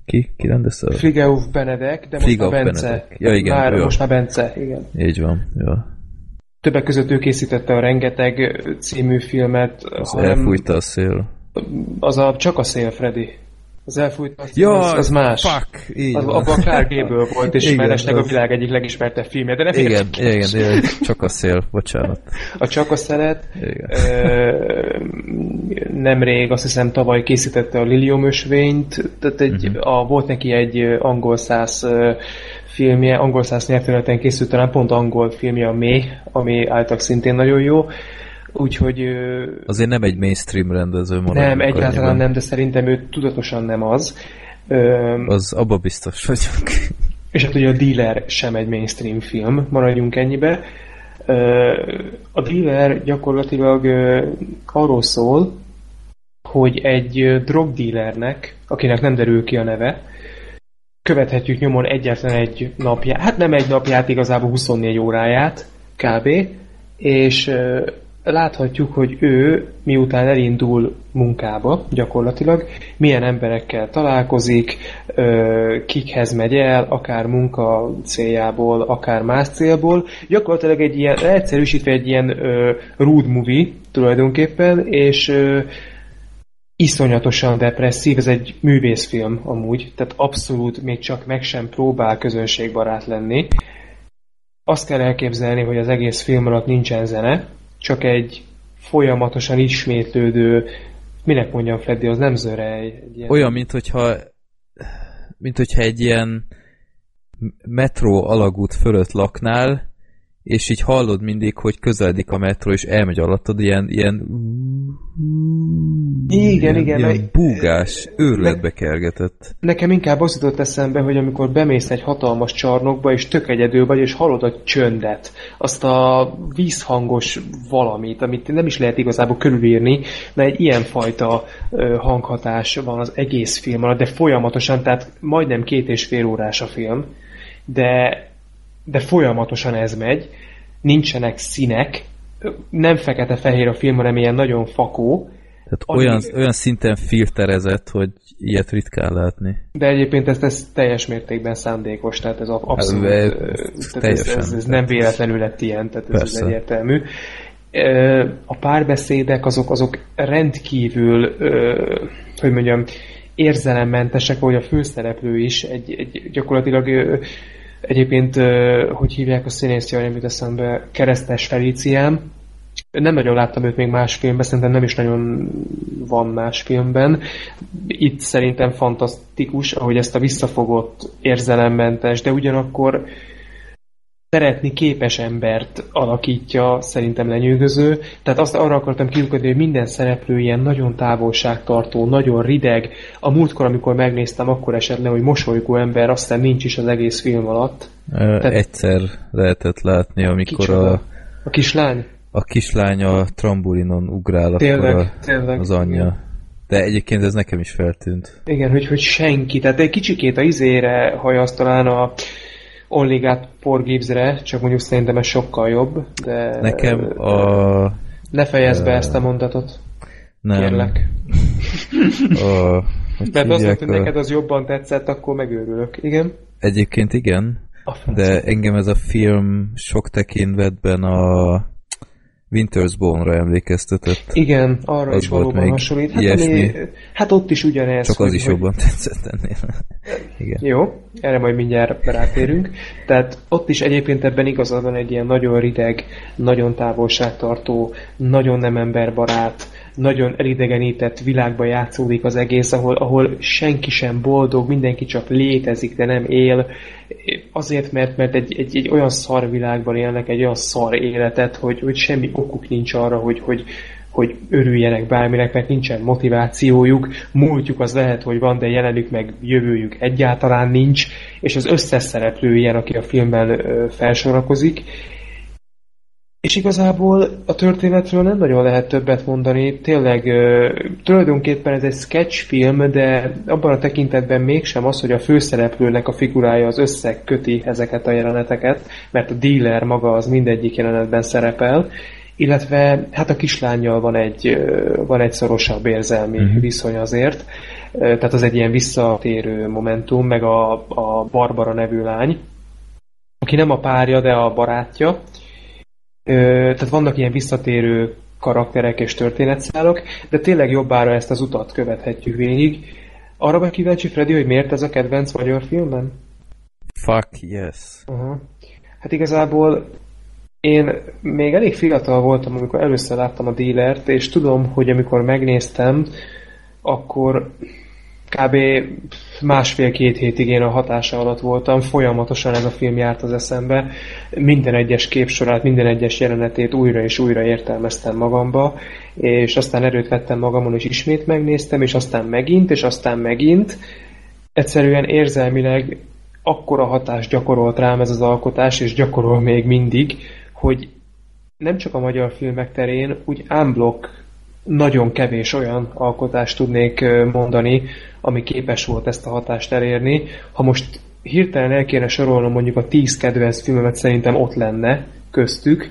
Ki? Ki rendezte? Frigeuf Benedek, de most Frigauf már Bence. Benedek. Ja, igen, már, ő most már Bence, igen. Így van, jó. Többek között ő készítette a Rengeteg című filmet. Az ha nem- elfújta a szél. Az a Csak a szél, Freddy. Az elfújt, az, Ja, az, az más. Fuck! Így Az, abban Clark Gable volt, és Igen, mellesleg a az- világ egyik legismertebb filmje, de nem Igen, érdekes. igen, igen, csak a szél, bocsánat. A Csak a szelet. Igen. Ö, nemrég, azt hiszem tavaly készítette a Lilium ösvényt, tehát egy, Mhm. a, volt neki egy angol száz filmje, angol száz nyelvterületen készült, talán pont angol filmje a Méh, ami által szintén nagyon jó. Úgyhogy Azért nem egy mainstream rendező maradjunk nem, egyáltalán annyiban. nem, de szerintem ő tudatosan nem az. Az abba biztos vagyok. és hát ugye a Dealer sem egy mainstream film, maradjunk ennyibe. A Dealer gyakorlatilag arról szól, hogy egy ö, drogdealernek, akinek nem derül ki a neve, követhetjük nyomon egyetlen egy napját, hát nem egy napját, igazából 24 óráját kb. És láthatjuk, hogy ő miután elindul munkába gyakorlatilag, milyen emberekkel találkozik, kikhez megy el, akár munka céljából, akár más célból. Gyakorlatilag egy ilyen, egyszerűsítve egy ilyen road movie tulajdonképpen, és iszonyatosan depresszív, ez egy művészfilm amúgy, tehát abszolút még csak meg sem próbál közönségbarát lenni. Azt kell elképzelni, hogy az egész film alatt nincsen zene, csak egy folyamatosan ismétlődő, minek mondjam Freddy, az nem zörej. Egy ilyen... Olyan, mint hogyha mint hogyha egy ilyen metró alagút fölött laknál, és így hallod mindig, hogy közeledik a metró, és elmegy alattad ilyen, ilyen Igen, ilyen, igen, ilyen meg- búgás, őrületbe kergetett. Nekem inkább azt jutott eszembe, hogy amikor bemész egy hatalmas csarnokba, és tök egyedül vagy, és hallod a csöndet, azt a vízhangos valamit, amit nem is lehet igazából körülírni, de egy ilyenfajta hanghatás van az egész film alatt, de folyamatosan, tehát majdnem két és fél órás a film, de, de folyamatosan ez megy, nincsenek színek, nem fekete-fehér a film, hanem ilyen nagyon fakó, Tehát Alig- olyan, olyan szinten filterezett, hogy ilyet ritkán látni. De egyébként ez, ez teljes mértékben szándékos, tehát ez ab- abszolút, Ez- ö, ez tehát ez, teljesen. ez, ez nem véletlenül lett ilyen, tehát ez, ez egyértelmű. A párbeszédek azok, azok rendkívül, hogy mondjam, érzelemmentesek, ahogy a főszereplő is, egy, egy gyakorlatilag egyébként, hogy hívják a színészt, jaj, nem jut eszembe, Keresztes Felicián, nem nagyon láttam őt még más filmben, szerintem nem is nagyon van más filmben. Itt szerintem fantasztikus, ahogy ezt a visszafogott, érzelemmentes, de ugyanakkor szeretni képes embert alakítja, szerintem lenyűgöző. Tehát azt arra akartam kiukadni, hogy minden szereplő ilyen nagyon távolságtartó, nagyon rideg. A múltkor, amikor megnéztem, akkor esett le, hogy mosolygó ember, aztán nincs is az egész film alatt. Tehát... Egyszer lehetett látni, amikor Kicsoda? a, A kislány? a kislány a trambulinon ugrál, Tényleg, akkor a, tényleg. az anyja. De egyébként ez nekem is feltűnt. Igen, hogy, hogy senki. Tehát egy kicsikét a izére hajaz talán a Only God Forgives-re, csak mondjuk szerintem ez sokkal jobb, de Nekem a... ne fejezd be ezt a mondatot, Nem, kérlek. a hogy Mert azt hívják mondta, hogy a- neked az jobban tetszett, akkor megőrülök. Igen? Egyébként igen, de engem ez a film sok tekintetben a Winter's Bone-ra emlékeztetett. Igen, arra Az is volt valóban hasonlít. Hát, ilyesmi. ami, hát ott is ugyanez. Csak az hogy- is hogy- jobban tetszett ennél. Igen. Jó, erre majd mindjárt rátérünk. Tehát ott is egyébként ebben igazad van egy ilyen nagyon rideg, nagyon távolságtartó, nagyon nem emberbarát, nagyon elidegenített világba játszódik az egész, ahol, ahol senki sem boldog, mindenki csak létezik, de nem él. Azért, mert, mert egy, egy, egy olyan szar világban élnek, egy olyan szar életet, hogy, hogy semmi okuk nincs arra, hogy, hogy, hogy örüljenek bárminek, mert nincsen motivációjuk, múltjuk az lehet, hogy van, de jelenük meg jövőjük egyáltalán nincs, és az összes szereplő ilyen, aki a filmben felsorakozik. És igazából a történetről nem nagyon lehet többet mondani. Tényleg tulajdonképpen ez egy sketchfilm, de abban a tekintetben mégsem az, hogy a főszereplőnek a figurája az összeköti ezeket a jeleneteket, mert a dealer maga az mindegyik jelenetben szerepel, illetve hát a kislányjal van egy, van egy szorosabb érzelmi uh-huh. viszony azért, tehát az egy ilyen visszatérő momentum, meg a, a Barbara nevű lány, aki nem a párja, de a barátja. Ö, tehát vannak ilyen visszatérő karakterek és történetszálok, de tényleg jobbára ezt az utat követhetjük végig. Arra vagy kíváncsi, Freddy, hogy miért ez a kedvenc magyar filmben? Fuck yes. Aha. Hát igazából én még elég fiatal voltam, amikor először láttam a dílert, és tudom, hogy amikor megnéztem, akkor kb. másfél-két hétig én a hatása alatt voltam, folyamatosan ez a film járt az eszembe, minden egyes képsorát, minden egyes jelenetét újra és újra értelmeztem magamba, és aztán erőt vettem magamon, és ismét megnéztem, és aztán megint, és aztán megint. Egyszerűen érzelmileg akkora hatást gyakorolt rám ez az alkotás, és gyakorol még mindig, hogy nem csak a magyar filmek terén, úgy unblock nagyon kevés olyan alkotást tudnék mondani, ami képes volt ezt a hatást elérni. Ha most hirtelen el kéne sorolnom mondjuk a 10 kedvenc filmemet, szerintem ott lenne köztük.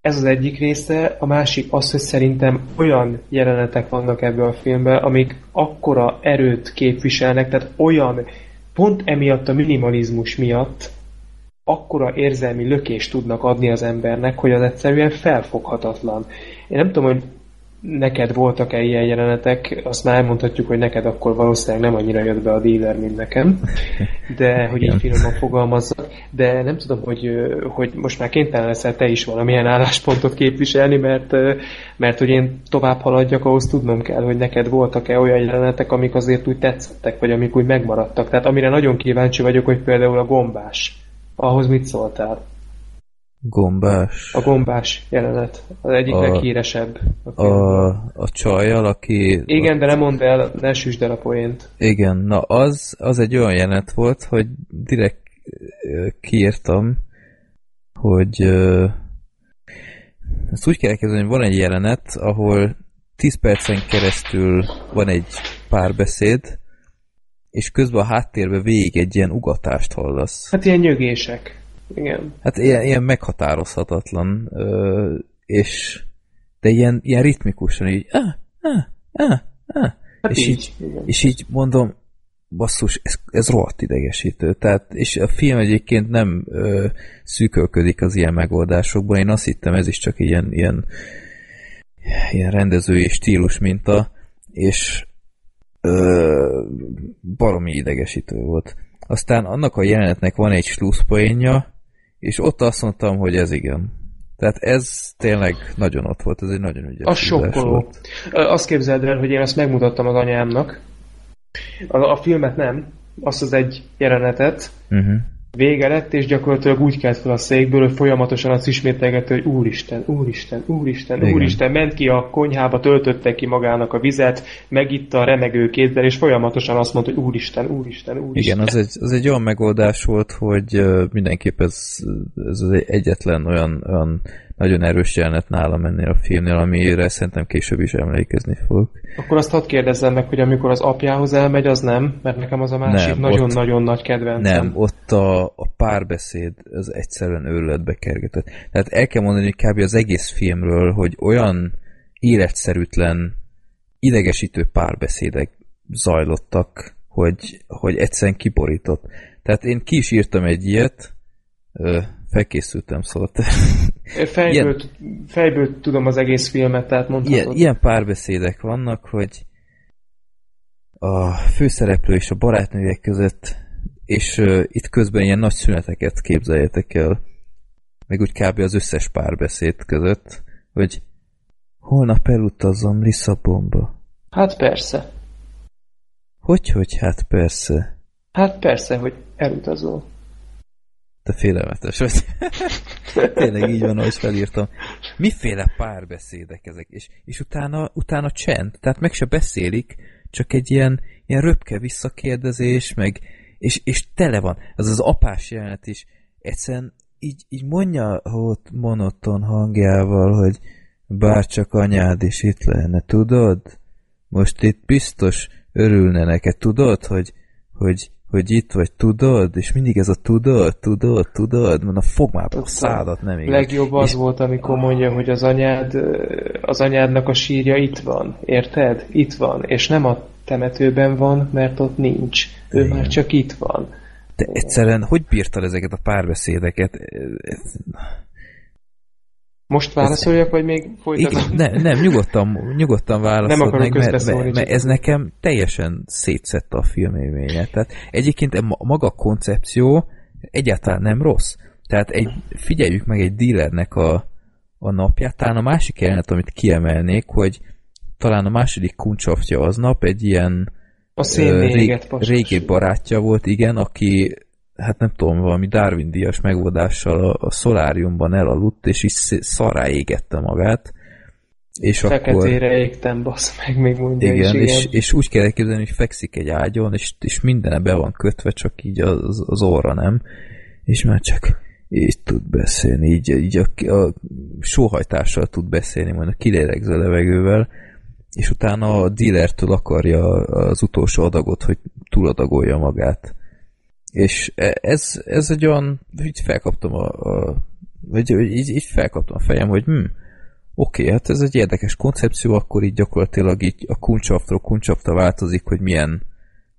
Ez az egyik része, a másik az, hogy szerintem olyan jelenetek vannak ebben a filmben, amik akkora erőt képviselnek, tehát olyan, pont emiatt a minimalizmus miatt akkora érzelmi lökést tudnak adni az embernek, hogy az egyszerűen felfoghatatlan. Én nem tudom, hogy neked voltak-e ilyen jelenetek, azt már elmondhatjuk, hogy neked akkor valószínűleg nem annyira jött be a dealer, mint nekem, de hogy így finoman fogalmazzak, de nem tudom, hogy, hogy most már kénytelen leszel te is valamilyen álláspontot képviselni, mert, mert hogy én tovább haladjak, ahhoz tudnom kell, hogy neked voltak-e olyan jelenetek, amik azért úgy tetszettek, vagy amik úgy megmaradtak. Tehát amire nagyon kíváncsi vagyok, hogy például a gombás. Ahhoz mit szóltál? Gombás. A gombás jelenet. Az egyik A- leghíresebb. A A, a csajjal, aki... Igen, de nem mondd el, ne süsd el a poént. Igen, na az, az egy olyan jelenet volt, hogy direkt kiírtam, hogy ezt úgy kell elképzelni, hogy van egy jelenet, ahol 10 percen keresztül van egy párbeszéd, és közben a háttérben végig egy ilyen ugatást hallasz. Hát ilyen nyögések. Igen. Hát ilyen, ilyen meghatározhatatlan, ö, és de ilyen, ilyen ritmikusan így, ah, ah, ah, ah. Hát és, így, így és így mondom, basszus, ez, ez rohadt idegesítő. Tehát, és a film egyébként nem ö, szűkölködik az ilyen megoldásokban. Én azt hittem, ez is csak ilyen, ilyen, ilyen rendezői stílus minta, és ö, baromi idegesítő volt. Aztán annak a jelenetnek van egy slusszpoénja, és ott azt mondtam, hogy ez igen. Tehát ez tényleg nagyon ott volt, ez egy nagyon ügyes Az sokkoló. Volt. Azt képzeld el, hogy én ezt megmutattam az anyámnak. A, a filmet nem, azt az egy jelenetet, uh-huh vége lett, és gyakorlatilag úgy kelt fel a székből, hogy folyamatosan azt ismételgette, hogy úristen, úristen, úristen, Igen. úristen, ment ki a konyhába, töltötte ki magának a vizet, megitta a remegő kézzel, és folyamatosan azt mondta, hogy úristen, úristen, úristen. Igen, az egy, az egy olyan megoldás volt, hogy mindenképp ez, ez az egyetlen olyan, olyan nagyon erős jelenet nálam ennél a filmnél, amire szerintem később is emlékezni fogok. Akkor azt hadd kérdezzem meg, hogy amikor az apjához elmegy, az nem? Mert nekem az a másik nagyon-nagyon nagy kedvencem. Nem, ott a, a párbeszéd az egyszerűen őrületbe kergetett. Tehát el kell mondani, hogy kb. az egész filmről, hogy olyan életszerűtlen, idegesítő párbeszédek zajlottak, hogy, hogy egyszerűen kiborított. Tehát én ki is írtam egy ilyet, felkészültem, szóval te... Fejből, ilyen, fejből tudom az egész filmet, tehát mondhatod. Ilyen, ilyen párbeszédek vannak, hogy a főszereplő és a barátnőjek között, és uh, itt közben ilyen nagy szüneteket képzeljetek el, meg úgy kb. az összes párbeszéd között, hogy holnap elutazom Lisszabonba. Hát persze. Hogy, hogy hát persze? Hát persze, hogy elutazol. Te félelmetes vagy. Tényleg így van, ahogy felírtam. Miféle párbeszédek ezek? És, és utána, utána csend. Tehát meg se beszélik, csak egy ilyen, ilyen röpke visszakérdezés, meg, és, és tele van. Az az apás jelenet is egyszerűen így, így mondja ott monoton hangjával, hogy bárcsak anyád is itt lenne, tudod? Most itt biztos örülne neked, tudod, hogy, hogy hogy itt vagy, tudod, és mindig ez a tudod, tudod, tudod, mondom, fog már a szádat, nem igaz. Legjobb az és... volt, amikor mondja, hogy az anyád, az anyádnak a sírja itt van, érted? Itt van, és nem a temetőben van, mert ott nincs. Ő Igen. már csak itt van. De egyszerűen, hogy bírtad ezeket a párbeszédeket? Most válaszoljak, vagy még folytatom? Nem, nem, nyugodtan, nyugodtan meg, mert, mert, mert ez nekem teljesen szétszette a filmélményet. Tehát egyébként a maga a koncepció egyáltalán nem rossz. Tehát egy, figyeljük meg egy dealernek a, a napját. Talán a másik jelenet, amit kiemelnék, hogy talán a második kuncsoftja aznap egy ilyen a rég, régi barátja volt, igen, aki hát nem tudom, valami Darwin díjas megoldással a, a szoláriumban elaludt, és is szará égette magát. És Feketére akkor... égtem, basz meg, még mondja igen, is, és, igen. és úgy kell elképzelni, hogy fekszik egy ágyon, és, és mindene be van kötve, csak így az, az orra nem, és már csak így tud beszélni, így, így a, a sóhajtással tud beszélni, majd a kilélegző levegővel, és utána a dealertől akarja az utolsó adagot, hogy túladagolja magát. És e, ez, ez egy olyan, így felkaptam a, a vagy így, így felkaptam a fejem, hogy hm, oké, hát ez egy érdekes koncepció, akkor így gyakorlatilag így a kuncsaftról kuncsaftra változik, hogy milyen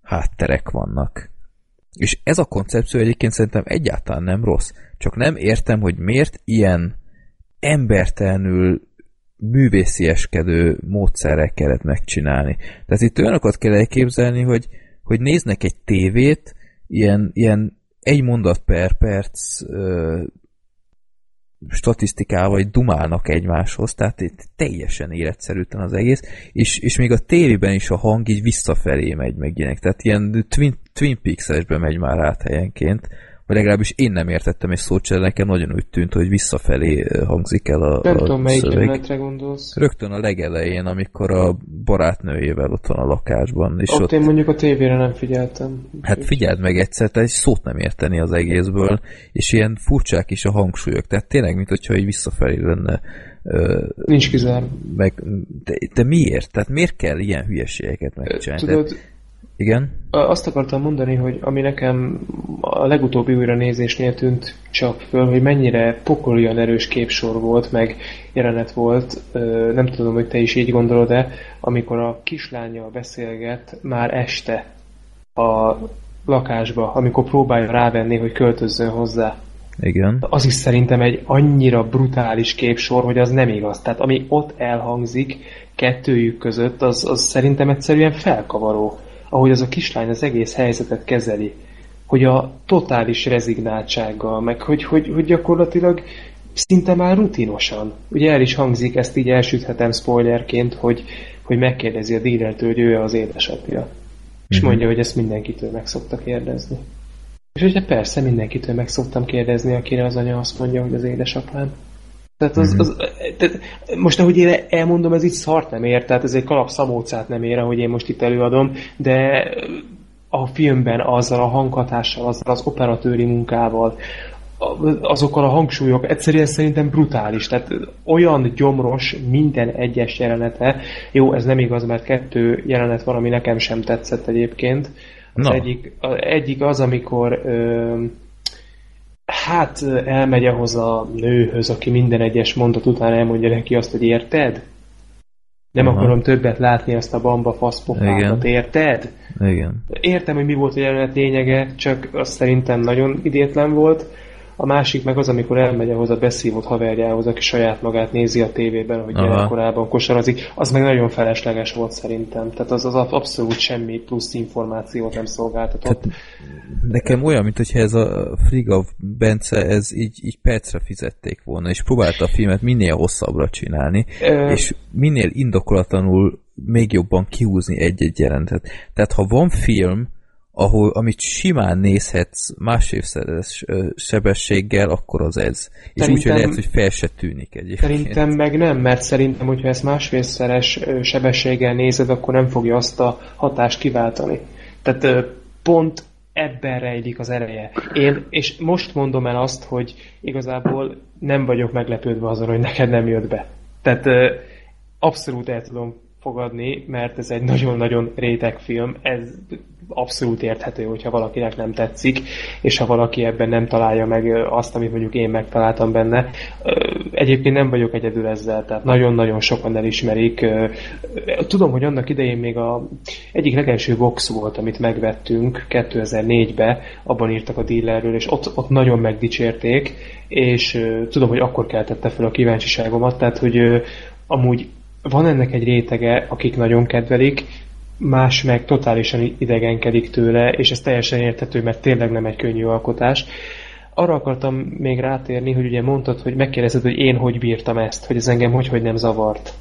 hátterek vannak. És ez a koncepció egyébként szerintem egyáltalán nem rossz. Csak nem értem, hogy miért ilyen embertelenül művészieskedő módszerrel kellett megcsinálni. Tehát itt olyanokat kell elképzelni, hogy, hogy néznek egy tévét, ilyen, ilyen egy mondat per perc ö, statisztikával, dumálnak egymáshoz, tehát itt teljesen életszerűtlen az egész, és, és még a tévében is a hang így visszafelé megy meg ilyenek, tehát ilyen Twin, Twin Peaks-esbe megy már át helyenként, vagy legalábbis én nem értettem egy szót sem, nekem nagyon úgy tűnt, hogy visszafelé hangzik el a, nem a tudom, melyik gondolsz. Rögtön a legelején, amikor a barátnőjével ott van a lakásban. És ott, ott én mondjuk a tévére nem figyeltem. Hát figyeld meg egyszer, te egy szót nem érteni az egészből, és ilyen furcsák is a hangsúlyok, tehát tényleg, mint hogyha így visszafelé lenne Nincs kizár. Meg, de, de miért? Tehát miért kell ilyen hülyeségeket megcsinálni? Tudod, Igen? Azt akartam mondani, hogy ami nekem a legutóbbi újra nézésnél tűnt csak föl, hogy mennyire pokolian erős képsor volt, meg jelenet volt, nem tudom, hogy te is így gondolod-e, amikor a kislánya beszélget már este a lakásba, amikor próbálja rávenni, hogy költözzön hozzá. Igen. Az is szerintem egy annyira brutális képsor, hogy az nem igaz. Tehát ami ott elhangzik kettőjük között, az, az szerintem egyszerűen felkavaró ahogy az a kislány az egész helyzetet kezeli, hogy a totális rezignáltsággal, meg hogy, hogy, hogy gyakorlatilag szinte már rutinosan. Ugye el is hangzik, ezt így elsüthetem spoilerként, hogy, hogy megkérdezi a dílertől, hogy ő az édesapja. És mhm. mondja, hogy ezt mindenkitől meg szokta kérdezni. És ugye persze mindenkitől meg szoktam kérdezni, akire az anya azt mondja, hogy az édesapám. Tehát, az, mhm. az, tehát most ahogy én elmondom, ez így szart nem ér, tehát ez egy kalap szamócát nem ér, ahogy én most itt előadom, de a filmben azzal a hanghatással, azzal az operatőri munkával, azokkal a hangsúlyok egyszerűen szerintem brutális. Tehát olyan gyomros minden egyes jelenete. Jó, ez nem igaz, mert kettő jelenet van, ami nekem sem tetszett egyébként. Az no. egyik, az egyik az, amikor ö, hát elmegy ahhoz a nőhöz, aki minden egyes mondat után elmondja neki azt, hogy érted? Nem Aha. akarom többet látni azt a bamba faszpofákat, érted? Igen. Értem, hogy mi volt a jelenet lényege, csak azt szerintem nagyon idétlen volt. A másik meg az, amikor elmegy ahhoz a beszívott haverjához, aki saját magát nézi a tévében, hogy gyerekkorában kosarazik, az meg nagyon felesleges volt szerintem. Tehát az, az abszolút semmi plusz információt nem szolgáltatott. Tehát nekem olyan, mint hogyha ez a Frigav Bence, ez így, így percre fizették volna, és próbálta a filmet minél hosszabbra csinálni, Ö... és minél indokolatlanul még jobban kihúzni egy-egy jelentet. Tehát ha van film, ahol, amit simán nézhetsz másfélszeres sebességgel, akkor az ez. És úgy, hogy lehet, hogy fel se tűnik egyébként. Szerintem meg nem, mert szerintem, hogyha ezt másfélszeres sebességgel nézed, akkor nem fogja azt a hatást kiváltani. Tehát pont ebben rejlik az ereje. Én, és most mondom el azt, hogy igazából nem vagyok meglepődve azon, hogy neked nem jött be. Tehát abszolút el tudom fogadni, mert ez egy nagyon-nagyon réteg film, ez abszolút érthető, hogyha valakinek nem tetszik, és ha valaki ebben nem találja meg azt, amit mondjuk én megtaláltam benne. Egyébként nem vagyok egyedül ezzel, tehát nagyon-nagyon sokan elismerik. Tudom, hogy annak idején még a egyik legelső box volt, amit megvettünk 2004-be, abban írtak a dealerről, és ott, ott nagyon megdicsérték, és tudom, hogy akkor keltette fel a kíváncsiságomat, tehát hogy amúgy van ennek egy rétege, akik nagyon kedvelik, más meg totálisan idegenkedik tőle, és ez teljesen érthető, mert tényleg nem egy könnyű alkotás. Arra akartam még rátérni, hogy ugye mondtad, hogy megkérdezed, hogy én hogy bírtam ezt, hogy ez engem hogy, hogy nem zavart.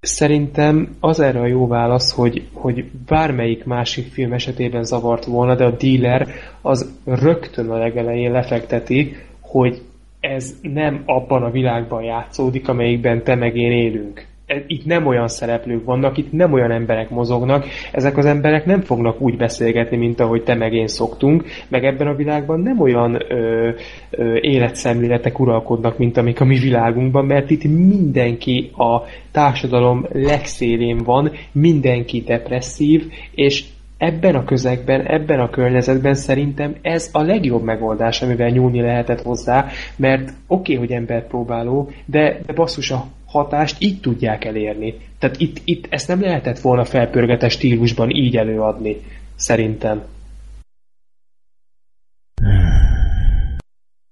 Szerintem az erre a jó válasz, hogy, hogy bármelyik másik film esetében zavart volna, de a dealer az rögtön a legelején lefekteti, hogy ez nem abban a világban játszódik, amelyikben te meg én élünk itt nem olyan szereplők vannak, itt nem olyan emberek mozognak, ezek az emberek nem fognak úgy beszélgetni, mint ahogy te meg én szoktunk, meg ebben a világban nem olyan ö, ö, életszemléletek uralkodnak, mint amik a mi világunkban, mert itt mindenki a társadalom legszélén van, mindenki depresszív, és ebben a közegben, ebben a környezetben szerintem ez a legjobb megoldás, amivel nyúlni lehetett hozzá, mert oké, okay, hogy ember próbáló, de, de basszus a hatást így tudják elérni. Tehát itt, itt ezt nem lehetett volna felpörgetes stílusban így előadni, szerintem.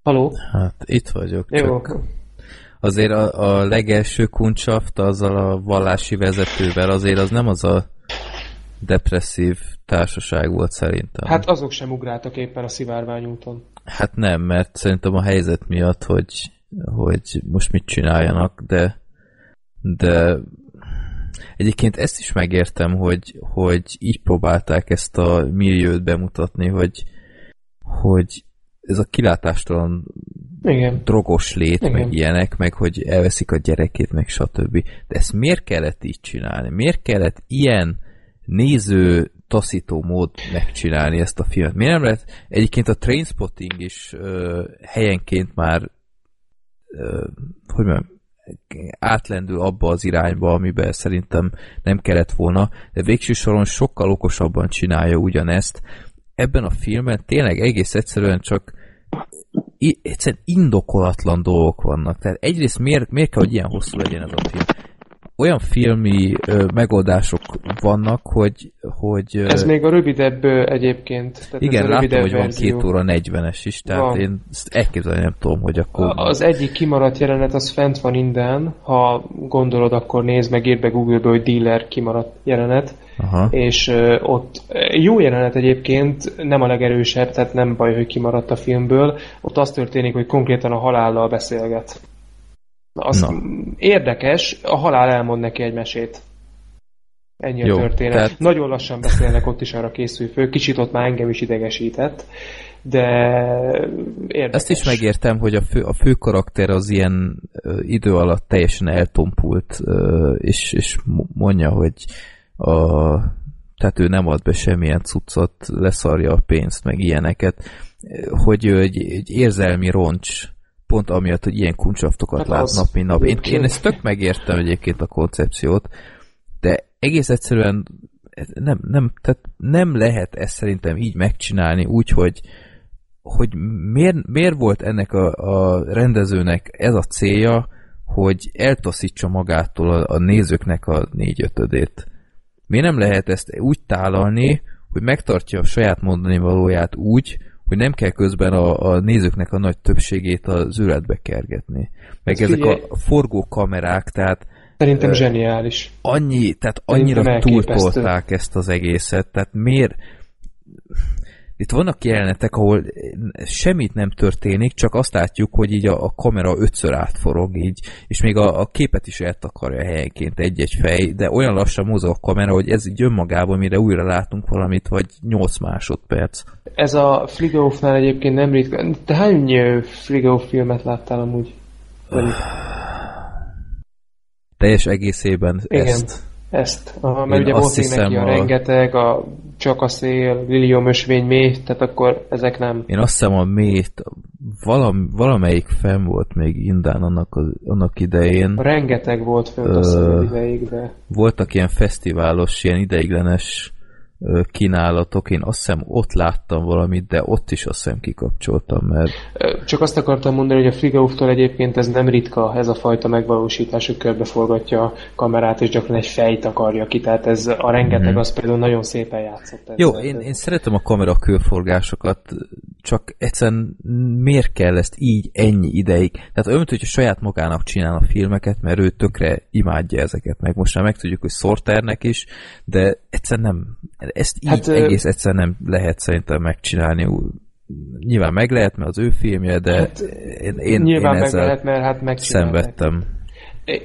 Haló? Hát itt vagyok, Jó. csak azért a, a legelső kuncsaft azzal a vallási vezetővel azért az nem az a depresszív társaság volt szerintem. Hát azok sem ugráltak éppen a szivárványúton. Hát nem, mert szerintem a helyzet miatt, hogy, hogy most mit csináljanak, de de egyébként ezt is megértem, hogy, hogy így próbálták ezt a milliót bemutatni, hogy, hogy ez a kilátástalan Igen. drogos lét, Igen. meg ilyenek, meg hogy elveszik a gyerekét, meg stb. De ezt miért kellett így csinálni? Miért kellett ilyen néző taszító mód megcsinálni ezt a filmet? Miért nem lehet? Egyébként a Trainspotting is ö, helyenként már ö, hogy mondjam, átlendül abba az irányba, amiben szerintem nem kellett volna, de végső soron sokkal okosabban csinálja ugyanezt. Ebben a filmben tényleg egész egyszerűen csak egyszerűen indokolatlan dolgok vannak. Tehát egyrészt miért, miért kell, hogy ilyen hosszú legyen ez a film? Olyan filmi ö, megoldások vannak, hogy... hogy ö, ez még a rövidebb ö, egyébként. Tehát igen, ez a láttam, hogy van verzió. két óra 40-es is, tehát Van. én ezt elképzelni nem tudom, hogy akkor... Az egyik kimaradt jelenet, az fent van innen. Ha gondolod, akkor nézd meg, írd be Google-be, hogy dealer kimaradt jelenet. Aha. És ö, ott jó jelenet egyébként, nem a legerősebb, tehát nem baj, hogy kimaradt a filmből. Ott az történik, hogy konkrétan a halállal beszélget. Az Na. érdekes, a halál elmond neki egy mesét. Ennyi a Jó, történet. tehát- Nagyon lassan beszélnek, ott is arra készül fő. Kicsit ott már engem is idegesített, de érdekes. Ezt is megértem, hogy a fő, a fő karakter az ilyen idő alatt teljesen eltompult, és, és mo- mondja, hogy a, tehát ő nem ad be semmilyen cuccot, leszarja a pénzt, meg ilyeneket, hogy ő egy, egy érzelmi roncs, pont amiatt, hogy ilyen kuncsaftokat Hát lát az nap, mint nap. Én, én ezt tök megértem egyébként a koncepciót, de egész egyszerűen nem, nem, tehát nem lehet ezt szerintem így megcsinálni, úgy, hogy, hogy miért, miért volt ennek a, a rendezőnek ez a célja, hogy eltaszítsa magától a, a nézőknek a négyötödét. Miért nem lehet ezt úgy tálalni, hogy megtartja a saját mondani valóját úgy, hogy nem kell közben a, a nézőknek a nagy többségét az őletbe kergetni. Meg Hát ezek figyelj- a forgókamerák, tehát Szerintem zseniális. annyi, tehát annyira túltolták ezt az egészet, tehát miért itt vannak jelenetek, ahol semmit nem történik, csak azt látjuk, hogy így a, a kamera ötször átforog így, és még a, a képet is eltakarja helyenként egy-egy fej, de olyan lassan mozog a kamera, hogy ez így önmagában, mire újra látunk valamit, vagy 8 másodperc. Ez a Fligoff-nál egyébként nem ritka. Te hány Fligoff filmet láttál amúgy? Velük? Teljes egészében Igen. ezt. Ezt. Aha, mert Én ugye volt még neki a, a- rengeteg, a Csak a szél, Lilium ösvény mély, tehát akkor ezek nem. Én azt hiszem a mét, valam, valamelyik fenn volt még Indán annak, az, annak idején. Rengeteg volt fönt a ideig, de... voltak ilyen fesztiválos, ilyen ideiglenes kínálatok, én azt hiszem ott láttam valamit, de ott is azt hiszem kikapcsoltam, mert Csak azt akartam mondani, hogy a Fligoff-tól egyébként ez nem ritka, ez a fajta megvalósítás, hogy körbeforgatja a kamerát, és gyakran egy fejt akarja ki, tehát ez a rengeteg, Mhm. az például nagyon szépen játszott. ezzel. jó, én, én szeretem a kamera körforgásokat, csak egyszerűen miért kell ezt így ennyi ideig? Tehát olyan, hogyha saját magának csinálna filmeket, mert ő tökre imádja ezeket, meg most már megtudjuk, hogy Sorternek is, de egyszerűen nem, ezt így Hát, egész egyszerűen nem lehet szerintem megcsinálni. Nyilván meg lehet, mert az ő filmje, de Hát, én, én, Nyilván én meg ezzel lehet, mert hát szenvedtem.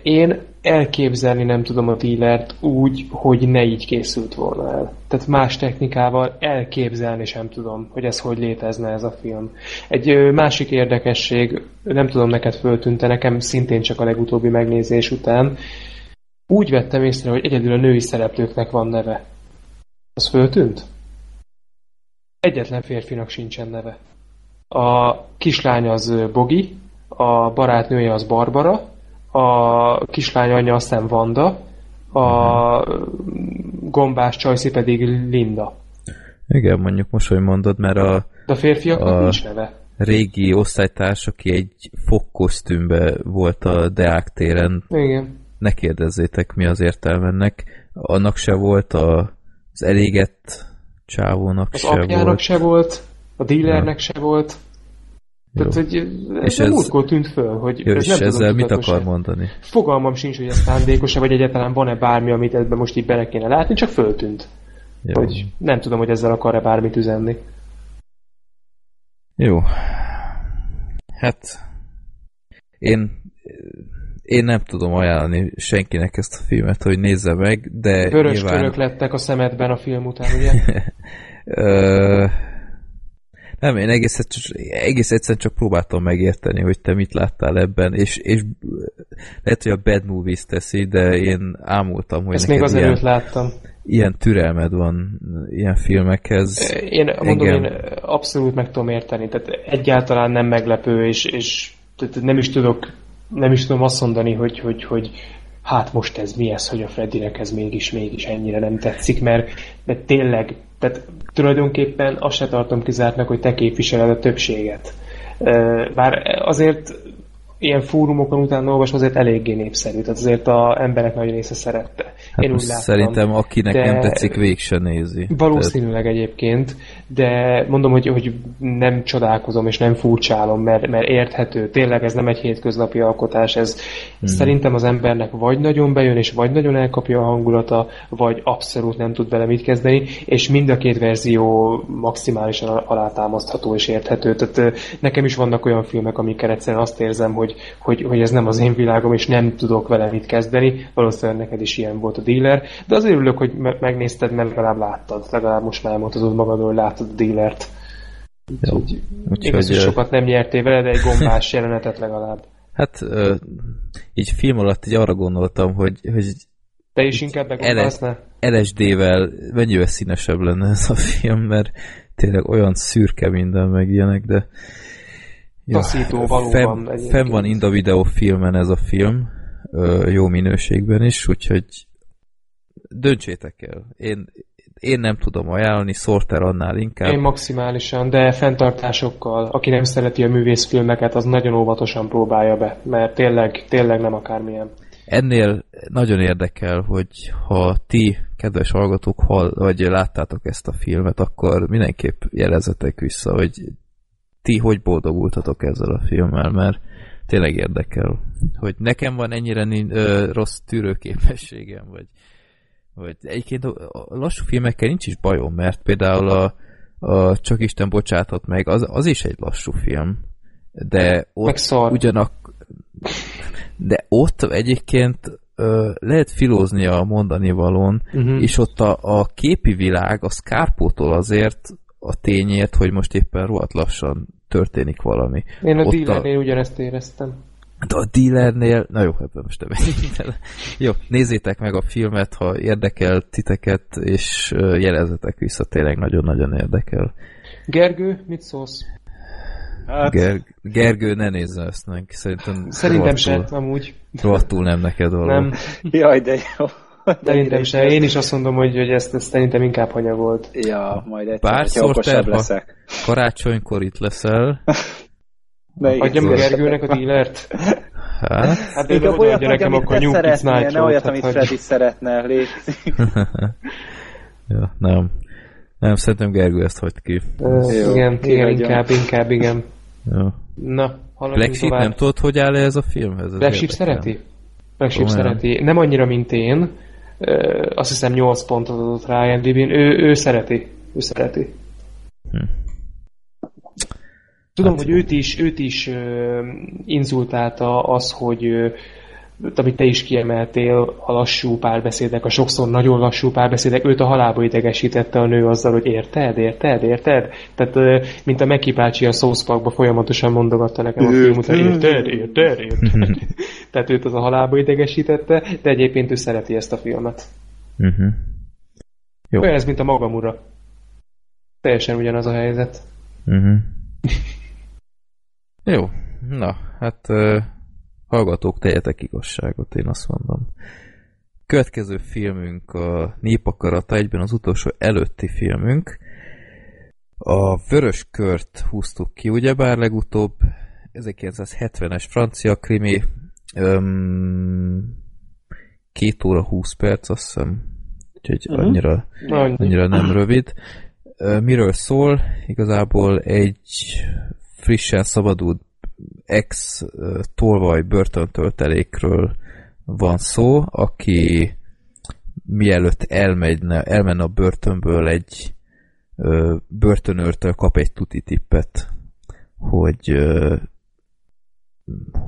Én elképzelni nem tudom a dealert úgy, hogy ne így készült volna el. Tehát más technikával elképzelni sem tudom, hogy ez hogy létezne ez a film. Egy másik érdekesség, nem tudom neked föltűnte, nekem szintén csak a legutóbbi megnézés után, úgy vettem észre, hogy egyedül a női szereplőknek van neve. Az föltűnt? Egyetlen férfinak sincsen neve. A kislány az Bogi, a barátnője az Barbara, a kislány anyja azt hiszem Vanda, a gombás csajszi pedig Linda. Igen, mondjuk most, hogy mondod, mert a De a férfiaknak A- nincs neve. régi osztálytárs, aki egy fogkosztümbe volt a Deák téren, Igen. ne kérdezzétek, mi az értelme ennek. Annak se volt, a, az elégett csávónak Az se volt. se volt, a dealernek se volt. Jó. Tehát, hogy ez, És ez múltkor tűnt föl, hogy Jó, ez és nem tudom ezzel mit akar mondani? Fogalmam sincs, hogy ez szándékos-e, vagy egyáltalán van-e bármi, amit ebben most így bele kéne látni, csak föltűnt. Jó. Hogy nem tudom, hogy ezzel akar-e bármit üzenni. Jó. Hát én én nem tudom ajánlani senkinek ezt a filmet, hogy nézze meg, de Vörös nyilván... körök lettek a szemedben a film után, ugye? Ö, nem, én egész, egész egyszerűen csak próbáltam megérteni, hogy te mit láttál ebben, és, és lehet, hogy a Bad Movies teszi, de én ámultam, hogy Ezt még azelőtt ilyen, láttam. ilyen türelmed van ilyen filmekhez. Én mondom, Engem- én abszolút meg tudom érteni. Tehát egyáltalán nem meglepő, és, és tehát nem is tudok nem is tudom azt mondani, hogy, hogy, hogy hát most ez mi ez, hogy a Freddynek ez mégis, mégis ennyire nem tetszik, mert, mert tényleg, tehát tulajdonképpen azt se tartom kizártnak, hogy te képviseled a többséget. Bár azért ilyen fórumokon utána olvasva azért eléggé népszerű, tehát azért a emberek nagy része szerette. Hát Én úgy láttam, szerintem akinek nem tetszik, se nézi. Valószínűleg tehát... egyébként, de mondom, hogy, hogy nem csodálkozom és nem furcsálom, mert, mert érthető. Tényleg ez nem egy hétköznapi alkotás, ez hmm. szerintem az embernek vagy nagyon bejön, és vagy nagyon elkapja a hangulata, vagy abszolút nem tud vele mit kezdeni, és mind a két verzió maximálisan alátámasztható és érthető. Tehát nekem is vannak olyan filmek, amikkel egyszerűen azt érzem, hogy hogy, hogy, hogy ez nem az én világom, és nem tudok vele mit kezdeni. Valószínűleg neked is ilyen volt a dealer, de azért örülök, hogy me- megnézted, mert legalább láttad. Legalább most már elmondhatod magadról, hogy láttad a dealert. Úgyhogy Úgyhogy sokat nem nyertél vele, de egy gombás jelenetet legalább. Hát így film alatt így arra gondoltam, hogy, hogy te is inkább begombásznál? LSD-vel mennyivel színesebb lenne ez a film, mert tényleg olyan szürke minden meg ilyenek, de Ja, taszító valóban. Fenn, fenn van Inda Video filmen ez a film, jó minőségben is, úgyhogy döntsétek el. Én, én nem tudom ajánlani, Sorter annál inkább. Én maximálisan, de fenntartásokkal. Aki nem szereti a művészfilmeket, az nagyon óvatosan próbálja be, mert tényleg, tényleg nem akármilyen. Ennél nagyon érdekel, hogy ha ti, kedves hallgatók, hall, vagy láttátok ezt a filmet, akkor mindenképp jelezetek vissza, hogy ti hogy boldogultatok ezzel a filmmel, mert tényleg érdekel, hogy nekem van ennyire ö, rossz tűrőképességem, vagy, vagy egyébként a lassú filmekkel nincs is bajom, mert például a, a Csak Isten bocsáthat meg, az, az is egy lassú film, de ott ugyanak de ott egyébként ö, lehet filózni a mondani valón, uh-huh. és ott a, a képi világ a Scarpótól azért a tényért, hogy most éppen rohadt lassan történik valami. Én a dealernél a... ugyanezt éreztem. De a dealernél, na jó, ebben most nem Jó, nézzétek meg a filmet, ha érdekel titeket, és jelezzetek vissza, tényleg nagyon-nagyon érdekel. Gergő, mit szólsz? Hát... Ger- Gergő, ne nézze ezt meg. Szerintem, Szerintem se, amúgy. Rohadtul nem neked való. Nem. Jaj, de jó. Szerintem se. Én is azt mondom, hogy, hogy ezt, ezt szerintem inkább hanyagolt. Ja, majd egyszer, Bárszor te, leszek. karácsonykor itt leszel. Adjam Gergőnek a dílert. Hát, hát de olyat mondja nekem, akkor New Kids Night Ne olyat, amit Freddy szeretne, létszik. ja, nem. Nem, szerintem Gergő ezt hagyd ki. Uh, igen, igen, inkább, inkább, igen. Jó. Na, Black Sheep nem tudod, hogy áll -e ez a filmhez? Black Sheep szereti? Black Sheep szereti. Nem annyira, mint én, azt hiszem 8 pontot adott rá IMDb-n, ő, ő szereti. Ő szereti. Hm. Tudom, hát, hogy őt is, őt is inzultálta az, hogy amit te is kiemeltél, a lassú párbeszédek, a sokszor nagyon lassú párbeszédek, őt a halálba idegesítette a nő azzal, hogy érted, érted, érted? Tehát, mint a Meki bácsi a South folyamatosan mondogatta nekem a film után, érted, érted, érted. Tehát őt az a halálba idegesítette, de egyébként ő szereti ezt a filmet. Uh-huh. Jó. Olyan ez, mint a magam ura. Teljesen ugyanaz a helyzet. Uh-huh. Jó, na, hát uh hallgatók, teljetek igazságot, én azt mondom. Következő filmünk a Népakarata, egyben az utolsó előtti filmünk. A Vörös Kört húztuk ki, ugyebár legutóbb 1970-es francia krimi, öm, két óra 20 perc, azt hiszem, úgyhogy uh-huh. annyira, annyira nem rövid. Miről szól? Igazából egy frissen szabadult ex-tolvaj börtöntöltelékről van szó, aki mielőtt elmegyne, elmenne a börtönből egy ö, börtönőrtől kap egy tuti tippet, hogy ö,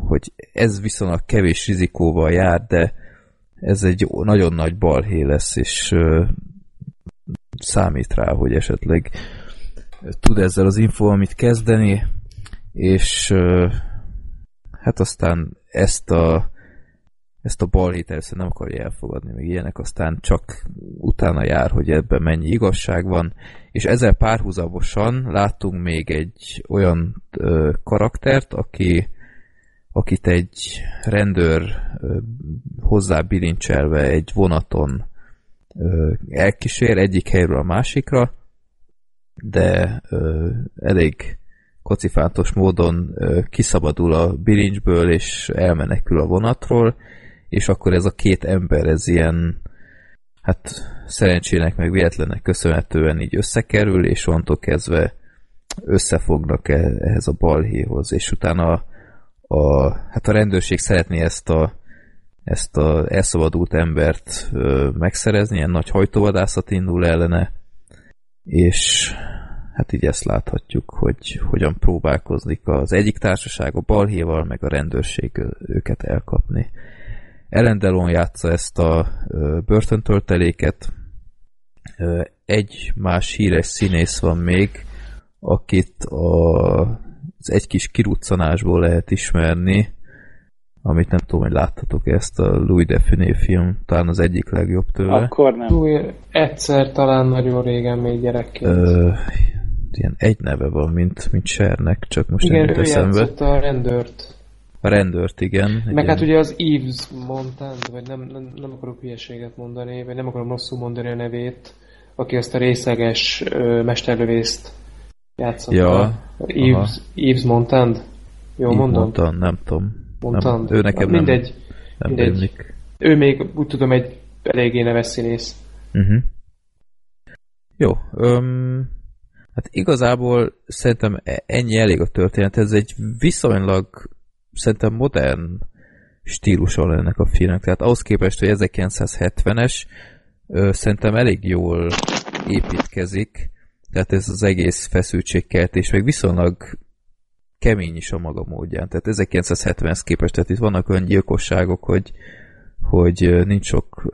hogy ez viszonylag kevés rizikóval jár, de ez egy nagyon nagy balhé lesz, és ö, számít rá, hogy esetleg tud ezzel az info amit kezdeni, és hát aztán ezt a ezt a balhét először nem akarja elfogadni, még ilyenek, aztán csak utána jár, hogy ebben mennyi igazság van, és ezzel párhuzamosan látunk még egy olyan ö, karaktert, aki akit egy rendőr hozzá bilincselve egy vonaton elkísér egyik helyről a másikra, de elég kocifántos módon kiszabadul a bilincsből, és elmenekül a vonatról, és akkor ez a két ember, ez ilyen hát szerencsének meg véletlenek köszönhetően így összekerül, és onnantól kezdve összefognak e, ehhez a balhéhoz, és utána a, a, hát a rendőrség szeretné ezt a ezt a elszabadult embert ö, megszerezni, ilyen nagy hajtóvadászat indul ellene, és hát így ezt láthatjuk, hogy hogyan próbálkozik az egyik társaság a balhéval, meg a rendőrség őket elkapni. Ellen Delon játsza ezt a börtöntölteléket. Egy más híres színész van még, akit a, az egy kis kiruccanásból lehet ismerni, amit nem tudom, hogy láttatok ezt a Louis Define film, talán az egyik legjobb tőle. Akkor nem. Louis, egyszer talán nagyon régen még gyerekként. Ö, ilyen egy neve van, mint, mint Sernek, csak most igen, nem eszembe. Igen, a rendőrt. A rendőrt, igen. Meg igen. hát ugye az Yves Montand, vagy nem, nem, nem akarok hülyeséget mondani, vagy nem akarom rosszul mondani a nevét, aki azt a részeges ö, mesterlövészt játszott. Ja. Yves, Yves Montand? Jó Yves mondom? Montand, nem tudom. Montand. Nem, ő nekem hát mindegy, nem, mindegy. Ő még úgy tudom egy eléggé neves színész. Uh-huh. Jó. Um, hát igazából szerintem e- ennyi elég a történet. Ez egy viszonylag szerintem modern stílusa ennek a filmnek. Tehát ahhoz képest, hogy 1970-es, szerintem elég jól építkezik. Tehát ez az egész feszültségkeltés, meg viszonylag kemény is a maga módján. Tehát 1970-hez képest, tehát itt vannak olyan gyilkosságok, hogy, hogy nincs sok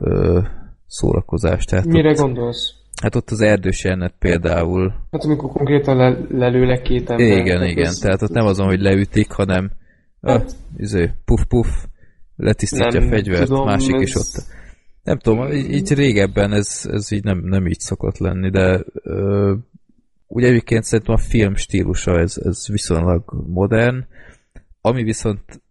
szórakozás. Tehát Mire ott, gondolsz? Hát ott az erdős jelenet például. Hát amikor konkrétan le, lelőlek két ember. Igen, tehát igen. Ez, tehát ott nem azon, hogy leütik, hanem hát, ah, izé, puf puf, letisztítja a fegyvert, tudom, másik ez... is ott. Nem tudom, így, így régebben ez, ez így nem, nem így szokott lenni, de ö, ugye egyébként szerintem a film stílusa ez, ez viszonylag modern, ami viszont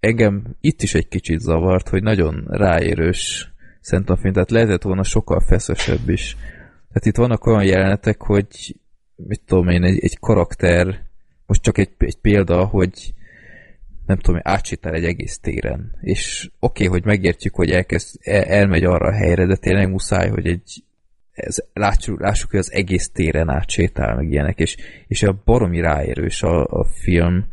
engem itt is egy kicsit zavart, hogy nagyon ráérős szerintem a film, tehát lehetett volna sokkal feszesebb is. Tehát itt vannak olyan jelenetek, hogy mit tudom én, egy, egy karakter, most csak egy, egy példa, hogy nem tudom, átsétál egy egész téren. És oké, okay, hogy megértjük, hogy elkezd, el, elmegy arra a helyre, de tényleg muszáj, hogy egy ez, lássuk, lássuk, hogy az egész téren átsétál, meg ilyenek, és, és a baromi ráérős a, a film,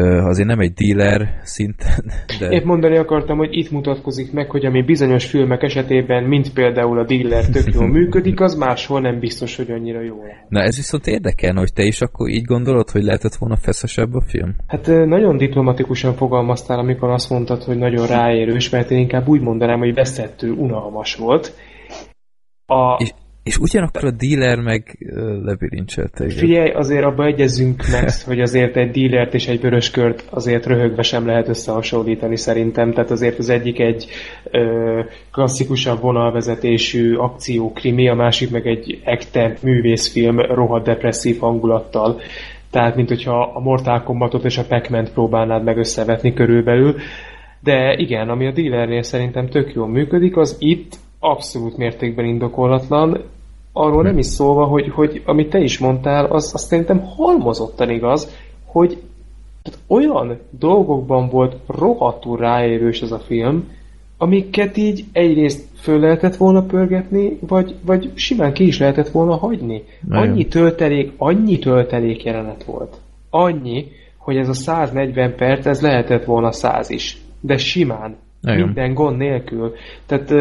azért nem egy dealer szinten, de... Épp mondani akartam, hogy itt mutatkozik meg, hogy ami bizonyos filmek esetében, mint például a dealer tök jól működik, az máshol nem biztos, hogy annyira jó. Na ez viszont érdekel, hogy te is akkor így gondolod, hogy lehetett volna feszesebb a film? Hát nagyon diplomatikusan fogalmaztál, amikor azt mondtad, hogy nagyon ráérős, mert én inkább úgy mondanám, hogy veszettő, unalmas volt. A... És, és ugyanakkor a dealer meg lebilincselte. Figyelj, azért abba egyezzünk meg, hogy azért egy dealert és egy vöröskört azért röhögve sem lehet összehasonlítani szerintem. Tehát azért az egyik egy ö, klasszikusabb vonalvezetésű akciókrimi, a másik meg egy ekte művészfilm rohadt depresszív hangulattal. Tehát, mint hogyha a Mortal Kombatot és a pac próbálnád meg összevetni körülbelül. De igen, ami a dealernél szerintem tök jól működik, az itt abszolút mértékben indokolatlan, arról nem is szólva, hogy, hogy amit te is mondtál, az, az szerintem halmozottan igaz, hogy tehát olyan dolgokban volt rohadtul ráérős ez a film, amiket így egyrészt föl lehetett volna pörgetni, vagy, vagy simán ki is lehetett volna hagyni. Nagyon. Annyi töltelék, annyi töltelék jelenet volt. Annyi, hogy ez a 140 perc, ez lehetett volna 100 is. De simán. Nagyon. Minden gond nélkül. Tehát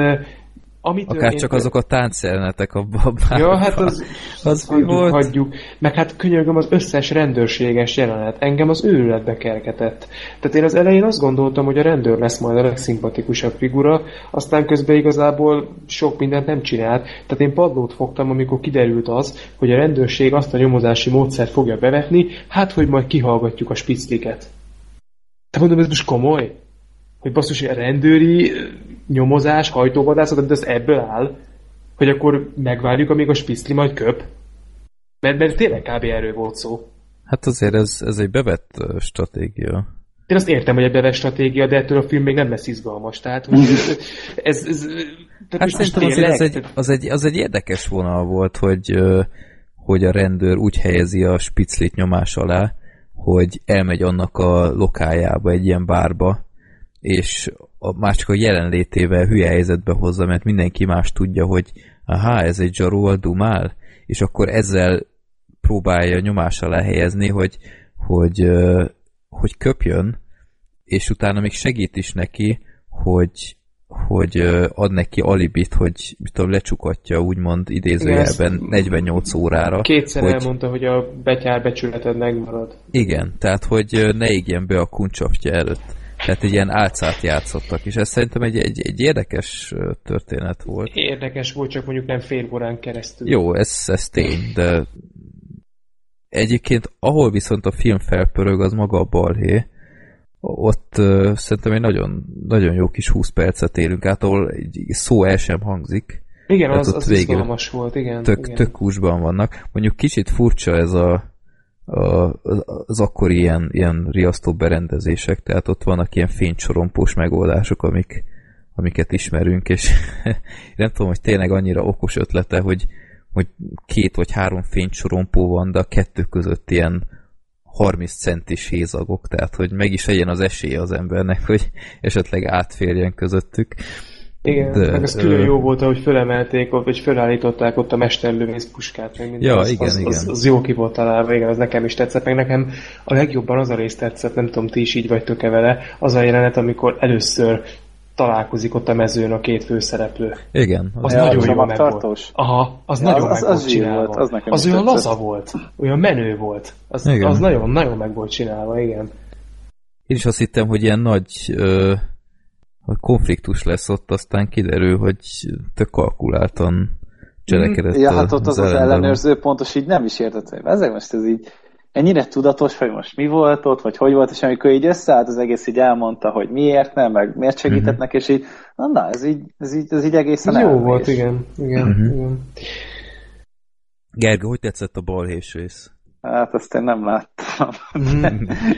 ami Akár csak azok a táncjelenetek a babában. Ja, hát az, az hagyjuk, volt? hagyjuk. Meg hát könyörgöm az összes rendőrséges jelenet. Engem az őrületbe kergetett. Tehát én az elején azt gondoltam, hogy a rendőr lesz majd a legszimpatikusabb figura, aztán közben igazából sok mindent nem csinált. Tehát én padlót fogtam, amikor kiderült az, hogy a rendőrség azt a nyomozási módszert fogja bevetni, hát hogy majd kihallgatjuk a spicliket. Te mondom, ez most komoly? Hogy basszus, a rendőri nyomozás, hajtóvadászat, de ez ebből áll, hogy akkor megvárjuk, amíg a spiszli majd köp. Mert, mert tényleg kb. erről volt szó. Hát azért ez, ez egy bevett stratégia. Én azt értem, hogy egy beves stratégia, de ettől a film még nem lesz izgalmas. Tehát, hogy ez, ez, ez hát szerintem azért az egy, az, egy, az egy érdekes vonal volt, hogy, hogy a rendőr úgy helyezi a spiclit nyomás alá, hogy elmegy annak a lokájába, egy ilyen bárba, és a, már csak a jelenlétével hülye helyzetbe hozza, mert mindenki más tudja, hogy aha, ez egy zsaró, dumál, és akkor ezzel próbálja nyomás alá helyezni, hogy, hogy, hogy köpjön, és utána még segít is neki, hogy, hogy ad neki alibit, hogy mit tudom, lecsukatja úgymond idézőjelben 48 órára. Kétszer hogy, elmondta, hogy a betyár becsületed megmarad. Igen, tehát hogy ne ígjen be a kuncsaftja előtt. Tehát egy ilyen álcát játszottak, és ez szerintem egy, egy, egy érdekes történet volt. Érdekes volt, csak mondjuk nem fél órán keresztül. Jó, ez, ez tény, de egyébként ahol viszont a film felpörög, az maga a balhé, ott uh, szerintem egy nagyon, nagyon jó kis 20 percet élünk át, ahol egy szó el sem hangzik. Igen, az, az izgalmas volt, igen. Tök, igen. tök húsban vannak. Mondjuk kicsit furcsa ez a, az akkori ilyen, ilyen riasztó berendezések, tehát ott vannak ilyen fénycsorompós megoldások, amik, amiket ismerünk, és nem tudom, hogy tényleg annyira okos ötlete, hogy, hogy két vagy három fénycsorompó van, de a kettő között ilyen 30 centis hézagok, tehát hogy meg is legyen az esélye az embernek, hogy esetleg átférjen közöttük. Igen, de, meg az külön jó volt, hogy fölemelték ott, vagy fölállították ott a mesterlövész puskát, meg minden. Ja, az, igen, az, igen. Az, az, jó ki volt találva, igen, az nekem is tetszett, meg nekem a legjobban az a rész tetszett, nem tudom, ti is így vagytok-e vele, az a jelenet, amikor először találkozik ott a mezőn a két főszereplő. Igen. Az Ja, nagyon az jó meg volt. Aha, az Ja, nagyon az- meg az volt csinálva. volt, az nekem az olyan tetszett. laza volt, olyan menő volt. Az, Igen. az nagyon, nagyon meg volt csinálva, igen. Én is azt hittem, hogy ilyen nagy ö, hogy konfliktus lesz ott, aztán kiderül, hogy tök kalkuláltan cselekedett Ja, a- hát ott az az ellenfelem. ellenőrző pontos így nem is értett, hogy ezek most ez így ennyire tudatos, hogy most mi volt ott, vagy hogy volt, és amikor így összeállt az egész, így elmondta, hogy miért nem, meg miért segített neki, és így, na, na ez így, ez így, ez így egészen jó volt, igen. igen, Mhm. igen. Gergő, hogy tetszett a balhés rész? Hát azt én nem láttam.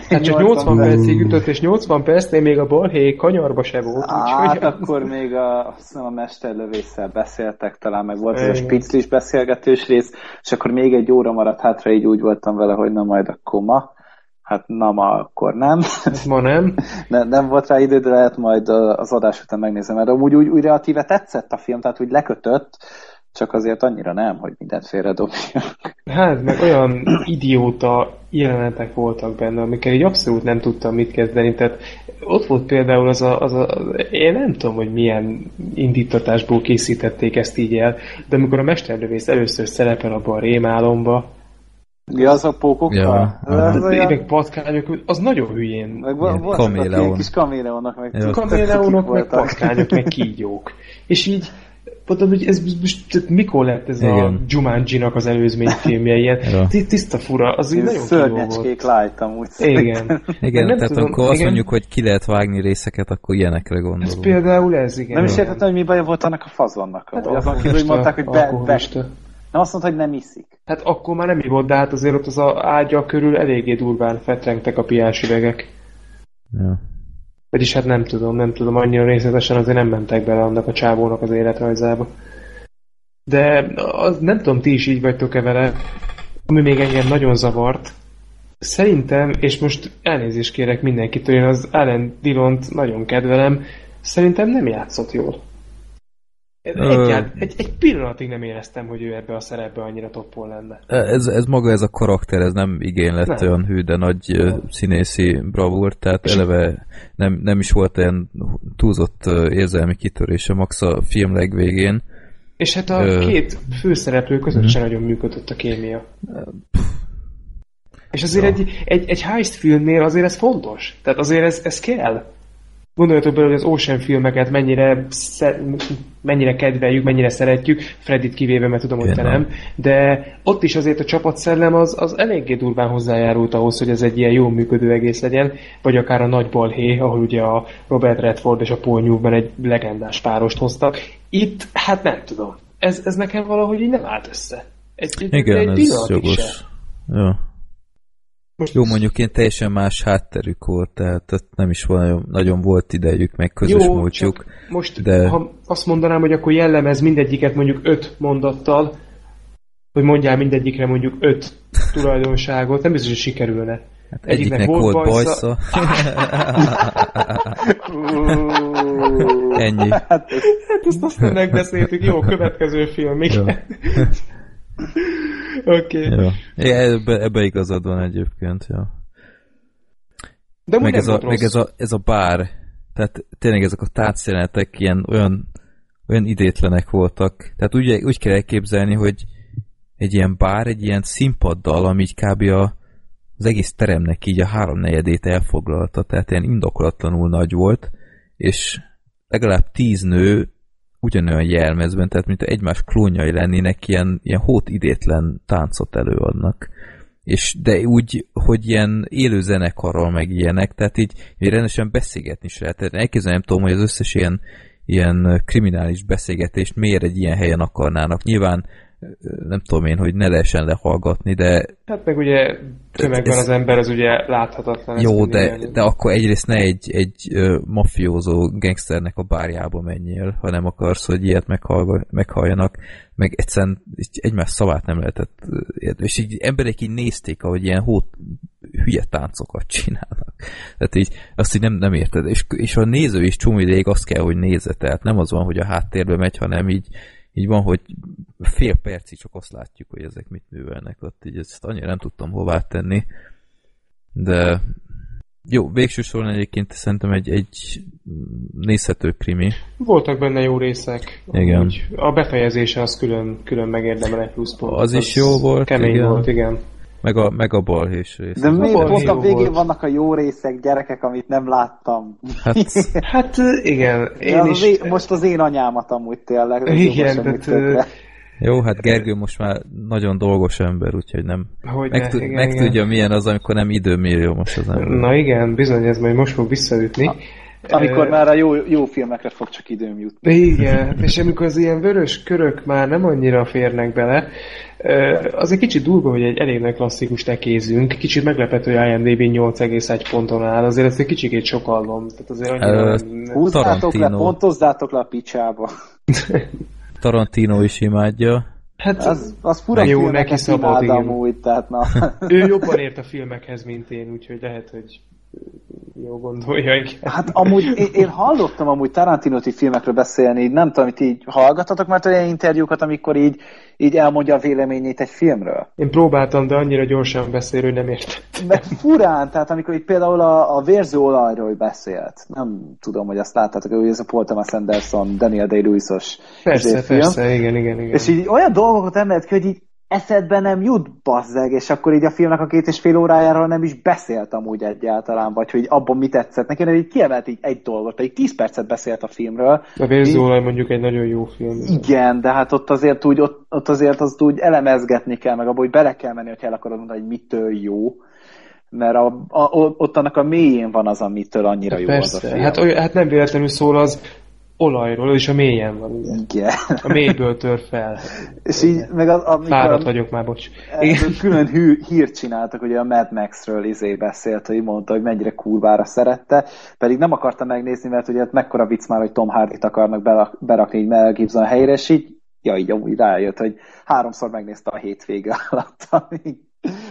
Hát csak 80 percig jutott, és 80 percnél még a balhé kanyarba se volt. Hát úgyhogy- akkor még a, azt hiszem a mesterlövésszel beszéltek, talán meg volt ez a spiclis beszélgetős rész, és akkor még egy óra maradt hátra, így úgy voltam vele, hogy na majd akkor ma. Hát na ma akkor nem. Hát ma nem. ne, nem volt rá idő, de lehet majd az adás után megnézem, mert amúgy úgy, úgy relatíve tetszett a film, tehát úgy lekötött, csak azért annyira nem, hogy mindent félredobjak. Hát, meg olyan idióta jelenetek voltak benne, amikkel így abszolút nem tudtam mit kezdeni. Tehát ott volt például az a, az a én nem tudom, hogy milyen indítatásból készítették ezt így el, de amikor a mesterlövész először szerepel abban a rémálomba, Mi az a pókokkal? Ja, az, olyan, meg patkányok, az nagyon hülyén. meg voltak ilyen kis kaméleonok, meg Ja. kaméleonok, meg patkányok, meg kígyók. És így mondom, hogy ez most mikor lett ez a Igen. Jumanji-nak az előzmény filmje ilyen. Tiszta fura, az így nagyon. Szörnyecskék light amúgy. Igen. Igen, nem tehát tudom, amikor azt igen. mondjuk, hogy ki lehet vágni részeket, akkor ilyenekre Ez gondolunk. például ez, igen. Nem is értettem, hogy mi baja volt annak a fazonnak. Hát azon kívül, hogy mondták, hogy be, be, nem azt mondta, hogy nem iszik. Hát akkor már nem volt, de hát azért ott az a ágya körül eléggé durván fetrengtek a piás üvegek. Ja. Vagyis hát nem tudom, nem tudom, annyira részletesen azért nem mentek bele annak a csávónak az életrajzába. De az, nem tudom, ti is így vagytok-e vele, ami még engem nagyon zavart. Szerintem, és most elnézést kérek mindenkitől, én az Alan Dillont nagyon kedvelem, szerintem nem játszott jól. Egyált, egy, egy pillanatig nem éreztem, hogy ő ebbe a szerepbe annyira toppon lenne. Ez, ez maga ez a karakter, ez nem igénylett Nem. olyan hű, de nagy ö, színészi bravúr, tehát eleve nem, nem is volt olyan túlzott érzelmi kitörése max a film legvégén. És hát a Ö. két főszereplő között Mhm. sem nagyon működött a kémia. És azért egy, egy, egy heist filmnél azért ez fontos. Tehát azért ez, ez kell. Gondoljatok bele, hogy az Ocean filmeket mennyire, szer, mennyire kedveljük, mennyire szeretjük, Freddit kivéve, mert tudom, hogy te nem, de ott is azért a csapatszellem az, az eléggé durván hozzájárult ahhoz, hogy ez egy ilyen jó működő egész legyen, vagy akár a Nagy Balhé, ahol ugye a Robert Redford és a Paul Newman egy legendás párost hoztak. Itt, hát nem tudom. Ez, ez nekem valahogy így nem állt össze. Egy, Igen, egy ez jogos. Ja. Most Jó, mondjuk én teljesen más hátterük volt, tehát nem is nagyon, nagyon volt idejük, meg közös Jó, múltjuk. Most, de... ha azt mondanám, hogy akkor jellemez mindegyiket mondjuk öt mondattal, hogy mondjál mindegyikre mondjuk öt tulajdonságot, nem biztos, hogy sikerülne. Hát egyiknek, egyiknek volt, volt bajsza. Ennyi. Hát, hát ezt aztán megbeszéltük. Jó, következő film. Oké. Okay. Ja, ebbe, ebbe igazad van egyébként, ja. De meg, ez a, meg ez, a, ez a bár, tehát tényleg ezek a táncjelenetek ilyen olyan, olyan idétlenek voltak. Tehát úgy, úgy kell elképzelni, hogy egy ilyen bár, egy ilyen színpaddal, ami így kb. A, az egész teremnek így a háromnegyedét elfoglalta, tehát ilyen indokolatlanul nagy volt, és legalább tíz nő ugyanolyan jelmezben, tehát mint egymás klónjai lennének, ilyen, ilyen hót idétlen táncot előadnak. És de úgy, hogy ilyen élő zenekarral meg ilyenek, tehát így, így rendesen beszélgetni is lehet. Elképzelni nem tudom, hogy az összes ilyen, ilyen kriminális beszélgetést miért egy ilyen helyen akarnának. Nyilván nem tudom én, hogy ne lehessen lehallgatni, de... Hát meg ugye tömegben ez... az ember az ugye láthatatlan. Jó, de, de akkor egyrészt ne egy, egy uh, mafiózó gangsternek a bárjába menjél, ha nem akarsz, hogy ilyet meghalljanak, meg egyszerűen egymás szavát nem lehetett, és így emberek így nézték, ahogy ilyen hót hülye táncokat csinálnak. Tehát így azt így nem, nem érted. És, és a néző is csomó ideig azt kell, hogy nézze, tehát nem az van, hogy a háttérbe megy, hanem így így van, hogy fél percig csak azt látjuk, hogy ezek mit művelnek ott, így ezt annyira nem tudtam hová tenni, de jó, végső soron egyébként szerintem egy, egy nézhető krimi. Voltak benne jó részek. Igen. Úgy, a befejezése az külön, külön megérdemel egy plusz pont. Az, az is jó volt. Kemény igen. volt, igen. Meg a, meg a balhés rész. De miért pont a végén volt. vannak a jó részek, gyerekek, amit nem láttam? Hát, hát igen. Én is... az én, most az én anyámat amúgy tényleg. Igen, tehát... Jó, hát Gergő most már nagyon dolgos ember, úgyhogy nem hogy meg, igen, megtudja, igen. milyen az, amikor nem időmérő most az ember. Na igen, bizony, ez majd most fog visszaütni. Amikor már a jó, jó filmekre fog csak időm jutni. Igen, és amikor az ilyen vörös körök már nem annyira férnek bele, az egy kicsit durva, hogy egy elég nagy klasszikus tekézünk. Kicsit meglepető, hogy IMDb 8,1 ponton áll. Azért ezt egy kicsikét sokallom. Tehát azért annyira... Uh, Húzzátok le, pontozzátok le a picsába. Tarantino is imádja. Hát az, az fura jó, neki szabad, amúgy, tehát na. ő jobban ért a filmekhez, mint én, úgyhogy lehet, hogy jó gondolja, igen. Hát amúgy én, én hallottam amúgy Tarantinoti filmekről beszélni, nem tudom, hogy így hallgatatok már olyan interjúkat, amikor így, így elmondja a véleményét egy filmről? Én próbáltam, de annyira gyorsan beszél, hogy nem értettem. De furán, tehát amikor így például a, a vérző olajról beszélt, nem tudom, hogy azt láttátok, hogy ez a Paul Thomas Anderson, Daniel Day-Lewis-os Persze, persze, igen, igen, igen. És így olyan dolgokat emelt ki, hogy így eszedbe nem jut, bazzeg, és akkor így a filmnek a két és fél órájáról nem is beszélt amúgy egyáltalán, vagy hogy abban mi tetszett neki, hanem így kiemelt így egy dolgot, pedig tíz percet beszélt a filmről. A Vérzólaj mondjuk egy nagyon jó film. Igen, de hát ott azért úgy, ott, ott azért azt úgy elemezgetni kell, meg abban, hogy bele kell menni, hogy el akarod mondani, hogy mitől jó mert a, a, ott annak a mélyén van az, amitől annyira hát jó persze. az a film. Hát, olyan, hát nem véletlenül szól az olajról, és a mélyen van, ugye? Igen. A mélyből tör fel. És így, meg az, amikor... Fáradt vagyok már, bocs. Igen. Külön hű, hírt csináltak, ugye a Mad Max-ről izé beszélt, hogy mondta, hogy mennyire kurvára szerette, pedig nem akarta megnézni, mert ugye hát mekkora vicc már, hogy Tom Hardy-t akarnak berakni így Mel Gibson helyre, és így, ja, így amúgy rájött, hogy háromszor megnézte a hétvége alatt, amíg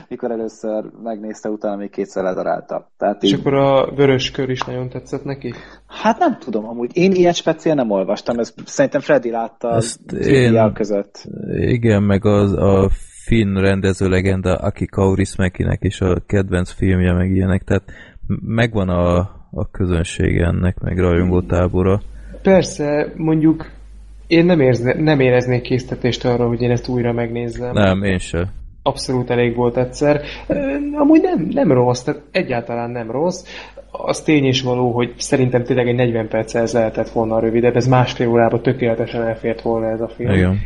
mikor először megnézte, utána még kétszer ledarálta. Tehát És így... akkor a vörös kör is nagyon tetszett neki? Hát nem tudom, amúgy én ilyen speciál nem olvastam, ezt szerintem Freddy látta Azt én... között. Igen, meg az a finn rendező legenda Aki Kaurismäkinek is a kedvenc filmje, meg ilyenek, tehát megvan a, a közönség ennek, meg rajongó tábora. Persze, mondjuk én nem, érzne, nem éreznék késztetést arra, hogy én ezt újra megnézzem. Nem, én sem abszolút elég volt egyszer. Amúgy nem, nem rossz, tehát egyáltalán nem rossz. Az tény is való, hogy szerintem tényleg egy 40 perccel ez lehetett volna rövidebb, ez másfél órában tökéletesen elfért volna ez a film. Igen.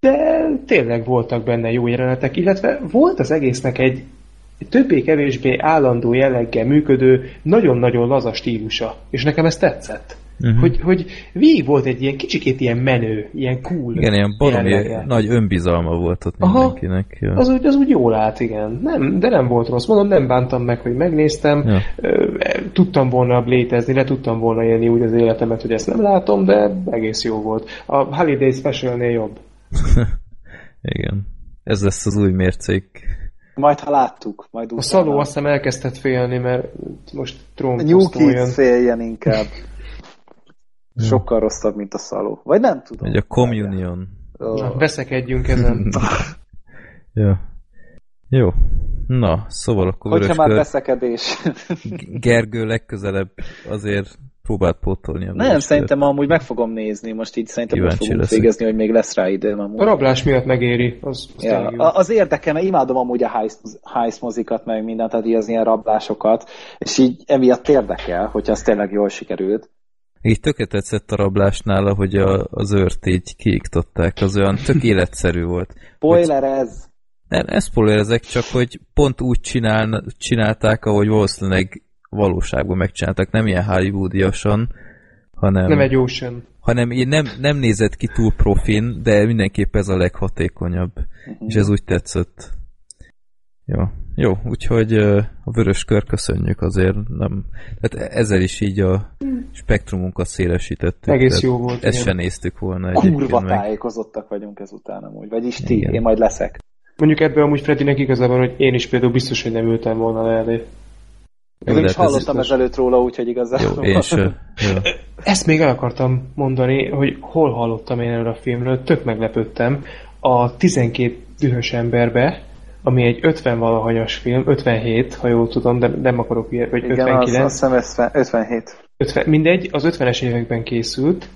De tényleg voltak benne jó jelenetek, illetve volt az egésznek egy, többé-kevésbé állandó jelleggel működő, nagyon-nagyon laza stílusa, és nekem ez tetszett. Uh-huh. Hogy, hogy végig volt egy ilyen kicsikét ilyen menő, ilyen cool. Igen, ilyen baromi nagy önbizalma volt ott Aha, mindenkinek. Ja. Az, úgy, az úgy jól állt, igen. Nem, de nem volt rossz. Mondom, nem bántam meg, hogy megnéztem. Ja. Tudtam volna létezni, le tudtam volna élni úgy az életemet, hogy ezt nem látom, de egész jó volt. A Holiday Special-nél jobb. igen. Ez lesz az új mércék. Majd, ha láttuk. Majd a Szaló azt hiszem elkezdett félni, mert most Trump New Kids féljen inkább. Sokkal rosszabb, mint a Szaló. Vagy nem tudom. Egy a Communion. Oh. Veszekedjünk ezen. Jó. Jó. Na, szóval akkor Hogyha már veszekedés. Gergő legközelebb azért próbált pótolni a Nem, szerintem amúgy meg fogom nézni, most így szerintem Kíváncsi most fogunk leszek. végezni, hogy még lesz rá időm amúgy. A rablás miatt megéri. Az, az, ja, az érdekel, mert imádom amúgy a heist mozikat, meg mindent, tehát az ilyen rablásokat, és így emiatt érdekel, hogyha az tényleg jól sikerült. Így töké tetszett a rablásnál, hogy a, az őrt így kiiktották, az olyan tök életszerű volt. Spoiler ez! Nem, ez spoilerezek, csak hogy pont úgy csinál, csinálták, ahogy valószínűleg valóságban megcsináltak, nem ilyen hollywoodiasan, hanem... Nem egy Ocean. Hanem nem, nem nézett ki túl profin, de mindenképp ez a leghatékonyabb. Uh-huh. És ez úgy tetszett. Jó, jó úgyhogy a vörös kör köszönjük azért. Nem, tehát ezzel is így a spektrumunkat szélesítettük. Egész jó volt. Ezt se néztük volna. Kurva tájékozottak vagyunk ezután amúgy. Vagyis ti, igen. én majd leszek. Mondjuk ebből amúgy Fredinek igazában, hogy én is például biztos, hogy nem ültem volna le elé. Én is hallottam ez ezelőtt róla, úgyhogy igazából. Jó, én sem. Ezt még el akartam mondani, hogy hol hallottam én erről a filmről, tök meglepődtem. A 12 dühös emberbe, ami egy 50 valahanyas film, 57, ha jól tudom, de nem akarok ilyet, vagy Igen, 59. Az, azt hiszem 57. 50, mindegy, az 50-es években készült,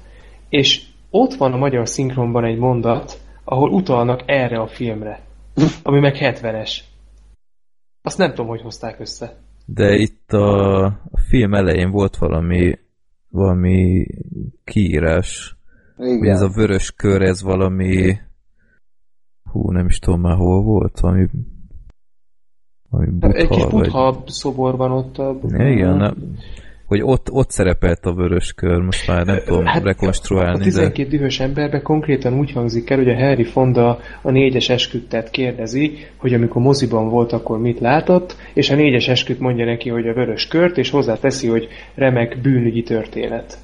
és ott van a magyar szinkronban egy mondat, ahol utalnak erre a filmre, ami meg 70-es. Azt nem tudom, hogy hozták össze. De itt a, a film elején volt valami valami kiírás. Igen. Ez a vörös kör, ez valami hú, nem is tudom már hol volt, valami valami butha, Egy kis butha vagy... szobor van ott. A... Igen, nem, hogy ott, ott szerepelt a vörös kör, most már nem tudom hát rekonstruálni. A 12 de... dühös emberben konkrétan úgy hangzik el, hogy a Harry Fonda a négyes esküdtet kérdezi, hogy amikor moziban volt, akkor mit látott, és a négyes esküt mondja neki, hogy a vörös kört, és hozzáteszi, hogy remek bűnügyi történet.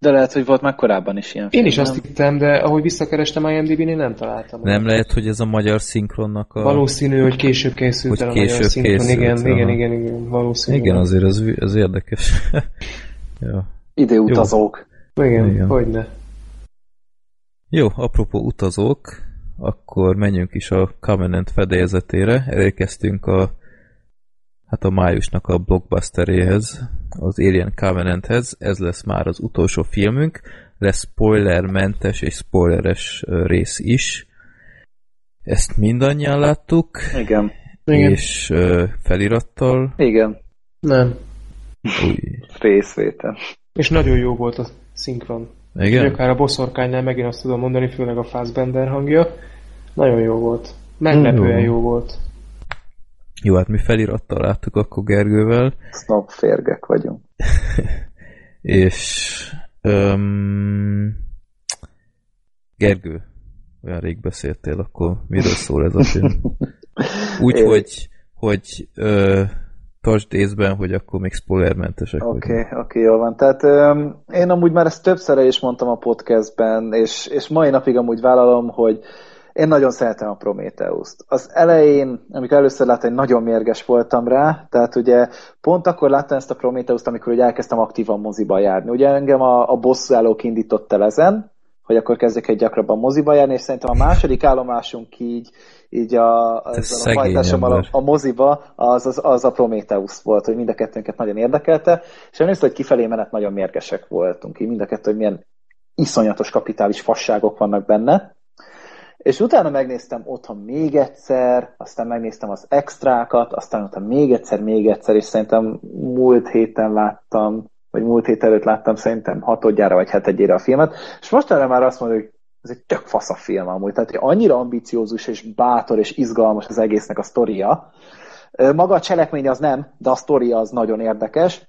De lehet, hogy volt már korábban is ilyen film, Én is nem? azt hittem, de ahogy visszakerestem IMDb-n, én nem találtam. Nem lehet, hogy ez a magyar szinkronnak a... Valószínű, hogy később készült hogy el a később magyar szinkron. Készült, igen, igen, igen, igen, igen, valószínű. Igen, azért ez, ez érdekes. ja. Időutazók. Jó. Igen, igen, hogyne. Jó, apropó utazók, akkor menjünk is a Covenant fedélzetére. Elérkeztünk a hát a májusnak a blockbusteréhez, az Alien Covenanthez, ez lesz már az utolsó filmünk, lesz spoilermentes és spoileres rész is. Ezt mindannyian láttuk. Igen. És uh, felirattal. Igen. Nem. Új. Részvétel. És nagyon jó volt a szinkron. Igen? Akár a boszorkánynál megint azt tudom mondani, főleg a Fassbender hangja. Nagyon jó volt. Meglepően jó, jó volt. Jó, hát mi felirattal láttuk akkor Gergővel. Snob férgek vagyunk. és um, Gergő, olyan rég beszéltél, akkor miről szól ez a film? Úgy, é. hogy, hogy ö, tartsd észben, hogy akkor még spoilermentesek Oké, okay, oké, okay, jól van. Tehát um, én amúgy már ezt többször is mondtam a podcastben, és, és mai napig amúgy vállalom, hogy én nagyon szeretem a Prometheus-t. Az elején, amikor először láttam, nagyon mérges voltam rá, tehát ugye pont akkor láttam ezt a Prometheus-t, amikor ugye elkezdtem aktívan moziba járni. Ugye engem a, a bosszúállók indított el ezen, hogy akkor kezdek egy gyakrabban moziba járni, és szerintem a második állomásunk így, így a, a, a hajtásommal a, a moziba, az, az, az a Prometheus volt, hogy mind a kettőnket nagyon érdekelte, és először, hogy kifelé menet nagyon mérgesek voltunk, így mind a kettő, hogy milyen iszonyatos kapitális fasságok vannak benne, és utána megnéztem otthon még egyszer, aztán megnéztem az extrákat, aztán utána még egyszer, még egyszer, és szerintem múlt héten láttam, vagy múlt hét előtt láttam szerintem hatodjára vagy hetedjére a filmet, és most erre már azt mondom, hogy ez egy tök fasz a film amúgy, tehát hogy annyira ambiciózus és bátor és izgalmas az egésznek a sztoria. Maga a cselekmény az nem, de a sztoria az nagyon érdekes,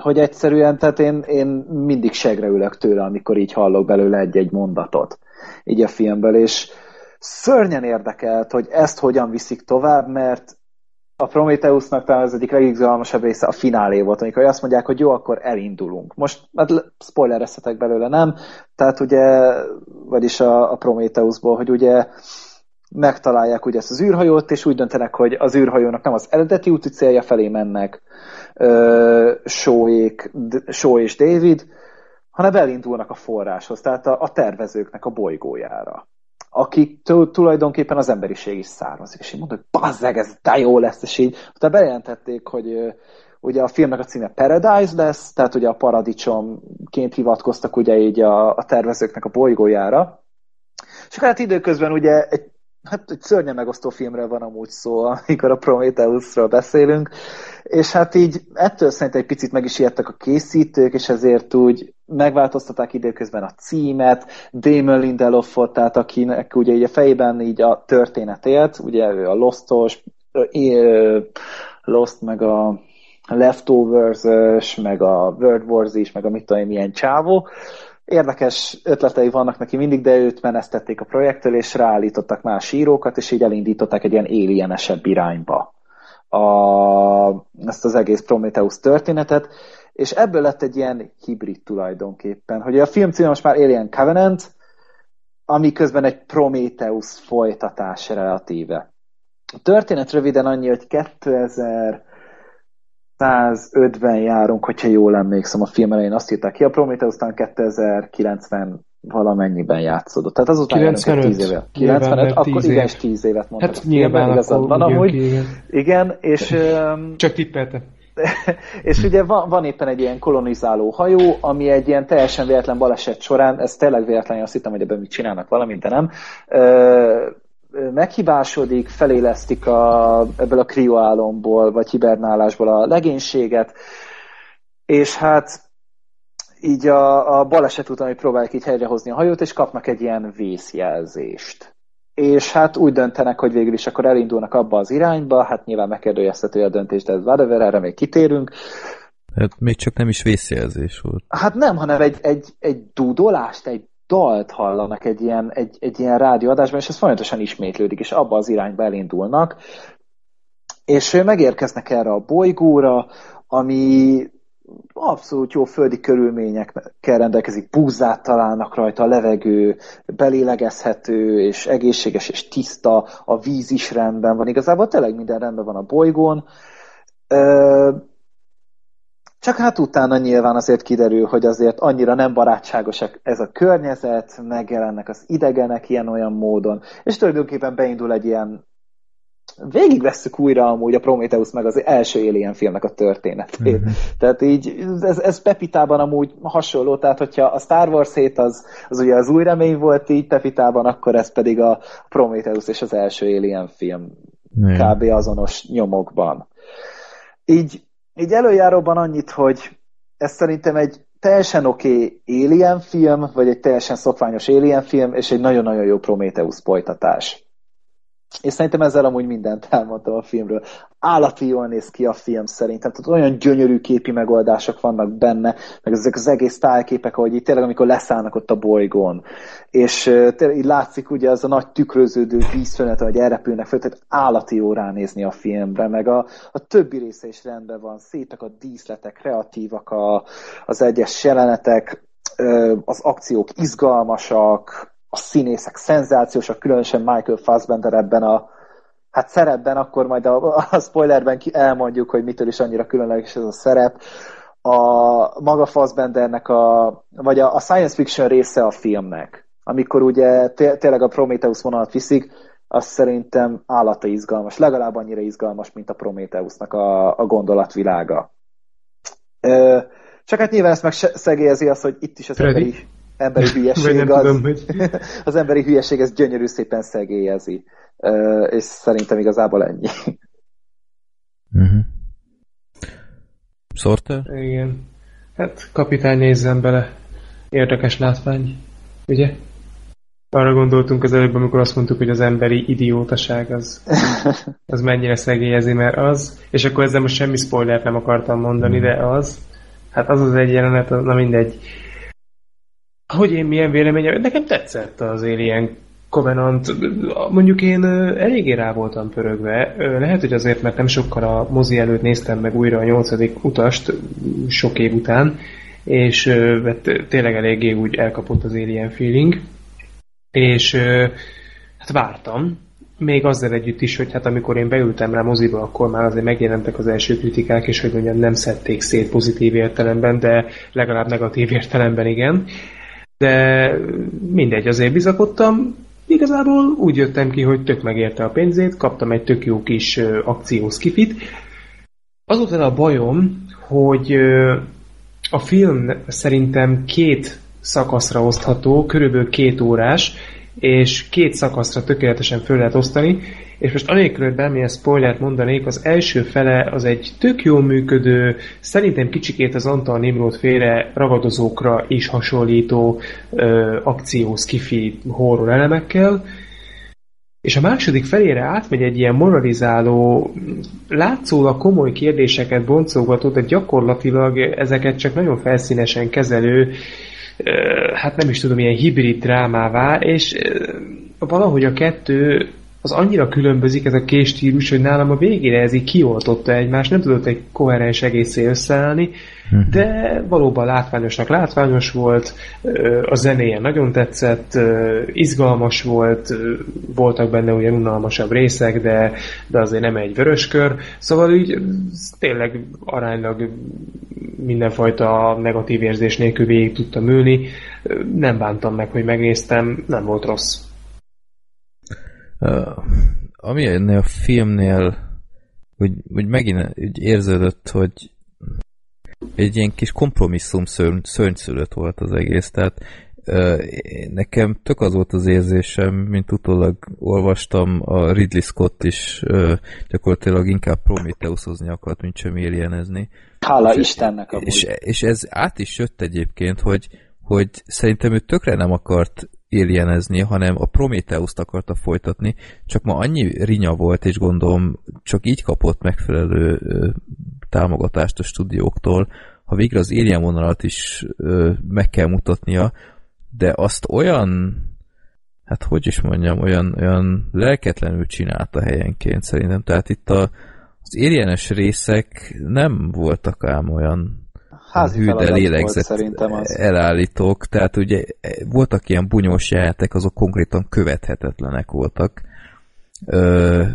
hogy egyszerűen, tehát én, én mindig segre ülök tőle, amikor így hallok belőle egy-egy mondatot így a filmből, és szörnyen érdekelt, hogy ezt hogyan viszik tovább, mert a Prometheusnak talán az egyik legizgalmasabb része a finálé volt, amikor azt mondják, hogy jó, akkor elindulunk. Most, hát spoilerezhetek belőle, nem? Tehát ugye, vagyis a, a Prometheusból, hogy ugye megtalálják ugye ezt az űrhajót, és úgy döntenek, hogy az űrhajónak nem az eredeti úti célja felé mennek Shaw és David, hanem elindulnak a forráshoz, tehát a, a tervezőknek a bolygójára akik tulajdonképpen az emberiség is származik. És én mondom, hogy bazzeg, ez de jó lesz, és így utána bejelentették, hogy ugye a filmnek a címe Paradise lesz, tehát ugye a paradicsomként hivatkoztak ugye így a, a tervezőknek a bolygójára. És hát időközben ugye egy hát egy szörnyen megosztó filmről van amúgy szó, amikor a Prometheusról beszélünk, és hát így ettől szerintem egy picit meg is ijedtek a készítők, és ezért úgy megváltoztatták időközben a címet, Damon Lindelofot, tehát akinek ugye így a fejében így a történet élt, ugye ő a Lostos, Lost, meg a Leftovers, meg a World Wars is, meg a mit tudom milyen csávó, Érdekes ötletei vannak neki mindig, de őt menesztették a projektől, és ráállítottak más írókat, és így elindították egy ilyen alienesebb irányba a, ezt az egész Prometheus történetet, és ebből lett egy ilyen hibrid tulajdonképpen, hogy a film címe most már Alien Covenant, ami közben egy Prometheus folytatás relatíve. A történet röviden annyi, hogy 2000 105-ben járunk, hogyha jól emlékszem a film elején, azt írták ki, a Prometheus után 2090 valamennyiben játszódott. Tehát azután 95, 10 éve. 95, akkor 10 igen, 10 évet mondtad. Hát nyilván igazad van amúgy. Igen, igen és... Csak tippeltem. és ugye van, van éppen egy ilyen kolonizáló hajó, ami egy ilyen teljesen véletlen baleset során, ez tényleg véletlen, azt hittem, hogy ebben mit csinálnak valamint, de nem, meghibásodik, felélesztik a, ebből a krioálomból, vagy hibernálásból a legénységet, és hát így a, a baleset után, hogy próbálják így helyrehozni a hajót, és kapnak egy ilyen vészjelzést. És hát úgy döntenek, hogy végül is akkor elindulnak abba az irányba, hát nyilván megkérdőjeztető a döntés, de ez whatever, erre még kitérünk. Hát még csak nem is vészjelzés volt. Hát nem, hanem egy, egy, egy dudolást, egy dalt hallanak egy ilyen, egy, egy ilyen rádióadásban, és ez folyamatosan ismétlődik, és abba az irányba elindulnak. És megérkeznek erre a bolygóra, ami abszolút jó földi körülményekkel rendelkezik, búzát találnak rajta, a levegő belélegezhető, és egészséges, és tiszta, a víz is rendben van. Igazából tényleg minden rendben van a bolygón. Csak hát utána nyilván azért kiderül, hogy azért annyira nem barátságosak ez a környezet, megjelennek az idegenek ilyen-olyan módon, és tulajdonképpen beindul egy ilyen végigvesszük újra amúgy a Prometheus meg az első Alien filmnek a történetét. Mm-hmm. Tehát így, ez, ez Pepitában amúgy hasonló, tehát hogyha a Star Wars 7 az, az ugye az új remény volt így Pepitában, akkor ez pedig a Prometheus és az első Alien film mm. kb. azonos nyomokban. Így így előjáróban annyit, hogy ez szerintem egy teljesen oké okay Alien film, vagy egy teljesen szokványos Alien film, és egy nagyon-nagyon jó Prometheus folytatás. És szerintem ezzel amúgy mindent elmondtam a filmről. Állati jól néz ki a film szerintem, tehát olyan gyönyörű képi megoldások vannak benne, meg ezek az egész tájképek, ahogy itt tényleg, amikor leszállnak ott a bolygón. És tényleg így látszik ugye az a nagy tükröződő vízfönet, hogy elrepülnek föl, tehát állati jó ránézni a filmre, meg a, a többi része is rendben van, szétek a díszletek, kreatívak a, az egyes jelenetek, az akciók izgalmasak, a színészek szenzációsak, különösen Michael Fassbender ebben a hát szerepben, akkor majd a, a spoilerben ki elmondjuk, hogy mitől is annyira különleges ez a szerep. A maga Fassbendernek a, vagy a, a science fiction része a filmnek, amikor ugye tényleg a Prometheus vonalat viszik, az szerintem állata izgalmas, legalább annyira izgalmas, mint a Prometheusnak a, a gondolatvilága. Ö, csak hát nyilván ezt meg szegélyezi az, hogy itt is az emberi emberi hülyeség az, tudom, hogy... az emberi hülyeség ez gyönyörű szépen szegélyezi. És szerintem igazából ennyi. Uh-huh. Sorter? Igen. Hát kapitány nézzen bele. Érdekes látvány. Ugye? Arra gondoltunk az előbb, amikor azt mondtuk, hogy az emberi idiótaság az, az mennyire szegélyezi, mert az, és akkor ezzel most semmi spoilert nem akartam mondani, de az, Hát az az egy jelenet, na mindegy. Hogy én milyen véleményem? Nekem tetszett az Alien Covenant. Mondjuk én eléggé rá voltam pörögve. Lehet, hogy azért, mert nem sokkal a mozi előtt néztem meg újra a nyolcadik utast, sok év után, és mert tényleg eléggé úgy elkapott az Alien feeling. És hát vártam, még azzal együtt is, hogy hát amikor én beültem rá moziba, akkor már azért megjelentek az első kritikák, és hogy mondjam, nem szedték szét pozitív értelemben, de legalább negatív értelemben igen. De mindegy, azért bizakodtam. Igazából úgy jöttem ki, hogy tök megérte a pénzét, kaptam egy tök jó kis akciós kifit. Azután a bajom, hogy a film szerintem két szakaszra osztható, körülbelül két órás, és két szakaszra tökéletesen föl lehet osztani, és most anélkül, hogy bármilyen spoilert mondanék, az első fele az egy tök jól működő, szerintem kicsikét az Antal Nimrod féle ragadozókra is hasonlító ö, akció, skifi, horror elemekkel, és a második felére átmegy egy ilyen moralizáló, látszólag komoly kérdéseket boncolgató, de gyakorlatilag ezeket csak nagyon felszínesen kezelő, hát nem is tudom, ilyen hibrid drámává, és valahogy a kettő az annyira különbözik ez a két hogy nálam a végére ez így kioltotta egymást, nem tudott egy koherens egészé összeállni. De valóban látványosnak látványos volt, a zenéje nagyon tetszett, izgalmas volt, voltak benne ugye unalmasabb részek, de, de azért nem egy vöröskör, szóval így tényleg aránylag mindenfajta negatív érzés nélkül végig tudtam ülni, nem bántam meg, hogy megnéztem, nem volt rossz. Uh, ami ennél a filmnél hogy, hogy megint úgy érződött, hogy egy ilyen kis kompromisszum szörny, szörnyszülött volt az egész, tehát nekem tök az volt az érzésem, mint utólag olvastam, a Ridley Scott is gyakorlatilag inkább Prometheushozni akart, mint sem alienezni. Hála és, Istennek amúgy. És, és ez át is jött egyébként, hogy, hogy szerintem ő tökre nem akart alienezni, hanem a Prometheus-t akarta folytatni, csak ma annyi rinya volt, és gondolom csak így kapott megfelelő támogatást a stúdióktól, ha végre az Alien vonalat is ö, meg kell mutatnia, de azt olyan hát hogy is mondjam, olyan, olyan lelketlenül csinálta helyenként szerintem. Tehát itt a, az érjenes részek nem voltak ám olyan házi hűde lélegzett szerintem az. elállítók, tehát ugye voltak ilyen bunyós jelentek, azok konkrétan követhetetlenek voltak. Ö,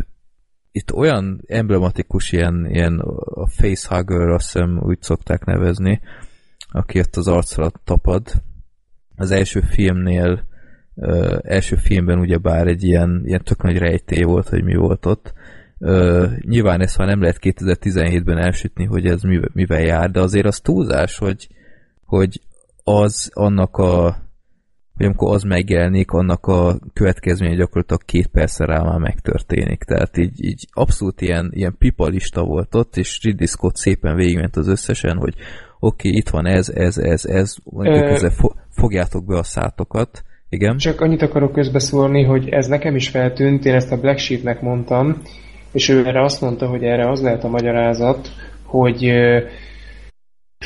itt olyan emblematikus ilyen, ilyen a facehugger, azt hiszem úgy szokták nevezni, aki ott az arcra tapad. Az első filmnél, ö, első filmben ugye bár egy ilyen, ilyen tök nagy rejtély volt, hogy mi volt ott, Uh, nyilván ezt már nem lehet 2017-ben elsütni, hogy ez mivel, mivel jár, de azért az túlzás, hogy, hogy az annak a hogy amikor az megjelenik, annak a következménye gyakorlatilag két percre rá már megtörténik. Tehát így, így abszolút ilyen, ilyen pipa lista volt ott, és Ridley Scott szépen végigment az összesen, hogy oké, okay, itt van ez, ez, ez, ez, mondjuk Ö... ezzel fo- fogjátok be a szátokat. Igen? Csak annyit akarok közbeszólni, hogy ez nekem is feltűnt, én ezt a Black Sheep-nek mondtam, és ő erre azt mondta, hogy erre az lehet a magyarázat, hogy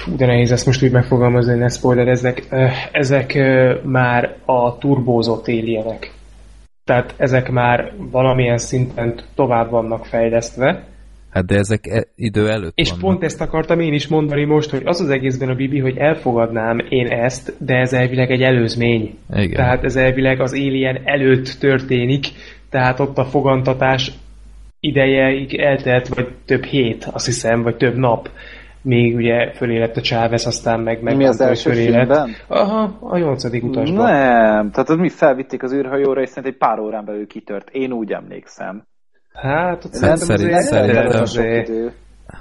Fú, de nehéz ezt most úgy megfogalmazni, hogy ne spoilerezzek. Ezek már a turbózott éljenek. Tehát ezek már valamilyen szinten tovább vannak fejlesztve. Hát de ezek e- idő előtt És vannak. pont ezt akartam én is mondani most, hogy az az egészben a Bibi, hogy elfogadnám én ezt, de ez elvileg egy előzmény. Igen. Tehát ez elvileg az Alien előtt történik, tehát ott a fogantatás ideje eltelt, vagy több hét, azt hiszem, vagy több nap, még ugye fölélett a Chávez, aztán meg meg Mi az első filmben? Aha, a nyolcadik utasban. Nem, tehát az mi felvitték az űrhajóra, és szerint egy pár órán belül kitört. Én úgy emlékszem. Hát, ott nem szerint, azért, szerintem, azért, azért,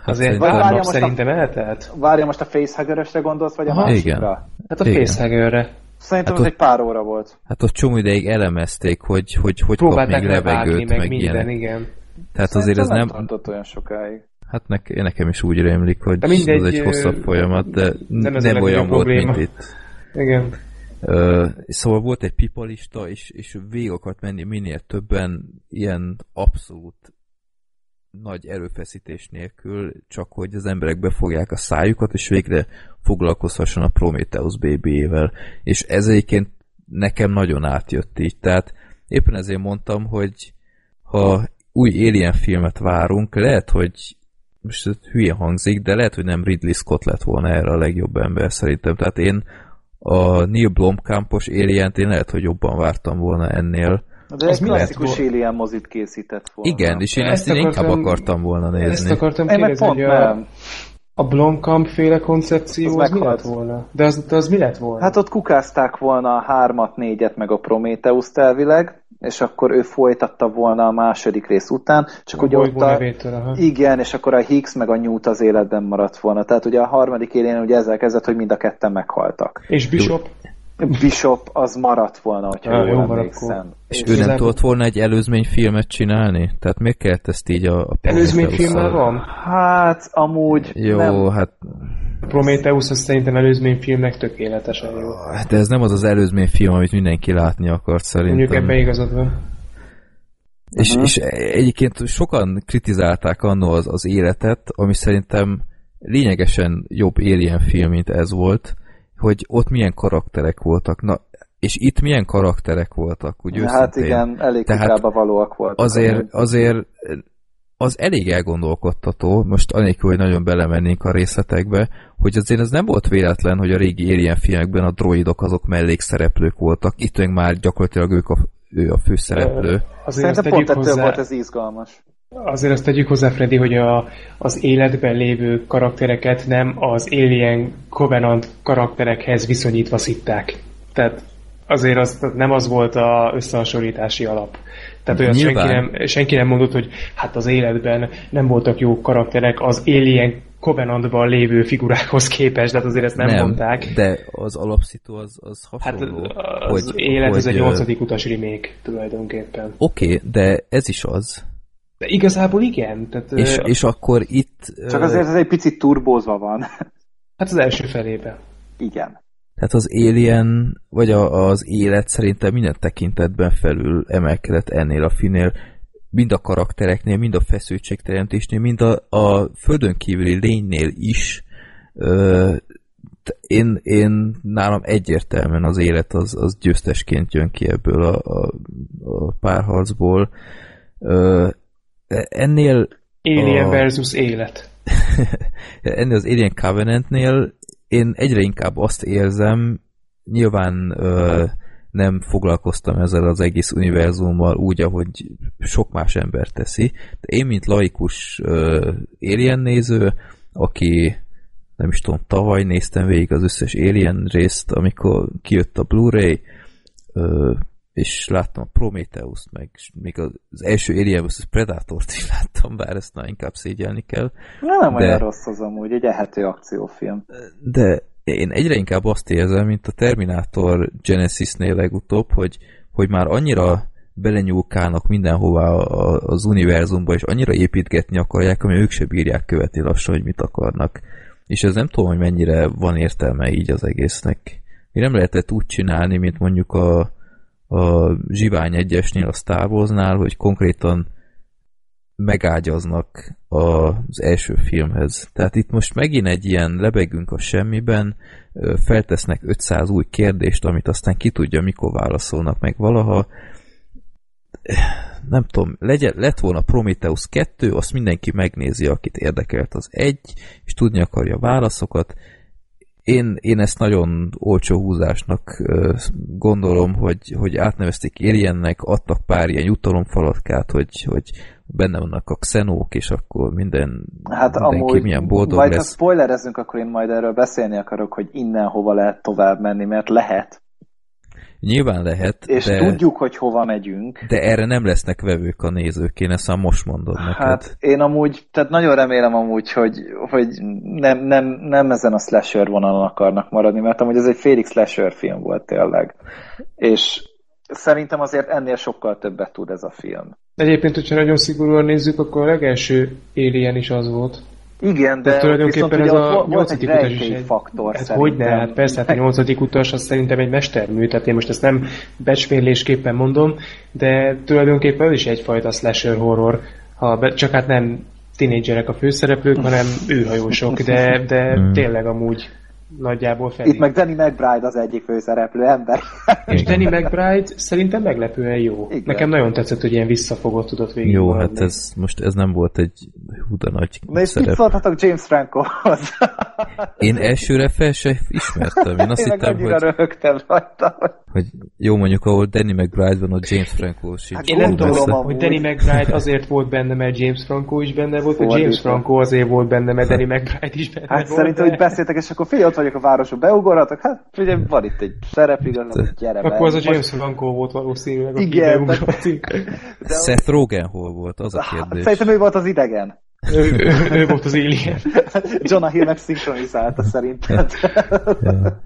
azért pár nap szerintem eltelt. Várja most a facehuggerösre gondolsz, vagy a Aha, másikra? Igen. Hát a facehuggerre. Szerintem hát az ott, egy pár óra volt. Hát ott csomó ideig elemezték, hogy hogy, hogy kap még levegőt, meg, meg minden, igen. Tehát azért ez nem... nem olyan sokáig. Hát ne, nekem is úgy rémlik, hogy mindegy, ez egy hosszabb folyamat, de nem, ez nem olyan volt, probléma. mint itt. Igen. Uh, szóval volt egy pipalista, és, és végig akart menni minél többen ilyen abszolút nagy erőfeszítés nélkül, csak hogy az emberek befogják a szájukat, és végre foglalkozhasson a Prometheus bébiével. És ez egyébként nekem nagyon átjött így. Tehát éppen ezért mondtam, hogy ha új Alien filmet várunk, lehet, hogy most ez hülye hangzik, de lehet, hogy nem Ridley Scott lett volna erre a legjobb ember szerintem. Tehát én a Neil Blomkampos alien én lehet, hogy jobban vártam volna ennél. De egy klasszikus Alien mozit készített volna. Igen, és én ezt, ezt én inkább akartam volna nézni. Ezt akartam Én meg kérdezni, pont hogy a, nem. A Blomkamp féle koncepció Az az, mi meghalt. lett volna? De az, de az mi lett volna? Hát ott kukázták volna a hármat, négyet, meg a Prometheus elvileg, és akkor ő folytatta volna a második rész után, csak a ugye ott a, nevétől, aha. igen, és akkor a Higgs meg a Newt az életben maradt volna. Tehát ugye a harmadik élén ugye ezzel kezdett, hogy mind a ketten meghaltak. És Bishop? Bishop az maradt volna, hogyha jó jól emlékszem. És És ő nem tudott volna egy előzményfilmet csinálni? Tehát miért kellett ezt így a, a Előzményfilm már Prometheus-szal? van? Hát, amúgy Jó, nem, hát A Prometheus az szerintem előzményfilmnek tökéletesen jó. de ez nem az az előzményfilm, amit mindenki látni akart szerintem. Mondjuk ebben igazad van. És, Mhm. és egyébként sokan kritizálták annó az, az életet, ami szerintem lényegesen jobb Alien film, mint ez volt, hogy ott milyen karakterek voltak. Na, és itt milyen karakterek voltak, úgy hát igen, elég Tehát valóak voltak. Azért, azért az elég elgondolkodtató, most anélkül, hogy nagyon belemennénk a részletekbe, hogy azért ez nem volt véletlen, hogy a régi Alien filmekben a droidok azok mellékszereplők voltak, itt meg már gyakorlatilag ők a, ő a főszereplő. Azért Szerintem pont ettől hozzá, volt ez izgalmas. Azért azt tegyük hozzá, Freddy, hogy a, az életben lévő karaktereket nem az Alien Covenant karakterekhez viszonyítva szitták. Tehát azért az nem az volt a összehasonlítási alap. Tehát olyan senki nem, senki nem mondott, hogy hát az életben nem voltak jó karakterek az Alien Covenantban lévő figurákhoz képest, tehát azért ezt nem, mondták. de az alapszitu az, az Hát hasonló. az hogy, élet, ez hogy, egy ö, 8. utas remake tulajdonképpen. Oké, okay, de ez is az. De igazából igen. Tehát, És, ö, és akkor itt... Csak azért ez egy picit turbózva van. Hát az első felében. igen. Tehát az Alien, vagy a, az élet szerintem minden tekintetben felül emelkedett ennél a filmnél, mind a karaktereknél, mind a feszültségteremtésnél, mind a, a földön kívüli lénynél is. Ö, én, én nálam egyértelműen az élet az, az győztesként jön ki ebből a, a, a párharcból. Ö, ennél Alien A- versus élet. ennél az Alien Covenantnél én egyre inkább azt érzem, nyilván ö, nem foglalkoztam ezzel az egész univerzummal úgy, ahogy sok más ember teszi, de én, mint laikus ö, Alien néző, aki nem is tudom, tavaly néztem végig az összes Alien részt, amikor kijött a Blu-ray, és láttam a Prometheus-t, meg még az, első Alien vs. Predator-t is láttam, bár ezt már inkább szégyelni kell. Na, nem De- olyan rossz az amúgy, egy ehető akciófilm. de én egyre inkább azt érzem, mint a Terminator Genesis-nél legutóbb, hogy, hogy már annyira belenyúlkálnak mindenhová az univerzumba, és annyira építgetni akarják, ami ők se bírják követni lassan, hogy mit akarnak. És ez nem tudom, hogy mennyire van értelme így az egésznek. Mi nem lehetett úgy csinálni, mint mondjuk a, a Zsivány egyesnél, a Star hogy konkrétan megágyaznak az első filmhez. Tehát itt most megint egy ilyen lebegünk a semmiben, feltesznek 500 új kérdést, amit aztán ki tudja, mikor válaszolnak meg valaha. Nem tudom, legyen, lett volna Prometheus 2, azt mindenki megnézi, akit érdekelt az egy, és tudni akarja válaszokat. Én, én ezt nagyon olcsó húzásnak gondolom, hogy, hogy átnevezték Aliennek, adtak pár ilyen jutalomfalatkát, hogy, hogy benne vannak a xenók, és akkor minden, Hát mindenki amúgy, milyen boldog majd ha lesz. spoilerezzünk, akkor én majd erről beszélni akarok, hogy innen hova lehet tovább menni, mert lehet. Nyilván lehet, És de, tudjuk, hogy hova megyünk. de erre nem lesznek vevők a nézők, én ezt már most mondom neked. Hát én amúgy, tehát nagyon remélem amúgy, hogy, hogy nem, nem, nem ezen a slasher vonalon akarnak maradni, mert amúgy ez egy félig slasher film volt tényleg. És szerintem azért ennél sokkal többet tud ez a film. Egyébként, hogyha nagyon szigorúan nézzük, akkor a legelső Alien is az volt. Igen, de De tulajdonképpen viszont ez ugye a nyolcadik utas is egy... rejtélyfaktor Hát hogy ne, hát persze, hát a nyolcadik utas az szerintem egy mestermű, tehát én most ezt nem becsmérlésképpen mondom, de tulajdonképpen az is egyfajta slasher horror, ha be, csak hát nem tinédzserek a főszereplők, hanem űrhajósok, de, de Mm. tényleg amúgy nagyjából felé. Itt meg Danny McBride az egyik főszereplő ember. És Danny McBride szerintem meglepően jó. Igen. Nekem nagyon tetszett, hogy ilyen visszafogott tudott végig Jó, maradni. hát ez most ez nem volt egy huda nagy Na és mit szerep. szóltatok James Francohoz? Én elsőre fel se ismertem. Én azt Én hittem, hogy, röhögtem rajta. hogy- jó mondjuk, ahol Danny McBride van, a James Franco sincs. Hát Én nem tudom, hogy Danny McBride azért volt benne, mert James Franco is benne volt, vagy. James Franco azért volt benne, mert Danny McBride is benne Hát volt. szerintem, de- hogy beszéltek, és akkor figyelj, ott vagyok a városban, beugorhatok, hát figyelj, van itt egy szerep, igazából, gyere be. Akkor az a James Franco volt valószínűleg, aki Igen, de- beugrott. de- Seth Rogen hol volt? Az a Hát, kérdés. Szerintem ő volt az idegen. ő, ő, ő, volt az Alien. Jonah Hill meg szinkronizálta szerintem. Ja.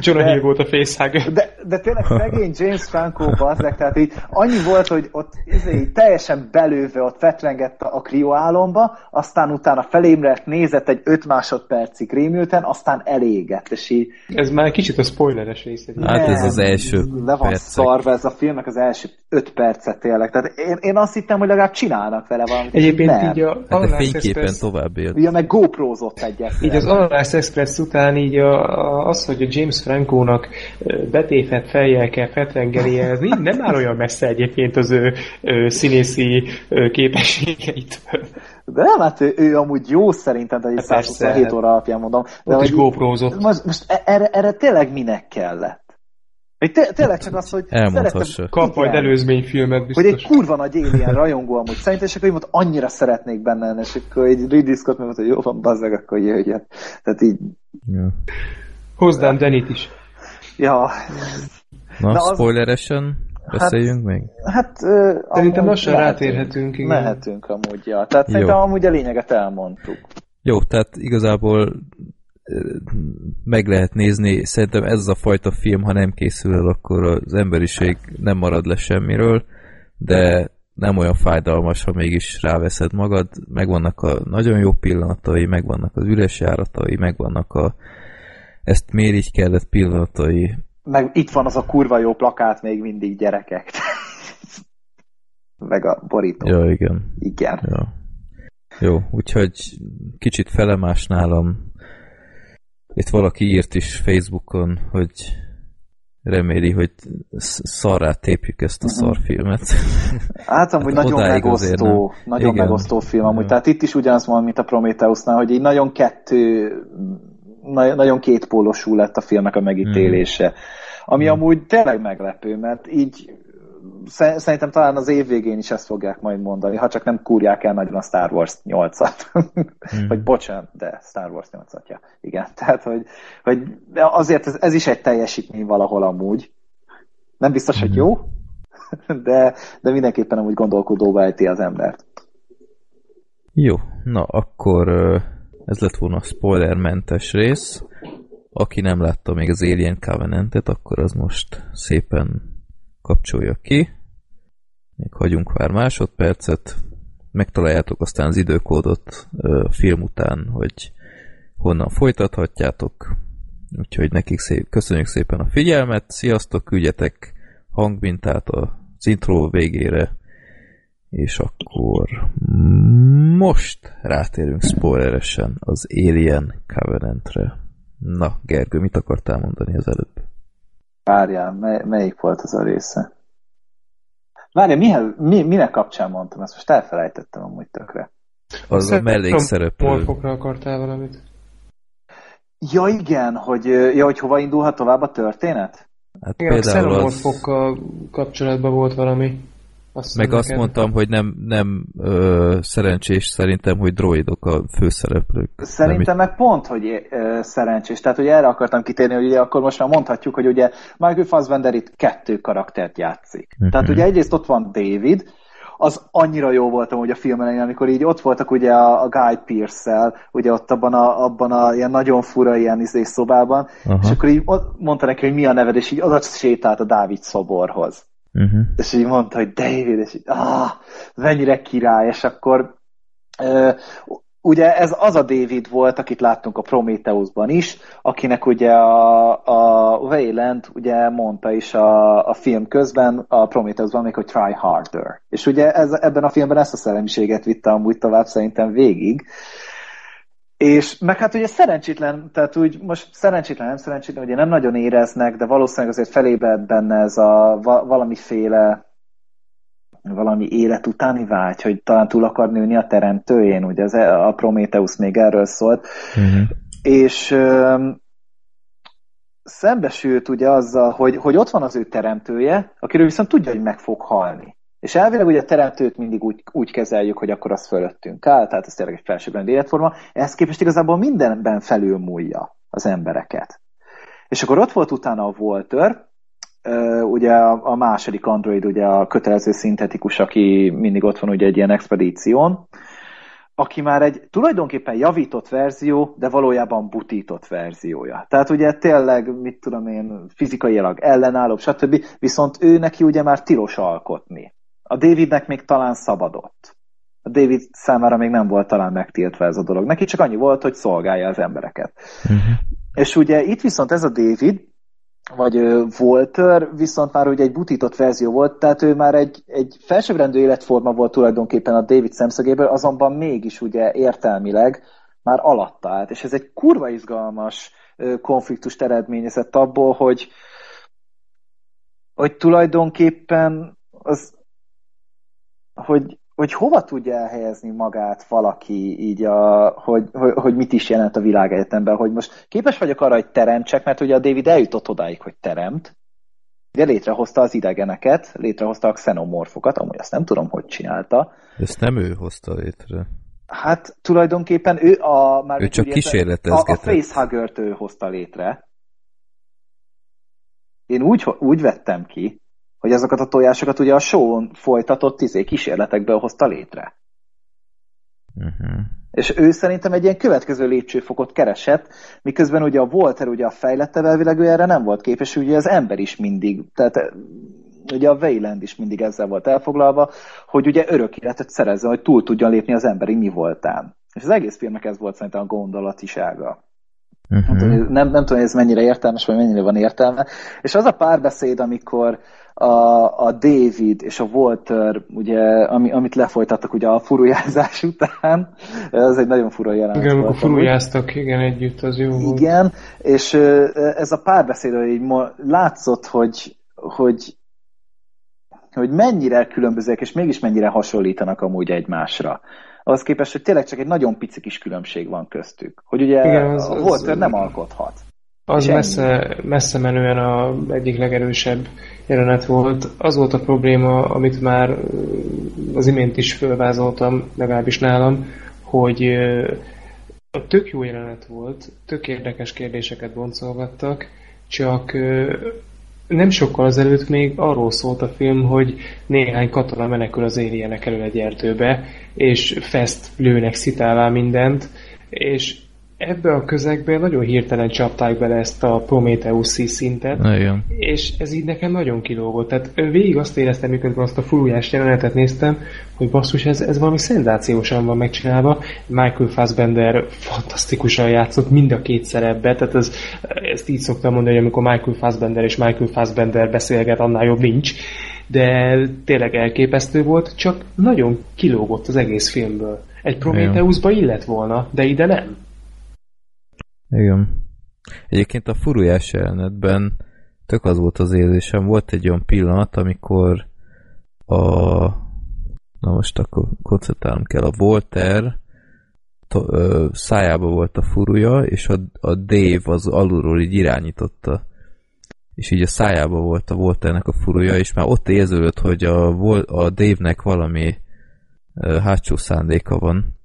Jonah De- Hill volt a facehugger. De, de tényleg szegény James Franco bazzek, tehát így annyi volt, hogy ott izé, teljesen belőve ott fetrengett a krioálomba, aztán utána felémlett, nézett egy 5 másodpercig rémülten, aztán elégett, és így Ez már kicsit a spoileres rész. egy- Hát ez az első Le van percek. szarva ez a filmnek az első 5 percet tényleg. Tehát én, én azt hittem, hogy legalább csinálnak vele valamit. Egyébként nem. így a Hát de Analyze fényképen tovább élt. Ugye meg GoPro-zott egyet. Így az Analyze Express után így a, a, az, hogy a James Franco-nak ö, betépett fejjel kell fetrengenie, ez így nem áll olyan messze egyébként az ő, ő színészi képességeitől. De nem, hát ő, ő amúgy jó szerintem, de egy Hát persze, 127 hát. óra alapján mondom. De Ott is GoPro-zott. Most, most e- erre, erre tényleg minek kellett? Hogy té- tényleg csak az, hogy szeretem- Kap majd előzményfilmet Hogy egy biztos. kurva nagy alien rajongó amúgy szerintem, és akkor így mondta, annyira szeretnék benne lenni, és akkor egy Ridley Scott meg mondta, hogy jó van, bazzeg, akkor jöjjön. Tehát így, Ja. Hozzám Denit is. ja, Na, Na, az- spoileresen beszéljünk még? hát... ö, Szerintem lassan rátérhetünk, igen. Mehetünk amúgy, ja. Tehát Jó. szerintem amúgy a lényeget elmondtuk. Jó, tehát igazából meg lehet nézni, szerintem ez a fajta film, ha nem készül el, akkor az emberiség nem marad le semmiről, de nem olyan fájdalmas, ha mégis ráveszed magad, megvannak a nagyon jó pillanatai, megvannak az üres járatai, megvannak a ezt kellett pillanatai. Meg itt van az a kurva jó plakát még mindig gyerekek. Meg a borító. Ja, igen. Igen. Ja. Jó, úgyhogy kicsit felemás nálam. Itt valaki írt is Facebookon, hogy reméli, hogy sz- szarrá tépjük ezt a Mhm. szarfilmet. Hát amúgy Hát nagyon azért megosztó, nagyon Igen. megosztó film amúgy. Tehát itt is ugyanaz van, mint a Prometheusnál, hogy így nagyon kettő, na- nagyon kétpólosú lett a filmnek a megítélése. Ami Mhm. amúgy tényleg meglepő, mert így sze- szerintem talán az év végén is ezt fogják majd mondani, ha csak nem kúrják el nagyon a Star Wars 8-at. Mhm. Vagy bocsánat, de Star Wars 8-at, ja. Igen, tehát, hogy, hogy azért ez, ez is egy teljesítmény valahol amúgy. Nem biztos, hogy jó, de, de mindenképpen amúgy gondolkodóba ejti az embert. Jó, na akkor ez lett volna a spoilermentes rész. Aki nem látta még az Alien Covenant-et, akkor az most szépen kapcsolja ki. Még hagyunk pár másodpercet. Megtaláljátok aztán az időkódot ö, film után, hogy honnan folytathatjátok. Úgyhogy nekik szép, köszönjük szépen a figyelmet, sziasztok, küldjetek hangmintát az intro végére, és akkor most rátérünk spoileresen az Alien Covenantre. Na, Gergő, mit akartál mondani az előbb? Várjál, mely, melyik volt az a része? Várjál, mihez, mi, minek kapcsán mondtam ezt? Most elfelejtettem amúgy tökre. Az a mellékszereplő. Morfokra akartál valamit? Ja igen, hogy, ja, hogy hova indulhat tovább a történet? Hát Igen, a például az, xenomorfokkal kapcsolatban volt valami. Azt meg azt mondtam, hogy nem, nem ö, szerencsés szerintem, hogy droidok a főszereplők. Szerintem meg pont, hogy ö, szerencsés. Tehát, hogy erre akartam kitérni, hogy ugye akkor most már mondhatjuk, hogy ugye Michael Fassbender itt kettő karaktert játszik. Mhm. Tehát ugye egyrészt ott van David, az annyira jó voltam, hogy a film elején, amikor így ott voltak ugye a, a Guy Pearce-szel, ugye ott abban a, abban a ilyen nagyon fura ilyen izé szobában, Aha. és akkor így ott mondta neki, hogy mi a neved, és így oda sétált a Dávid szoborhoz. Uh-huh. És így mondta, hogy David, és így, ah, mennyire király, és akkor ö, ugye ez az a David volt, akit láttunk a Prometheusban is, akinek ugye a, a Wayland ugye mondta is a, a film közben, a Prometheusban még, hogy try harder. És ugye ez, ebben a filmben ezt a szellemiséget vitte amúgy tovább szerintem végig. És meg hát ugye szerencsétlen, tehát úgy most szerencsétlen, nem szerencsétlen, ugye nem nagyon éreznek, de valószínűleg azért felébred benne ez a valamiféle valami élet utáni vágy, hogy talán túl akar nőni a teremtőjén, ugye az, e- a Prometheus még erről szólt, uh-huh. és ö, szembesült ugye azzal, hogy, hogy ott van az ő teremtője, akiről viszont tudja, hogy meg fog halni. És elvileg ugye a teremtőt mindig úgy, úgy kezeljük, hogy akkor az fölöttünk áll, tehát ez tényleg egy felsőbbrendű életforma, ehhez képest igazából mindenben felülmúlja az embereket. És akkor ott volt utána a Walter, ugye a, második android, ugye a kötelező szintetikus, aki mindig ott van ugye egy ilyen expedíción, aki már egy tulajdonképpen javított verzió, de valójában butított verziója. Tehát ugye tényleg, mit tudom én, fizikailag ellenállóbb, stb. Viszont ő neki ugye már tilos alkotni. A Davidnek még talán szabadott. A David számára még nem volt talán megtiltva ez a dolog. Neki csak annyi volt, hogy szolgálja az embereket. Uh-huh. És ugye itt viszont ez a David, vagy Walter, viszont már ugye egy butított verzió volt, tehát ő már egy, egy felsőbbrendű életforma volt tulajdonképpen a David szemszögéből, azonban mégis ugye értelmileg már alatta állt, és ez egy kurva izgalmas konfliktust eredményezett abból, hogy, hogy tulajdonképpen az, hogy hogy hova tudja elhelyezni magát valaki így, a, hogy, hogy, hogy mit is jelent a világegyetemben, hogy most képes vagyok arra, hogy teremtsek, mert ugye a David eljutott odáig, hogy teremt, ugye létrehozta az idegeneket, létrehozta a xenomorfokat, amúgy azt nem tudom, hogy csinálta. Ezt nem ő hozta létre. Hát tulajdonképpen ő a... Már ő csak kísérletezgetett. A, a facehugger ő hozta létre. Én úgy, úgy vettem ki, hogy azokat a tojásokat ugye a show folytatott izé, kísérletekből hozta létre. Uh-huh. És ő szerintem egy ilyen következő lépcsőfokot keresett, miközben ugye a Walter ugye a fejlette elvileg ő erre nem volt képes, ugye az ember is mindig, tehát eh, ugye a Wayland is mindig ezzel volt elfoglalva, hogy ugye örök életet szerezzen, hogy túl tudjon lépni az emberi mi voltán. És az egész filmnek ez volt szerintem a gondolatisága. Uh-huh. Nem, nem, nem tudom, hogy ez mennyire értelmes, vagy mennyire van értelme. És az a párbeszéd, amikor a, a David és a Walter, ugye, ami, amit lefolytattak ugye a furujázás után, ez egy nagyon fura jelenet Igen, amikor furujáztak, igen, együtt, az jó volt. Igen, és ez a párbeszéd, hogy látszott, hogy, hogy hogy mennyire különbözőek, és mégis mennyire hasonlítanak amúgy egymásra. Az képest, hogy tényleg csak egy nagyon pici kis különbség van köztük. Hogy ugye Igen, az, a Walter az, nem alkothat. Az messze, messze menően a egyik legerősebb jelenet volt. Az volt a probléma, amit már az imént is fölvázoltam, legalábbis nálam, hogy a tök jó jelenet volt, tök érdekes kérdéseket boncolgattak, csak nem sokkal azelőtt még arról szólt a film, hogy néhány katona menekül az éljenek elő egy erdőbe, és fest lőnek szitálvá mindent, és ebbe a közegbe nagyon hirtelen csapták bele ezt a Prometheus szintet, Igen. és ez így nekem nagyon kilógott. Tehát végig azt éreztem, mikor azt a furujás jelenetet néztem, hogy basszus, ez, ez valami szenzációsan van megcsinálva. Michael Fassbender fantasztikusan játszott mind a két szerepbe, tehát ez, ezt így szoktam mondani, hogy amikor Michael Fassbender és Michael Fassbender beszélget, annál jobb nincs, de tényleg elképesztő volt, csak nagyon kilógott az egész filmből. Egy Prometheusba illet volna, de ide nem. Igen. Egyébként a furujás jelenetben tök az volt az érzésem, volt egy olyan pillanat, amikor a na most akkor koncentrálnom kell, a Volter to, ö, szájába volt a furuja, és a, a Dave az alulról így irányította. És így a szájába volt a Volternek a furuja, és már ott érződött, hogy a, a Dave-nek valami ö, hátsó szándéka van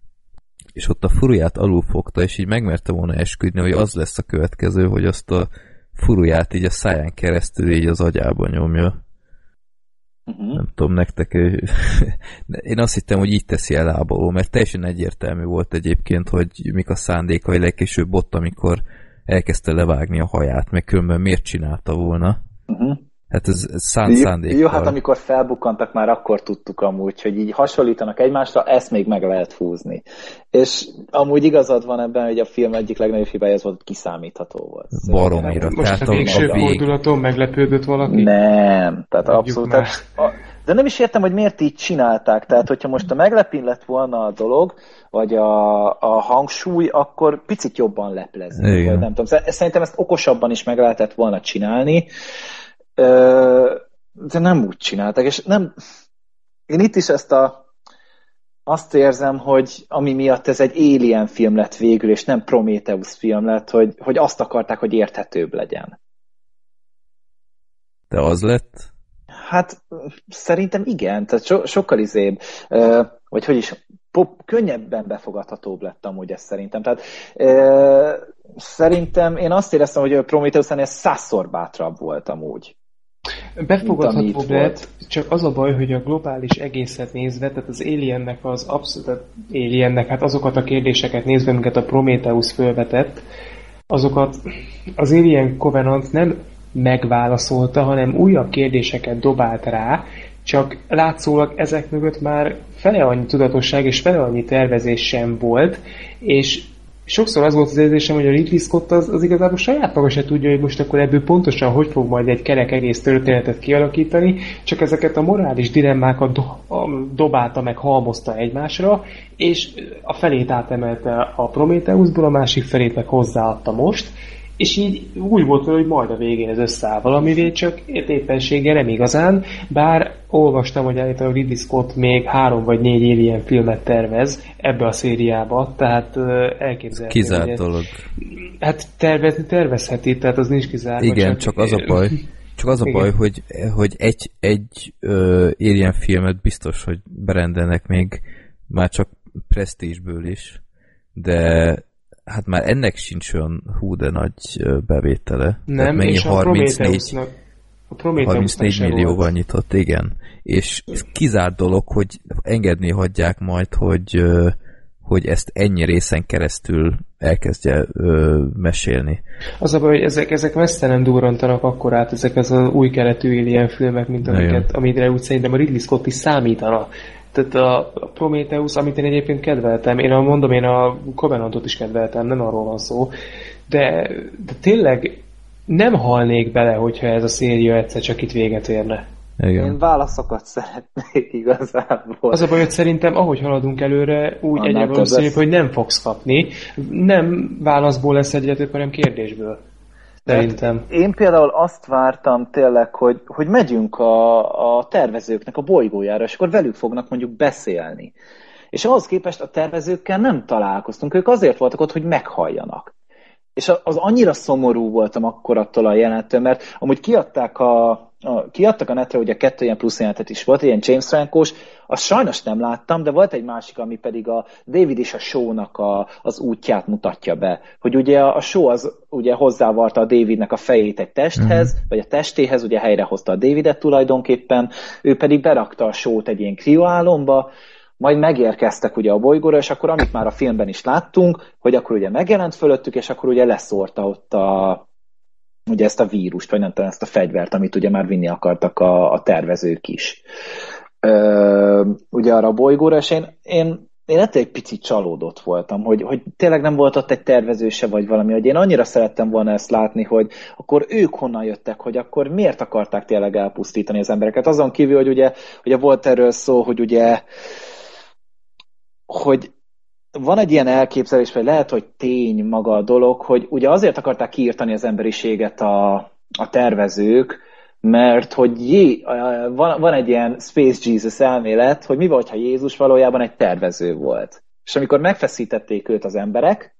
és ott a furuját alulfogta, és így megmerte volna esküdni, hogy az lesz a következő, hogy azt a furuját így a száján keresztül így az agyába nyomja. Uh-huh. Nem tudom, nektek... Én azt hittem, hogy így teszi el lábaló, mert teljesen egyértelmű volt egyébként, hogy mik a szándékai legkésőbb ott, amikor elkezdte levágni a haját, meg különben miért csinálta volna. Uh-huh. Hát ez, ez szánt szándékkal. Jó, hát amikor felbukkantak, már akkor tudtuk amúgy, hogy így hasonlítanak egymásra, ezt még meg lehet húzni. És amúgy igazad van ebben, hogy a film egyik legnagyobb hibája az volt, hogy kiszámítható volt. Baromira. Most Tehát a végső fordulaton meglepődött valaki? Nem, tehát Tudjuk abszolút. Tehát, a, de nem is értem, hogy miért így csinálták. Tehát, hogyha most a meglepin lett volna a dolog, vagy a, a hangsúly, akkor picit jobban leplezni. Nem tudom. Sze- Szerintem ezt okosabban is meg lehetett volna csinálni. De nem úgy csinálták, és nem... Én itt is ezt a azt érzem, hogy ami miatt ez egy Alien film lett végül, és nem Prometheus film lett, hogy, hogy azt akarták, hogy érthetőbb legyen. De az lett? Hát szerintem igen, tehát so, sokkal izébb, ö, vagy hogy is, pop, könnyebben befogadhatóbb lett amúgy ez szerintem. Tehát ö, szerintem én azt éreztem, hogy a Prometheus ennél százszor bátrabb volt amúgy. Befogadható lett, csak az a baj, hogy a globális egészet nézve, tehát az Aliennek az abszolút, Aliennek, hát azokat a kérdéseket nézve, amiket a Prometheus felvetett, azokat az Alien Covenant nem megválaszolta, hanem újabb kérdéseket dobált rá, csak látszólag ezek mögött már fele annyi tudatosság és fele annyi tervezés sem volt, és sokszor az volt az érzésem, hogy a Ridley Scott az, az igazából saját maga se tudja, hogy most akkor ebből pontosan hogy fog majd egy kerek egész történetet kialakítani, csak ezeket a morális dilemmákat do, dobálta meg, halmozta egymásra, és a felét átemelte a Prometheusból, a másik felét meg hozzáadta most, és így úgy volt, hogy majd a végén ez összeáll valamivé, csak éppenséggel nem igazán, bár olvastam, hogy állítólag Ridley Scott még három vagy négy Alien filmet tervez ebbe a szériába, tehát elképzelhető. Kizárt dolog. Hát tervezni tervezheti, tehát az nincs kizárva. Igen, csak az a baj, csak az a Igen. baj, hogy, hogy egy, egy ö, Alien filmet biztos, hogy berendelnek még már csak presztízsből is, de hát már ennek sincs olyan hú de nagy bevétele. Nem, mennyi és a 34, Prometheusnak a Prometheusnak 34 se millióval nyitott, igen. És ez kizárt dolog, hogy engedni hagyják majd, hogy, hogy ezt ennyi részen keresztül elkezdje ö, mesélni. Az a baj, hogy ezek, ezek messze nem durrantanak akkor át ezek az a új keletű Alien filmek, mint amiket, amire úgy szerintem a Ridley Scott is számítana. Tehát a a Prometheus, amit én egyébként kedveltem, én a, mondom, én a Covenantot is kedveltem, nem arról van szó, de, de tényleg nem halnék bele, hogyha ez a széria egyszer csak itt véget érne. Igen. Én válaszokat szeretnék igazából. Az a baj, hogy szerintem ahogy haladunk előre, úgy egyre valószínűbb, lesz. hogy nem fogsz kapni. Nem válaszból lesz egyre több, hanem kérdésből. Szerintem. Én például azt vártam tényleg, hogy, hogy megyünk a, a tervezőknek a bolygójára, és akkor velük fognak mondjuk beszélni. És ahhoz képest a tervezőkkel nem találkoztunk, ők azért voltak ott, hogy meghalljanak. És az annyira szomorú voltam akkor attól a jelenettől, mert amúgy kiadták a, a, kiadtak a netre, ugye kettő ilyen plusz jelenetet is volt, ilyen James Franco-s, azt sajnos nem láttam, de volt egy másik, ami pedig a David és a show-nak a, az útját mutatja be. Hogy ugye a, show az ugye hozzávarta a Davidnek a fejét egy testhez, mm. vagy a testéhez, ugye helyrehozta a Davidet tulajdonképpen, ő pedig berakta a show-t egy ilyen krioálomba, majd megérkeztek ugye a bolygóra, és akkor amit már a filmben is láttunk, hogy akkor ugye megjelent fölöttük, és akkor ugye leszórta ott a, ugye ezt a vírust, vagy nem tudom, ezt a fegyvert, amit ugye már vinni akartak a, a tervezők is. Ö, ugye arra a bolygóra, és én, én én ettől egy picit csalódott voltam, hogy, hogy tényleg nem volt ott egy tervező se, vagy valami, hogy én annyira szerettem volna ezt látni, hogy akkor ők honnan jöttek, hogy akkor miért akarták tényleg elpusztítani az embereket. Azon kívül, hogy ugye, ugye volt erről szó, hogy ugye hogy van egy ilyen elképzelés, vagy lehet, hogy tény maga a dolog, hogy ugye azért akarták kiírtani az emberiséget a, a tervezők, mert hogy jé, van, van egy ilyen Space Jesus elmélet, hogy mi volt, ha Jézus valójában egy tervező volt. És amikor megfeszítették őt az emberek,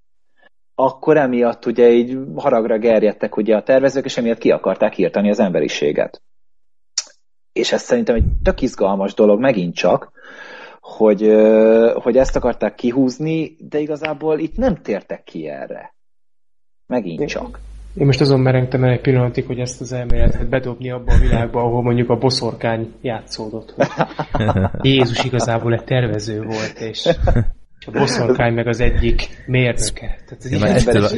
akkor emiatt ugye így haragra gerjedtek ugye a tervezők, és emiatt ki akarták írtani az emberiséget. És ez szerintem egy tök izgalmas dolog megint csak, hogy, hogy ezt akarták kihúzni, de igazából itt nem tértek ki erre. Megint csak. Én most azon merengtem el egy pillanatig, hogy ezt az elméletet bedobni abba a világba, ahol mondjuk a boszorkány játszódott. Hogy Jézus igazából egy tervező volt, és A bosszorkány meg az egyik mérnöke. Tehát ez Ja, ettől, a,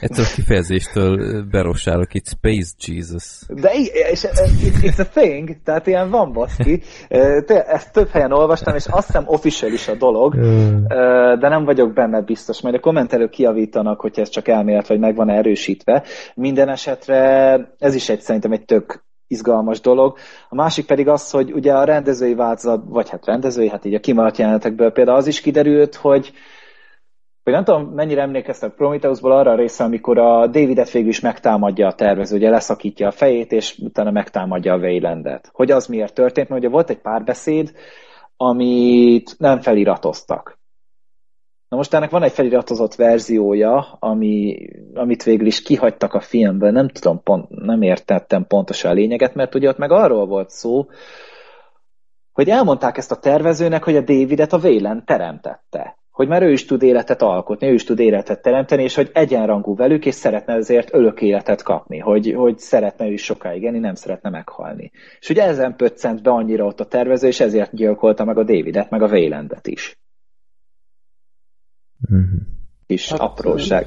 ettől a kifejezéstől berossálok itt Space Jesus. De és it- it's a thing, tehát ilyen van baszki. Ezt több helyen olvastam, és azt hiszem official is a dolog, de nem vagyok benne biztos. Majd a kommentelők kiavítanak, hogy ez csak elmélet, vagy meg van erősítve. Minden esetre ez is egy szerintem egy tök izgalmas dolog. A másik pedig az, hogy ugye a rendezői változat, vagy hát rendezői, hát így a kimaradt jelenetekből például az is kiderült, hogy hogy nem tudom, mennyire emlékeztek Prometheusból arra a része, amikor a Davidet végül is megtámadja a tervező, ugye leszakítja a fejét, és utána megtámadja a Waylandet. Hogy az miért történt, mert ugye volt egy párbeszéd, amit nem feliratoztak. Na most ennek van egy feliratozott verziója, ami, amit végül is kihagytak a filmből, nem tudom, pont, nem értettem pontosan a lényeget, mert ugye ott meg arról volt szó, hogy elmondták ezt a tervezőnek, hogy a Davidet a Wayland teremtette. Hogy már ő is tud életet alkotni, ő is tud életet teremteni, és hogy egyenrangú velük, és szeretne ezért örök életet kapni, hogy, hogy szeretne ő is sokáig élni, nem szeretne meghalni. És ugye ezen pöccent be annyira ott a tervező, és ezért gyilkolta meg a Davidet, meg a Waylandet is. Mhm. Kis Hát, apróság.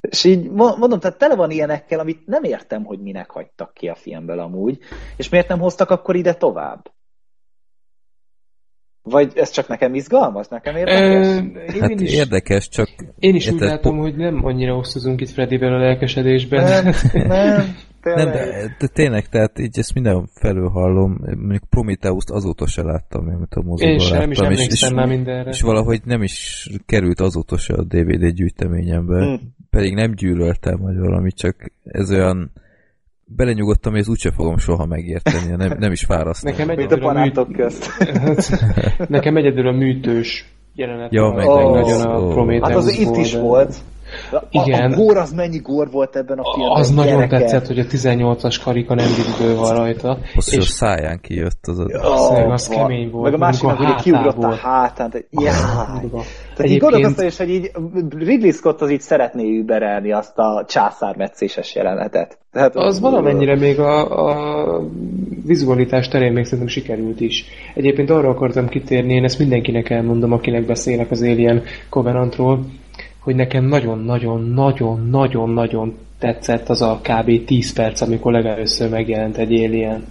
És így mo- mondom, tehát tele van ilyenekkel, amit nem értem, hogy minek hagytak ki a filmből amúgy, és miért nem hoztak akkor ide tovább? Vagy ez csak nekem izgalmas, nekem érdekes? Hát én is, érdekes, csak én is úgy érted, látom, po- hogy nem annyira osztozunk itt Freddyvel a lelkesedésben. nem, nem, tényleg. nem, de, de tényleg, tehát így ezt minden felől hallom, mondjuk Prometheus-t azóta se láttam, amit a moziban Én sem, nem is láttam, és, emlékszem és, már mindenre. és valahogy nem is került azóta se a DVD gyűjteményembe, Hm. pedig nem gyűlöltem, vagy valami, csak ez olyan belenyugodtam, hogy ezt úgyse fogom soha megérteni, nem, nem is fárasztom. Nekem egyedül a, műt... közt. Nekem egyedül a műtős jelenet Ja, meg- meg Ó, nagyon a. Prometheus Hát az itt is volt. A, Igen. A gór az mennyi gór volt ebben a filmben. Az nagyon gyerekek. tetszett, hogy a 18-as karika nem vidből van rajta. Az, hogy a és száján kijött az a... Meg, az van. kemény volt, Meg a másik, amikor hogy a kiugrott a hátából. hátán. de- Jaj. Durva. Tehát így Egyébként- gondolkoztam is, hogy így Ridley Scott az így szeretné überelni azt a császármetszéses jelenetet. Tehát, Az valamennyire még a, a vizualitás terén még szerintem sikerült is. Egyébként arra akartam kitérni, én ezt mindenkinek elmondom, akinek beszélek az Alien Covenantról, hogy nekem nagyon-nagyon-nagyon-nagyon-nagyon tetszett az a kb. 10 perc, amikor legelőször megjelent egy Alien.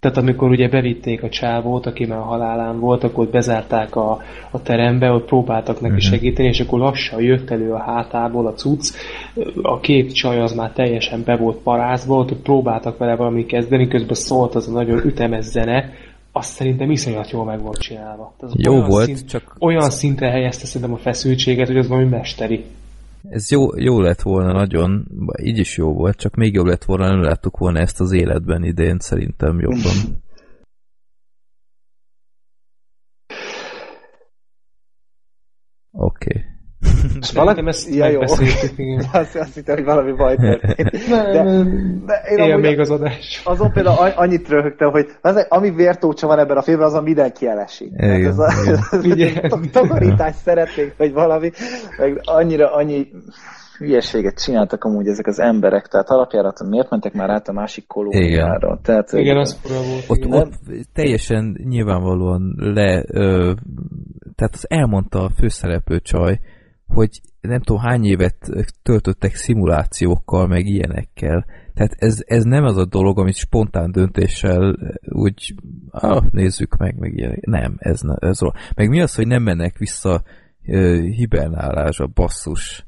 Tehát amikor ugye bevitték a csávót, aki már halálán volt, akkor bezárták a, a terembe, ott próbáltak neki segíteni, és akkor lassan jött elő a hátából a cucc, a két csaj az már teljesen be volt parázva, ott próbáltak vele valami kezdeni, közben szólt az a nagyon ütemes zene, azt szerintem iszonyat jól meg volt csinálva. Tehát az Jó olyan volt, szint, csak- Olyan szintre helyezte szerintem a feszültséget, hogy az valami mesteri. Ez jó, jó lett volna nagyon, így is jó volt, csak még jobb lett volna, nem láttuk volna ezt az életben idén, szerintem jobban. Oké. Okay. És Valaki ezt Ja, jó. Azt, azt hittem, hogy valami baj történt. De, de én amúgy még az adás. azon például annyit röhögtem, hogy az, ami vértócsa van ebben a filmben, azon mindenki elesik. Igen, ez a, takarítást szeretnék, vagy valami, meg annyira annyi hülyeséget csináltak amúgy ezek az emberek, tehát alapjáraton miért mentek már át a másik kolóniára? Tehát, Igen, az fura volt. Ott, igen. ott teljesen nyilvánvalóan le, ö, tehát az elmondta a főszereplő csaj, hogy nem tudom hány évet töltöttek szimulációkkal, meg ilyenekkel. Tehát ez, ez nem az a dolog, amit spontán döntéssel úgy ah, nézzük meg, meg ilyenek. Nem, ez, ez rossz. Meg mi az, hogy nem mennek vissza hibernálásra, basszus.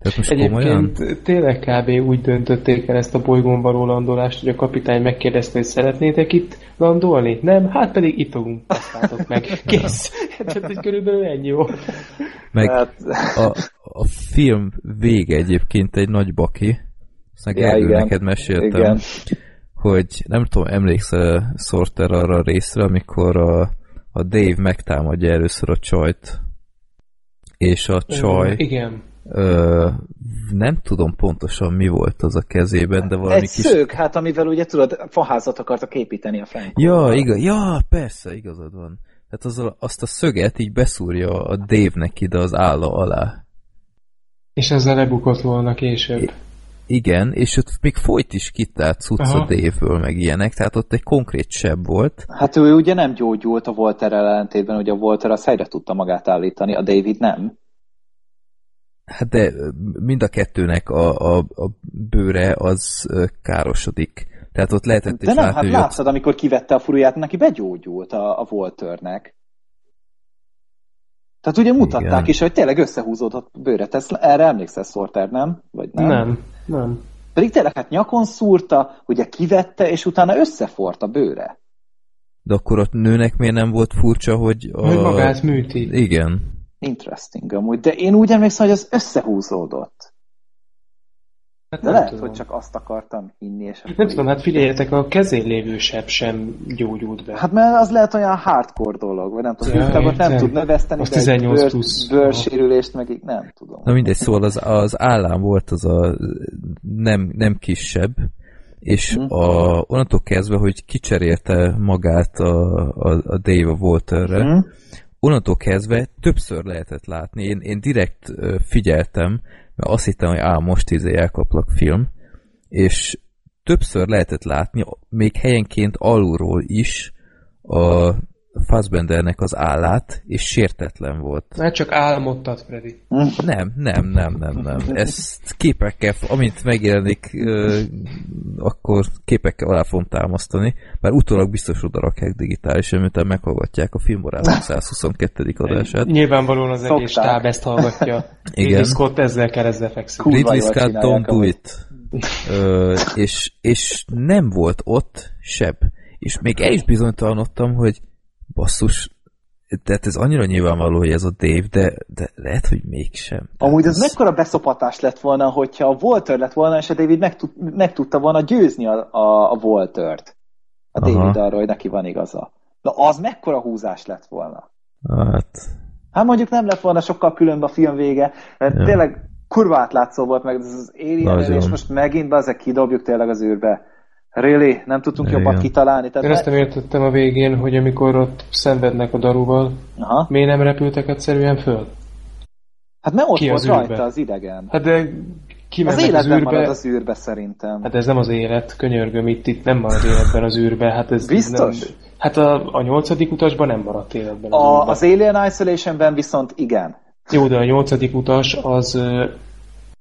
Tehát most komolyan? Egyébként tényleg kb. úgy döntötték el ezt a bolygón való landolást, hogy a kapitány megkérdezte, hogy szeretnétek itt landolni? Nem? Hát pedig itt fogunk, aztátok meg. Kész. Tehát, hogy körülbelül ennyi volt. Meg Hát, a, a film vége egyébként egy nagy baki. Azt meg Ja, igen. neked meséltem, Igen. hogy nem tudom, emlékszel Sorter arra a részre, amikor a, a Dave megtámadja először a csajt, és a csaj, Igen. Ö, nem tudom pontosan mi volt az a kezében, de valami egy kis... szők, hát amivel ugye tudod, faházat akartak építeni a Frank. Ja, igaz, ja, persze, igazad van. Tehát az, azt a szöget így beszúrja a Dave-nek ide az álla alá. És ezzel lebukott volna később. Igen, és ott még folyt is kitárt cucc a Aha. Dave-ből, meg ilyenek, tehát ott egy konkrét seb volt. Hát ő ugye nem gyógyult a Volter ellentétben, ugye a Volter azt helyre tudta magát állítani, a David nem. Hát de mind a kettőnek a, a, a bőre az károsodik. Tehát ott lehetett De is nem, látni, hát látszod, amikor kivette a furuját, neki begyógyult a, a Voltörnek. Tehát ugye mutatták Igen. is, hogy tényleg összehúzódott a bőre. Te erre emlékszel, Sorter, nem? Vagy nem? Nem, nem. Pedig tényleg hát nyakon szúrta, ugye kivette, és utána összefort a bőre. De akkor ott nőnek miért nem volt furcsa, hogy... A... Hogy magát műti. Igen. Interesting amúgy, de én úgy emlékszem, hogy az összehúzódott. Hát De nem lehet, tudom. hogy csak azt akartam hinni, és akkor Nem tudom, hát figyeljetek, a kezén lévő seb sem gyógyult be. Hát mert az lehet olyan hardcore dolog, vagy nem tudom, Ja, nem értem. tud növeszteni, de egy 18 bőr, plusz. bőrsérülést meg így nem tudom. Na mindegy, szóval az, az állám volt az a nem, nem kisebb, és Mhm. a, onnantól kezdve, hogy kicserélte magát a, a, a Dave a Walterre, Hm? Onnantól kezdve többször lehetett látni. Én, én direkt figyeltem, mert azt hittem, hogy á, most izé elkaplak film, és többször lehetett látni, még helyenként alulról is a Fassbendernek az állát, és sértetlen volt. Hát csak álmodtad, Freddy. Nem, nem, nem, nem, nem. Ezt képekkel, amint megjelenik, ö, akkor képekkel alá fogom támasztani, mert utólag biztos oda rakják digitálisan, miután meghallgatják a filmbarátok 122. adását. Nyilvánvalóan az egész Szokták. stáb ezt hallgatja. Igen. Ridley Scott ezzel keresztbe fekszik. Ridley Scott, don't do it. Ö, és, és nem volt ott seb. És még el is bizonytalanodtam, hogy basszus, tehát ez annyira nyilvánvaló, hogy ez a Dave, de, de lehet, hogy mégsem. Amúgy Tehát ez mekkora beszopatás lett volna, hogyha a Walter lett volna, és a David meg, tud, meg tudta volna győzni a, a, a Waltert. A Aha. David arról, hogy neki van igaza. Na az mekkora húzás lett volna. Hát, Hát mondjuk nem lett volna sokkal különb a film vége, mert Ja. tényleg kurva átlátszó volt meg ez az Alien, és most megint be ezek kidobjuk tényleg az űrbe. Really? Nem tudtunk Igen. jobbat kitalálni? Tehát Én ezt nem értettem a végén, hogy amikor ott szenvednek a daruval, Aha. miért nem repültek egyszerűen föl? Hát nem ott Ki volt az űrbe? rajta az idegen. Hát de Az kimennek az, életben űrbe. marad az űrbe szerintem. Hát ez nem az élet, könyörgöm, itt, itt nem marad életben az űrbe. Hát ez Biztos? Nem, hát a, a nyolcadik utasban nem maradt életben az, A, az Alien Isolationben viszont igen. Jó, de a nyolcadik utas az...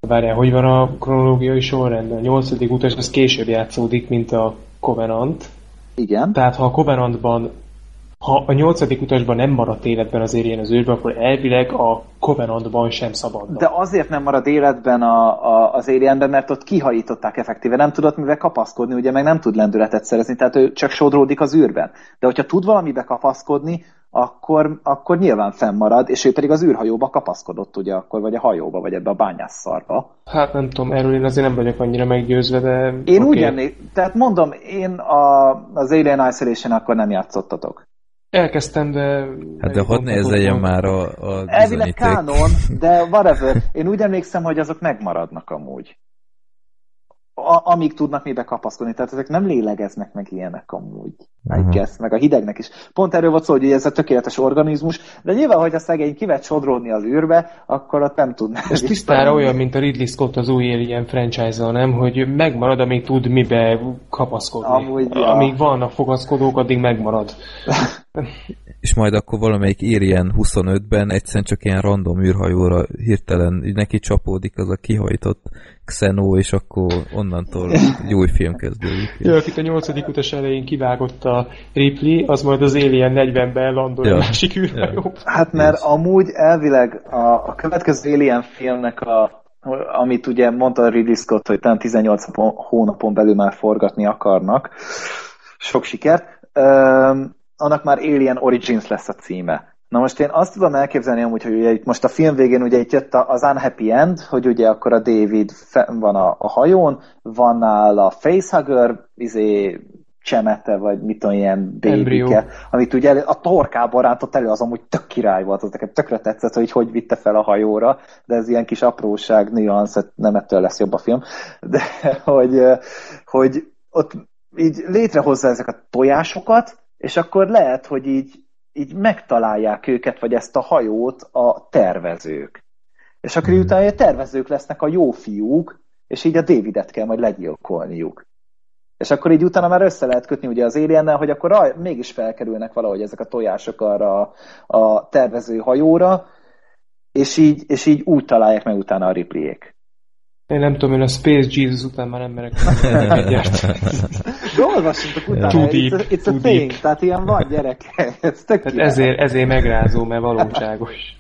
Várjál, hogy van a kronológiai sorrend? A nyolcadik utas az később játszódik, mint a Covenant. Igen. Tehát ha a Covenantban ha a nyolcadik utasban nem maradt életben az érjen az űrbe, akkor elvileg a Covenantban sem szabadna. De azért nem marad életben a, a, az Alienben, mert ott kihajították effektíve, nem tudott mivel kapaszkodni, ugye meg nem tud lendületet szerezni, tehát ő csak sodródik az űrben. De hogyha tud valamibe kapaszkodni, akkor, akkor nyilván fennmarad, és ő pedig az űrhajóba kapaszkodott, ugye akkor, vagy a hajóba, vagy ebbe a bányásszarba. Hát nem tudom, erről én azért nem vagyok annyira meggyőzve, de... Én oké. úgy emlék, tehát mondom, én a, az Alien Isolation akkor nem játszottatok. Elkezdtem, de... hát de hadd ne ez legyen már a, a Elvileg bizonyíték. kánon, de whatever. Én úgy emlékszem, hogy azok megmaradnak amúgy. A, amíg tudnak mibe kapaszkodni. Tehát ezek nem lélegeznek meg ilyenek amúgy. I Mhm. guess, meg a hidegnek is. Pont erről volt szó, hogy ez a tökéletes organizmus, de nyilván, hogy a szegény kivett sodródni az űrbe, akkor ott nem tudná. Ez tisztára olyan, mint a Ridley Scott az új Alien franchise nem? Hogy megmarad, amíg tud mibe kapaszkodni. Amúgy, ja. Amíg vannak fogaszkodók, addig megmarad. És majd akkor valamelyik Alien 25-ben egyszerűen csak ilyen random űrhajóra hirtelen így neki csapódik az a kihajtott Xeno, és akkor onnantól egy új film kezdődik. Ja, akit a nyolcadik utas elején kivágott a Ripley, az majd az Alien 40-ben landol Ja. a másik űrhajó. Hát mert amúgy elvileg a, a következő Alien filmnek a amit ugye mondta Ridley Scott, hogy talán 18 hó- hónapon belül már forgatni akarnak. Sok sikert. Üm, annak már Alien Origins lesz a címe. Na most én azt tudom elképzelni amúgy, hogy ugye itt most a film végén ugye itt jött az Unhappy End, hogy ugye akkor a David van a, a hajón, van nála a facehugger, izé csemete, vagy mit tudom, ilyen bébike, amit ugye a torkában rántott elő, az amúgy tök király volt, az nekem tökre tetszett, hogy hogy vitte fel a hajóra, de ez ilyen kis apróság, nüansz, hát nem ettől lesz jobb a film, de hogy, hogy ott így létrehozza ezek a tojásokat, és akkor lehet, hogy így, így megtalálják őket, vagy ezt a hajót a tervezők. És akkor Mhm. utána a tervezők lesznek a jó fiúk, és így a Davidet kell majd legyilkolniuk. És akkor így utána már össze lehet kötni ugye az aliennel, hogy akkor raj, mégis felkerülnek valahogy ezek a tojások arra a, a tervező hajóra, és így, és így úgy találják meg utána a Ripleyék. Én nem tudom, én a Space Jesus után már nem merek egyet. De olvassatok utána, Too it's deep, a, it's a thing, deep. tehát ilyen van gyereke. Ez tök király. ezért, ezért megrázó, mert valóságos.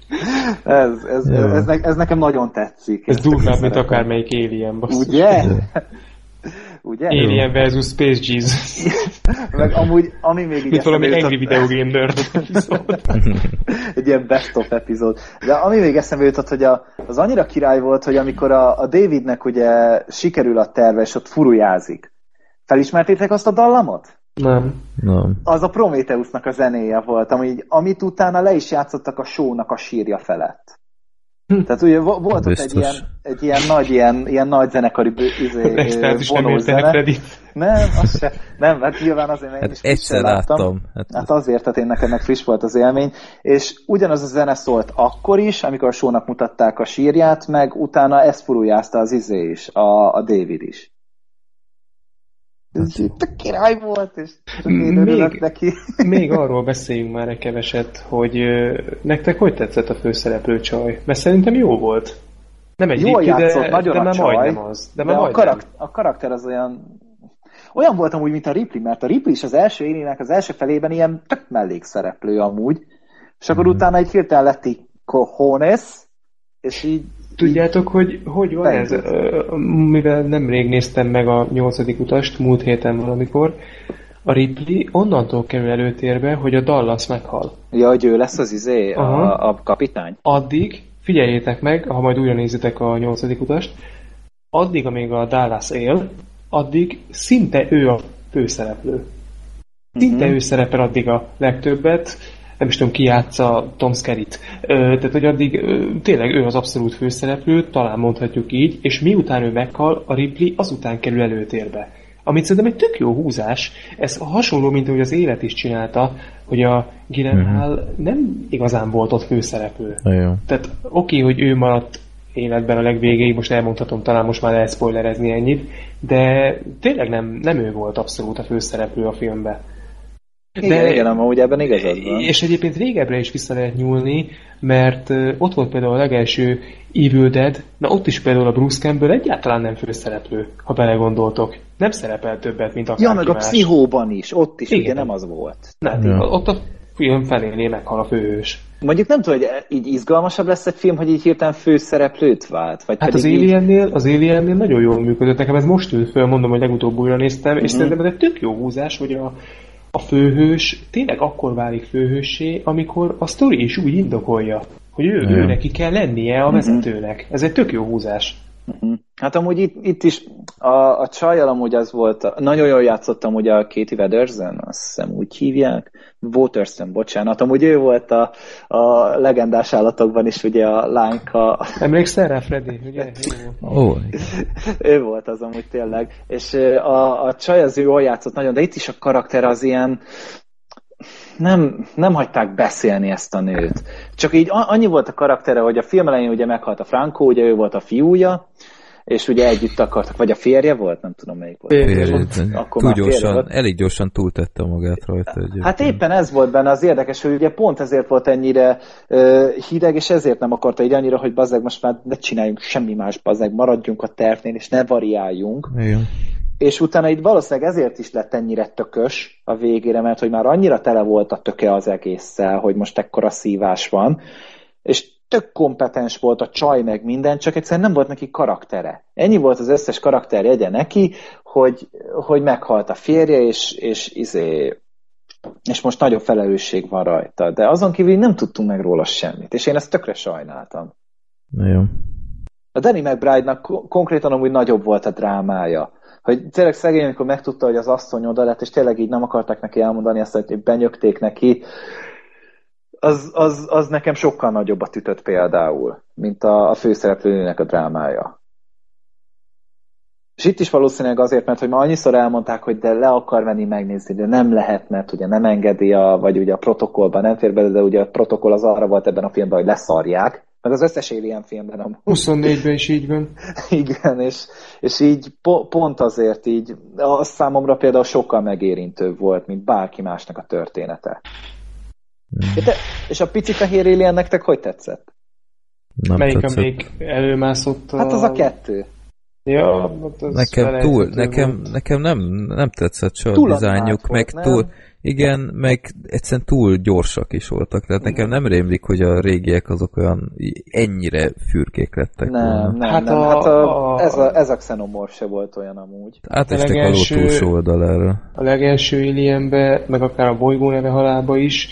Ez, ez, ez, ne, ez, nekem nagyon tetszik. Ez durvább, mint akármelyik Alien, basszus. Ugye? Ugye? Alien versus Space Jesus. Meg amúgy, ami még így Mint valami Angry jutott- Video Game Nerd. egy ilyen best of epizód. De ami még eszembe jutott, hogy a, az annyira király volt, hogy amikor a, a Davidnek ugye sikerül a terve, és ott furujázik. Felismertétek azt a dallamot? Nem. Nem. Az a Prometheusnak a zenéje volt, ami, amit utána le is játszottak a shownak a sírja felett. Tehát ugye vo- volt ott egy ilyen, egy ilyen nagy, ilyen, ilyen nagy zenekari izé, is nem. Nem, az se. Nem, hát nyilván azért, mert én Hát is frissen egyszer láttam. Hát, Hát azért, tehát én nekem meg friss volt az élmény, és ugyanaz a zene szólt akkor is, amikor a sónak mutatták a sírját, meg utána ezt furujázta az izé is, a, a David is. Ez így tök király volt, és én Még- neki. Még arról beszéljünk már egy keveset, hogy nektek hogy tetszett a főszereplő csaj? Mert szerintem jó volt. Nem egy Jól játszott, de, nagyon de a már csaj, majdnem az. De, de a, majdnem. karak- a karakter az olyan olyan volt amúgy, mint a Ripley, mert a Ripley is az első élének az első felében ilyen tök mellékszereplő amúgy, és akkor utána egy hirtelen lett így cojones, és így Tudjátok, hogy hogy van ez? Mivel nemrég néztem meg a nyolcadik utast, múlt héten valamikor, a Ripley onnantól kerül előtérbe, hogy a Dallas meghal. Ja, hogy ő lesz az izé, Aha. a, a kapitány. Addig, figyeljétek meg, ha majd újra nézitek a nyolcadik utast, addig, amíg a Dallas él, addig szinte ő a főszereplő. Szinte Mhm. ő szerepel addig a legtöbbet, nem is tudom, ki játsza Tom Skerritt. Tehát, hogy addig tényleg ő az abszolút főszereplő, talán mondhatjuk így, és miután ő meghal, a Ripley azután kerül előtérbe. Amit szerintem egy tök jó húzás, ez hasonló, mint ahogy az élet is csinálta, hogy a Gyllenhaal nem igazán volt ott főszereplő. Jó. Tehát oké, hogy ő maradt életben a legvégéig, most elmondhatom, talán most már lehet spoilerezni ennyit, de tényleg nem, nem ő volt abszolút a főszereplő a filmben. Igen, igen, amúgy ebben igazad van. És egyébként régebbre is vissza lehet nyúlni, mert ott volt például a legelső Evil Dead, na ott is például a Bruce Campbell egyáltalán nem főszereplő, ha belegondoltok. Nem szerepel többet, mint akárki Ja, meg a más. pszichóban is, ott is Igen. ugye nem az volt. Nem, Ja. ott a film feléné meghal a főhős. Mondjuk nem tudom, hogy így izgalmasabb lesz egy film, hogy így hirtelen főszereplőt vált, vagy Hát az pedig így... Aliennél, az Aliennél nagyon jól működött. Nekem ez most ült föl, mondom, hogy legutóbb újra néztem, és Mhm. szerintem ez egy tök jó húzás, hogy a, a főhős tényleg akkor válik főhőssé, amikor a sztori is úgy indokolja, hogy ő, ő neki kell lennie a vezetőnek. Ez egy tök jó húzás. Mhm. Hát amúgy itt, itt is a, a csajjal amúgy az volt, a, nagyon jól játszottam ugye a Katie Wedersen, azt hiszem úgy hívják, Waterston, bocsánat, amúgy ő volt a, a legendás állatokban is ugye a lányka, Emlékszel rá, Freddy? Ugye? Ó, ő volt az amúgy tényleg, és a, a csaj az ő jól játszott nagyon, de itt is a karakter az ilyen, nem, nem hagyták beszélni ezt a nőt. Csak így annyi volt a karaktere, hogy a film elején ugye meghalt a Franco, ugye ő volt a fiúja, és ugye együtt akartak, vagy a férje volt, nem tudom melyik volt. Férje. Akkor túl gyorsan, volt. elég gyorsan túltette magát rajta. Egyébként. Hát éppen ez volt benne az érdekes, hogy ugye pont ezért volt ennyire uh, hideg, és ezért nem akarta így annyira, hogy bazeg, most már ne csináljunk semmi más bazeg, maradjunk a tervnél, és ne variáljunk. Igen. És utána itt valószínűleg ezért is lett ennyire tökös a végére, mert hogy már annyira tele volt a töke az egésszel, hogy most ekkora szívás van, és tök kompetens volt a csaj meg minden, csak egyszerűen nem volt neki karaktere. Ennyi volt az összes karakterjegye neki, hogy, hogy meghalt a férje, és, és izé, és most nagyobb felelősség van rajta. De azon kívül nem tudtunk meg róla semmit, és én ezt tökre sajnáltam. Na jó. A Danny McBride-nak ko- konkrétan amúgy nagyobb volt a drámája. Hogy tényleg szegény, amikor megtudta, hogy az asszony oda lett, és tényleg így nem akarták neki elmondani azt, hogy benyögték neki, az, az, az nekem sokkal nagyobbat ütött például, mint a, a főszereplőnek a drámája. És itt is valószínűleg azért, mert hogy már annyiszor elmondták, hogy de le akar menni megnézni, de nem lehet, mert ugye nem engedi, a, vagy ugye a protokollban nem fér bele, de ugye a protokoll az arra volt ebben a filmben, hogy leszarják, meg az összes Alien filmben amúgy. 24-ben is így van. Igen, és, és így po, pont azért így, az számomra például sokkal megérintőbb volt, mint bárki másnak a története. Mm. Te, és a pici fehér alien nektek hogy tetszett? Nem Melyik, tetszett. amelyik előmászott a... Hát az a kettő. Ja, hát az Nekem túl, volt. nekem, nekem nem, nem tetszett se a dizájnjuk, meg volt, túl, nem? Igen, meg egyszerűen túl gyorsak is voltak. Tehát nekem nem rémlik, hogy a régiek azok olyan ennyire fürkék lettek Nem, volna. nem, Hát nem. a- hát a, a- ez, a, ez a Xenomorph se volt olyan amúgy. Átestek a legelső- túlsó oldalára. A legelső Alienbe, meg akár a bolygó neve halálba is,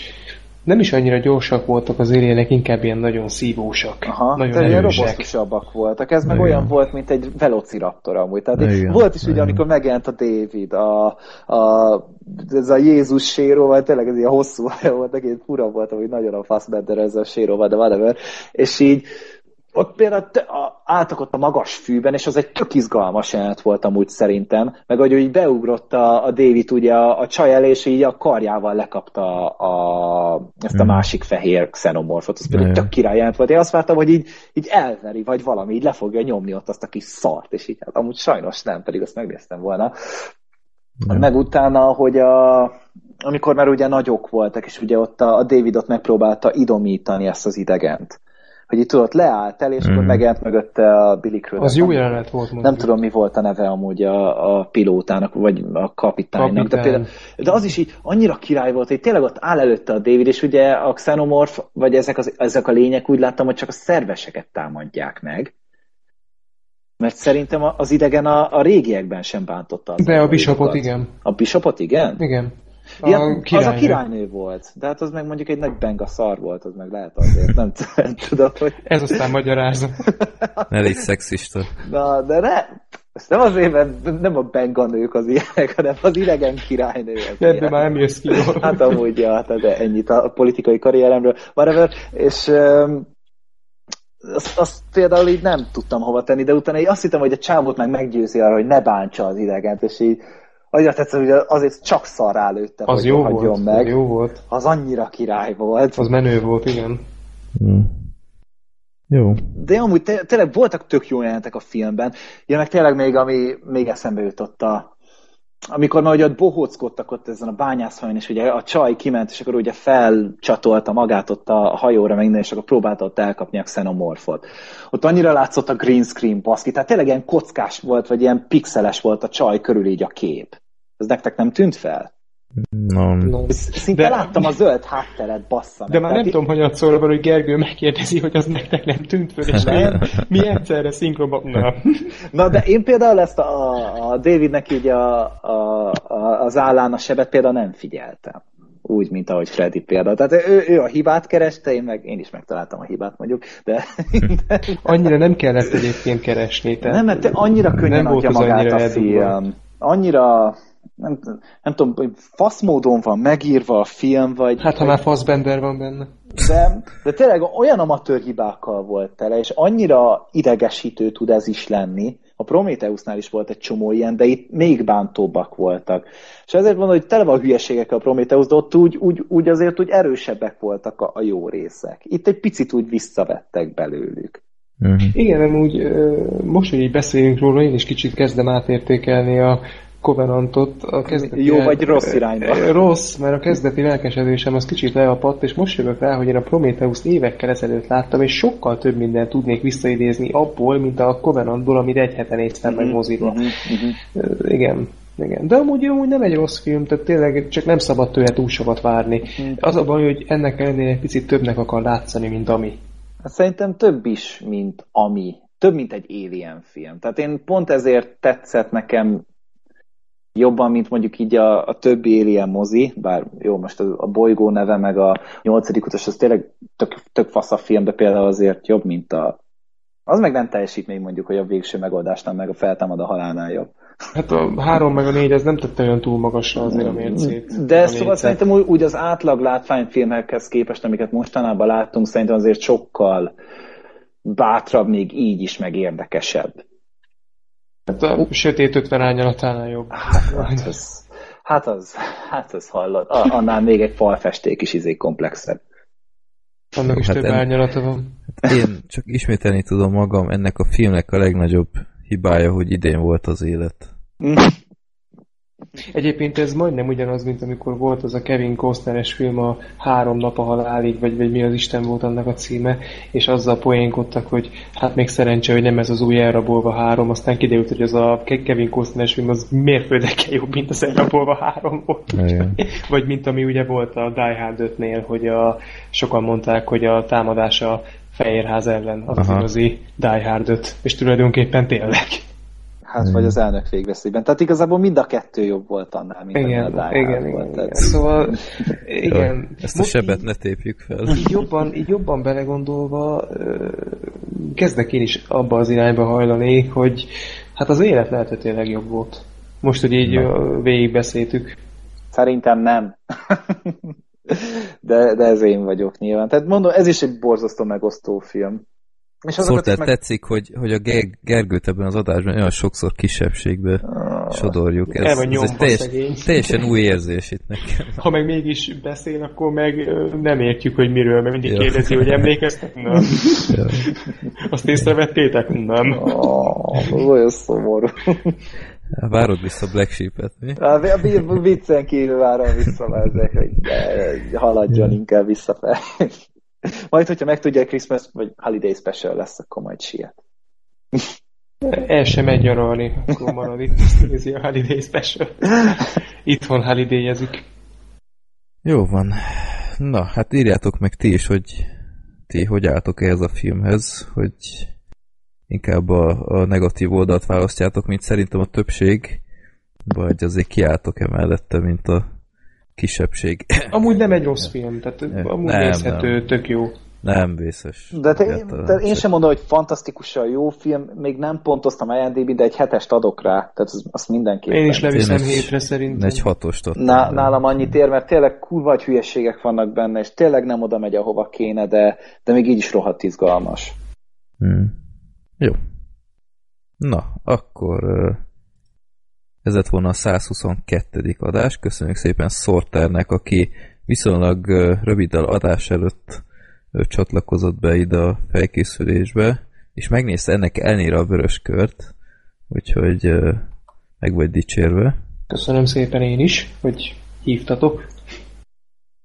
nem is annyira gyorsak voltak az alienek, inkább ilyen nagyon szívósak. Aha, nagyon tehát ilyen robosztusabbak voltak. Ez meg Igen. olyan volt, mint egy velociraptor amúgy. Tehát Igen, volt is ugye, igen. amikor megjelent a David, a, a, ez a Jézus séró, vagy tényleg ez ilyen hosszú volt, neki fura volt, hogy nagyon a Fassbender ez a séró, de whatever. És így ott például álltak ott a magas fűben, és az egy tök izgalmas jelenet volt amúgy szerintem, meg hogy így beugrott a, a David ugye a, a csaj elé, és így a karjával lekapta a, ezt a Mm. másik fehér xenomorfot, az például Igen. tök király jelent volt. Én azt vártam, hogy így, így elveri, vagy valami, így le fogja nyomni ott azt a kis szart, és így hát amúgy sajnos nem, pedig azt megnéztem volna. Nem. Meg utána, hogy a, amikor már ugye nagyok voltak, és ugye ott a, a David ott megpróbálta idomítani ezt az idegent. Hogy itt tudott leállt el, és mm. akkor Mhm. megjelent mögötte a Billy Crudup. Az jó jelenet volt, mondjuk. Nem tudom, mi volt a neve amúgy a, a pilótának, vagy a kapitánynak. De, Kapitány. például, de az is így annyira király volt, hogy tényleg ott áll előtte a David, és ugye a Xenomorph, vagy ezek, az, ezek a lények úgy láttam, hogy csak a szerveseket támadják meg. Mert szerintem a- az idegen a, a régiekben sem bántotta az De a. Bishopot igen. A Bishopot igen? Igen. A Ja, az a királynő. volt, de hát az meg mondjuk egy nagy benga szar volt, az meg lehet azért, nem tudod, hogy... Ez aztán magyarázza. Elég szexista. Na, de ne, ezt nem azért, mert nem a benga nők az ilyenek, hanem az idegen királynő. Az De ilyen. ebbe már nem jössz ki jól. Hát amúgy, ja, hát de ennyit a politikai karrieremről, whatever, és um, azt, azt például így nem tudtam hova tenni, de utána így azt hittem, hogy a csávót meg meggyőzi arra, hogy ne bántsa az idegent, és így annyira tetszett, hogy azért csak szarrá lőtte, Az hogy jó hagyjon volt. meg. Az jó volt. Az annyira király volt. Az menő volt, igen. Mm. Jó. De amúgy té- tényleg voltak tök jó jelentek a filmben. Ja, meg tényleg még, ami még eszembe jutott a amikor már ugye ott bohóckodtak ott ezen a bányászhajón, és ugye a csaj kiment, és akkor ugye felcsatolta magát ott a hajóra, meg minden, és akkor próbálta ott elkapni a xenomorfot. Ott annyira látszott a green screen baszki, tehát tényleg ilyen kockás volt, vagy ilyen pixeles volt a csaj körül így a kép. Ez nektek nem tűnt fel? No. No. Szinte De- láttam a zöld hátteret, bassza. De már nem Tehát tudom, hogy szól hogy Gergő megkérdezi, hogy az nektek nem tűnt föl, és Nem. mi, mi egyszerre szinkronban... Na. Na, de én például ezt a, a Davidnek így a, a, a, az állán a sebet például nem figyeltem. Úgy, mint ahogy Freddy például. Tehát ő, ő a hibát kereste, én meg én is megtaláltam a hibát mondjuk, de, de Annyira nem kellett egyébként keresni. Tehát nem, mert te annyira könnyen nem adja magát a film. Annyira nem, nem tudom, hogy faszmódon van megírva a film, vagy... Hát, ha már Fassbender van benne. De, de tényleg olyan amatőr hibákkal volt tele, és annyira idegesítő tud ez is lenni. A Prometheusnál is volt egy csomó ilyen, de itt még bántóbbak voltak. És ezért mondom, hogy tele van hülyeségekkel a Prometheus, de ott úgy, úgy, úgy azért úgy erősebbek voltak a, a jó részek. Itt egy picit úgy visszavettek belőlük. Mhm. Igen, nem úgy, most, hogy így beszélünk róla, én is kicsit kezdem átértékelni a Covenantot. A kezdeti Jó vagy rossz irányba? Ö, Rossz, mert a kezdeti lelkesedésem az kicsit leapadt, és most jövök rá, hogy én a Prometheus évekkel ezelőtt láttam, és sokkal több mindent tudnék visszaidézni abból, mint a Covenantból, amit egy hete néztem meg moziba. Mhm, mhm. Ö, Igen. Igen. De amúgy, amúgy nem egy rossz film, tehát tényleg csak nem szabad tőle túl sokat várni. Az a baj, hogy ennek ellenére egy picit többnek akar látszani, mint ami. Hát szerintem több is, mint ami. Több, mint egy Alien film. Tehát én pont ezért tetszett nekem jobban, mint mondjuk így a, a többi Alien mozi, bár jó, most a, a bolygó neve, meg a nyolcadik utas, az tényleg tök, tök fasz a film, de például azért jobb, mint a... Az meg nem teljesít még mondjuk, hogy a végső megoldásnál meg a feltámad a halálnál jobb. Hát a három meg a négy, ez nem tette olyan túl magasra azért a mércét. De a szóval négyszet. szerintem úgy, úgy az átlag látványfilmekhez képest, amiket mostanában láttunk, szerintem azért sokkal bátrabb, még így is, meg érdekesebb. Hát a sötét 50 árnyalatánál jobb. Hát az, hát az, hát az hallod. A, annál még egy falfesték is izé komplexebb. Annak is Hát több en- árnyalata van. Én csak ismételni tudom magam, ennek a filmnek a legnagyobb hibája, hogy idén volt az élet. Egyébként ez majdnem ugyanaz, mint amikor volt az a Kevin Costneres film a Három nap a halálig, vagy, vagy mi az Isten volt annak a címe, és azzal poénkodtak, hogy hát még szerencse, hogy nem ez az új elrabolva három, aztán kiderült, hogy az a Kevin Costneres film az mérföldekkel jobb, mint az elrabolva három volt. vagy mint ami ugye volt a Die Hard 5-nél, hogy a, sokan mondták, hogy a támadása Fehérház ellen az Aha. az igazi Die Hard 5, és tulajdonképpen tényleg. Hát, vagy az elnök végveszélyben. Tehát igazából mind a kettő jobb volt annál, mint igen, a igen, igen, volt. Igen. Szóval, igen. Ezt a sebet így, ne tépjük fel. Így jobban, így jobban belegondolva kezdek én is abba az irányba hajlani, hogy hát az élet lehet, hogy tényleg jobb volt. Most, hogy így végigbeszéltük. Szerintem nem. de, de ez én vagyok nyilván. Tehát mondom, ez is egy borzasztó megosztó film. És szóval meg... tetszik, hogy, hogy a Ger Gergőt ebben az adásban olyan sokszor kisebbségbe oh, sodorjuk. Ez, ez egy teljes, teljesen új érzés itt nekem. Ha meg mégis beszél, akkor meg nem értjük, hogy miről, mert mindig ja. kérdezi, hogy emlékeztek? Nem. Ja. Azt észrevettétek? Nem. Oh, olyan szomorú. Várod vissza Black Sheep-et, mi? A viccen kívül várom vissza, mert hogy haladjon inkább visszafelé. Majd, hogyha megtudja, hogy Christmas vagy Holiday Special lesz, akkor majd siet. El sem megy nyaralni, akkor marad itt, nézi a Holiday Special. Itthon holidayezik. Jó van. Na, hát írjátok meg ti is, hogy ti hogy álltok ehhez a filmhez, hogy inkább a, a negatív oldalt választjátok, mint szerintem a többség, vagy azért kiálltok emellette, mint a kisebbség. Amúgy nem egy rossz film, tehát amúgy nem, nézhető, nem. tök jó. Nem vészes. De te, te én sem mondom, hogy fantasztikusan jó film, még nem pontoztam IMDb, de egy hetest adok rá, tehát az, azt mindenképpen. Én is leviszem én hétre szerintem. Egy hatost adtam. Ná, nálam annyit ér, mert tényleg kurva hogy hülyeségek vannak benne, és tényleg nem oda megy, ahova kéne, de, de még így is rohadt izgalmas. Hmm. Jó. Na, akkor ez lett volna a 122. adás. Köszönjük szépen Sorternek, aki viszonylag röviddel adás előtt csatlakozott be ide a felkészülésbe, és megnézte ennek elnére a vörös kört, úgyhogy meg vagy dicsérve. Köszönöm szépen én is, hogy hívtatok.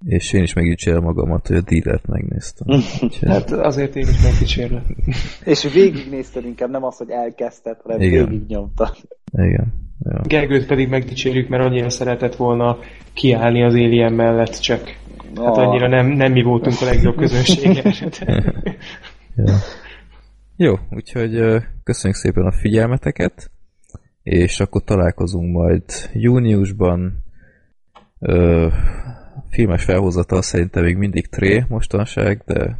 És én is megdicsérem magamat, hogy a dílert megnéztem. hát azért én is megdicsérlek. és végignézted inkább, nem az, hogy elkezdted, hanem Igen. végignyomtad. Igen. Ja. Gergőt pedig megdicsérjük, mert annyira szeretett volna kiállni az Alien mellett, csak oh. hát annyira nem, nem mi voltunk a legjobb közönség. ja. Jó, úgyhogy köszönjük szépen a figyelmeteket, és akkor találkozunk majd júniusban. Ö, filmes felhozatal szerintem még mindig tré mostanság, de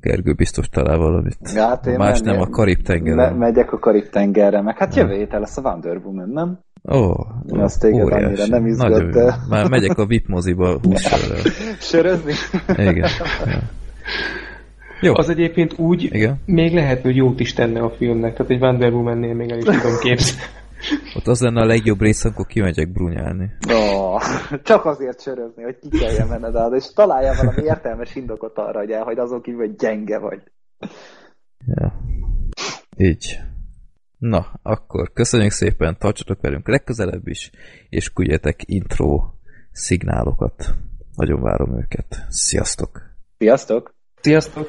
Gergő biztos talál valamit. Ja, hát én Más nem, nem a Karib-tengerre. Me megyek a Karib-tengerre, meg hát jövő héten lesz a Wonder Woman, nem? Ó, oh, azt téged óriási. annyira nem izgat, de... Már megyek a VIP moziba hússörrel. Sörözni? Igen. Jó. Az egyébként úgy Igen? még lehet, hogy jót is tenne a filmnek, tehát egy Wonder Woman-nél még el is tudom képzelni. Ott az lenne a legjobb rész, amikor kimegyek brunyálni. Oh, csak azért sörözni, hogy ki kelljen menned el, és találjál valami értelmes indokot arra, hogy hogy azon kívül, hogy gyenge vagy. Ja. Így. Na, akkor köszönjük szépen, tartsatok velünk legközelebb is, és küldjetek intro szignálokat. Nagyon várom őket. Sziasztok! Sziasztok! Sziasztok!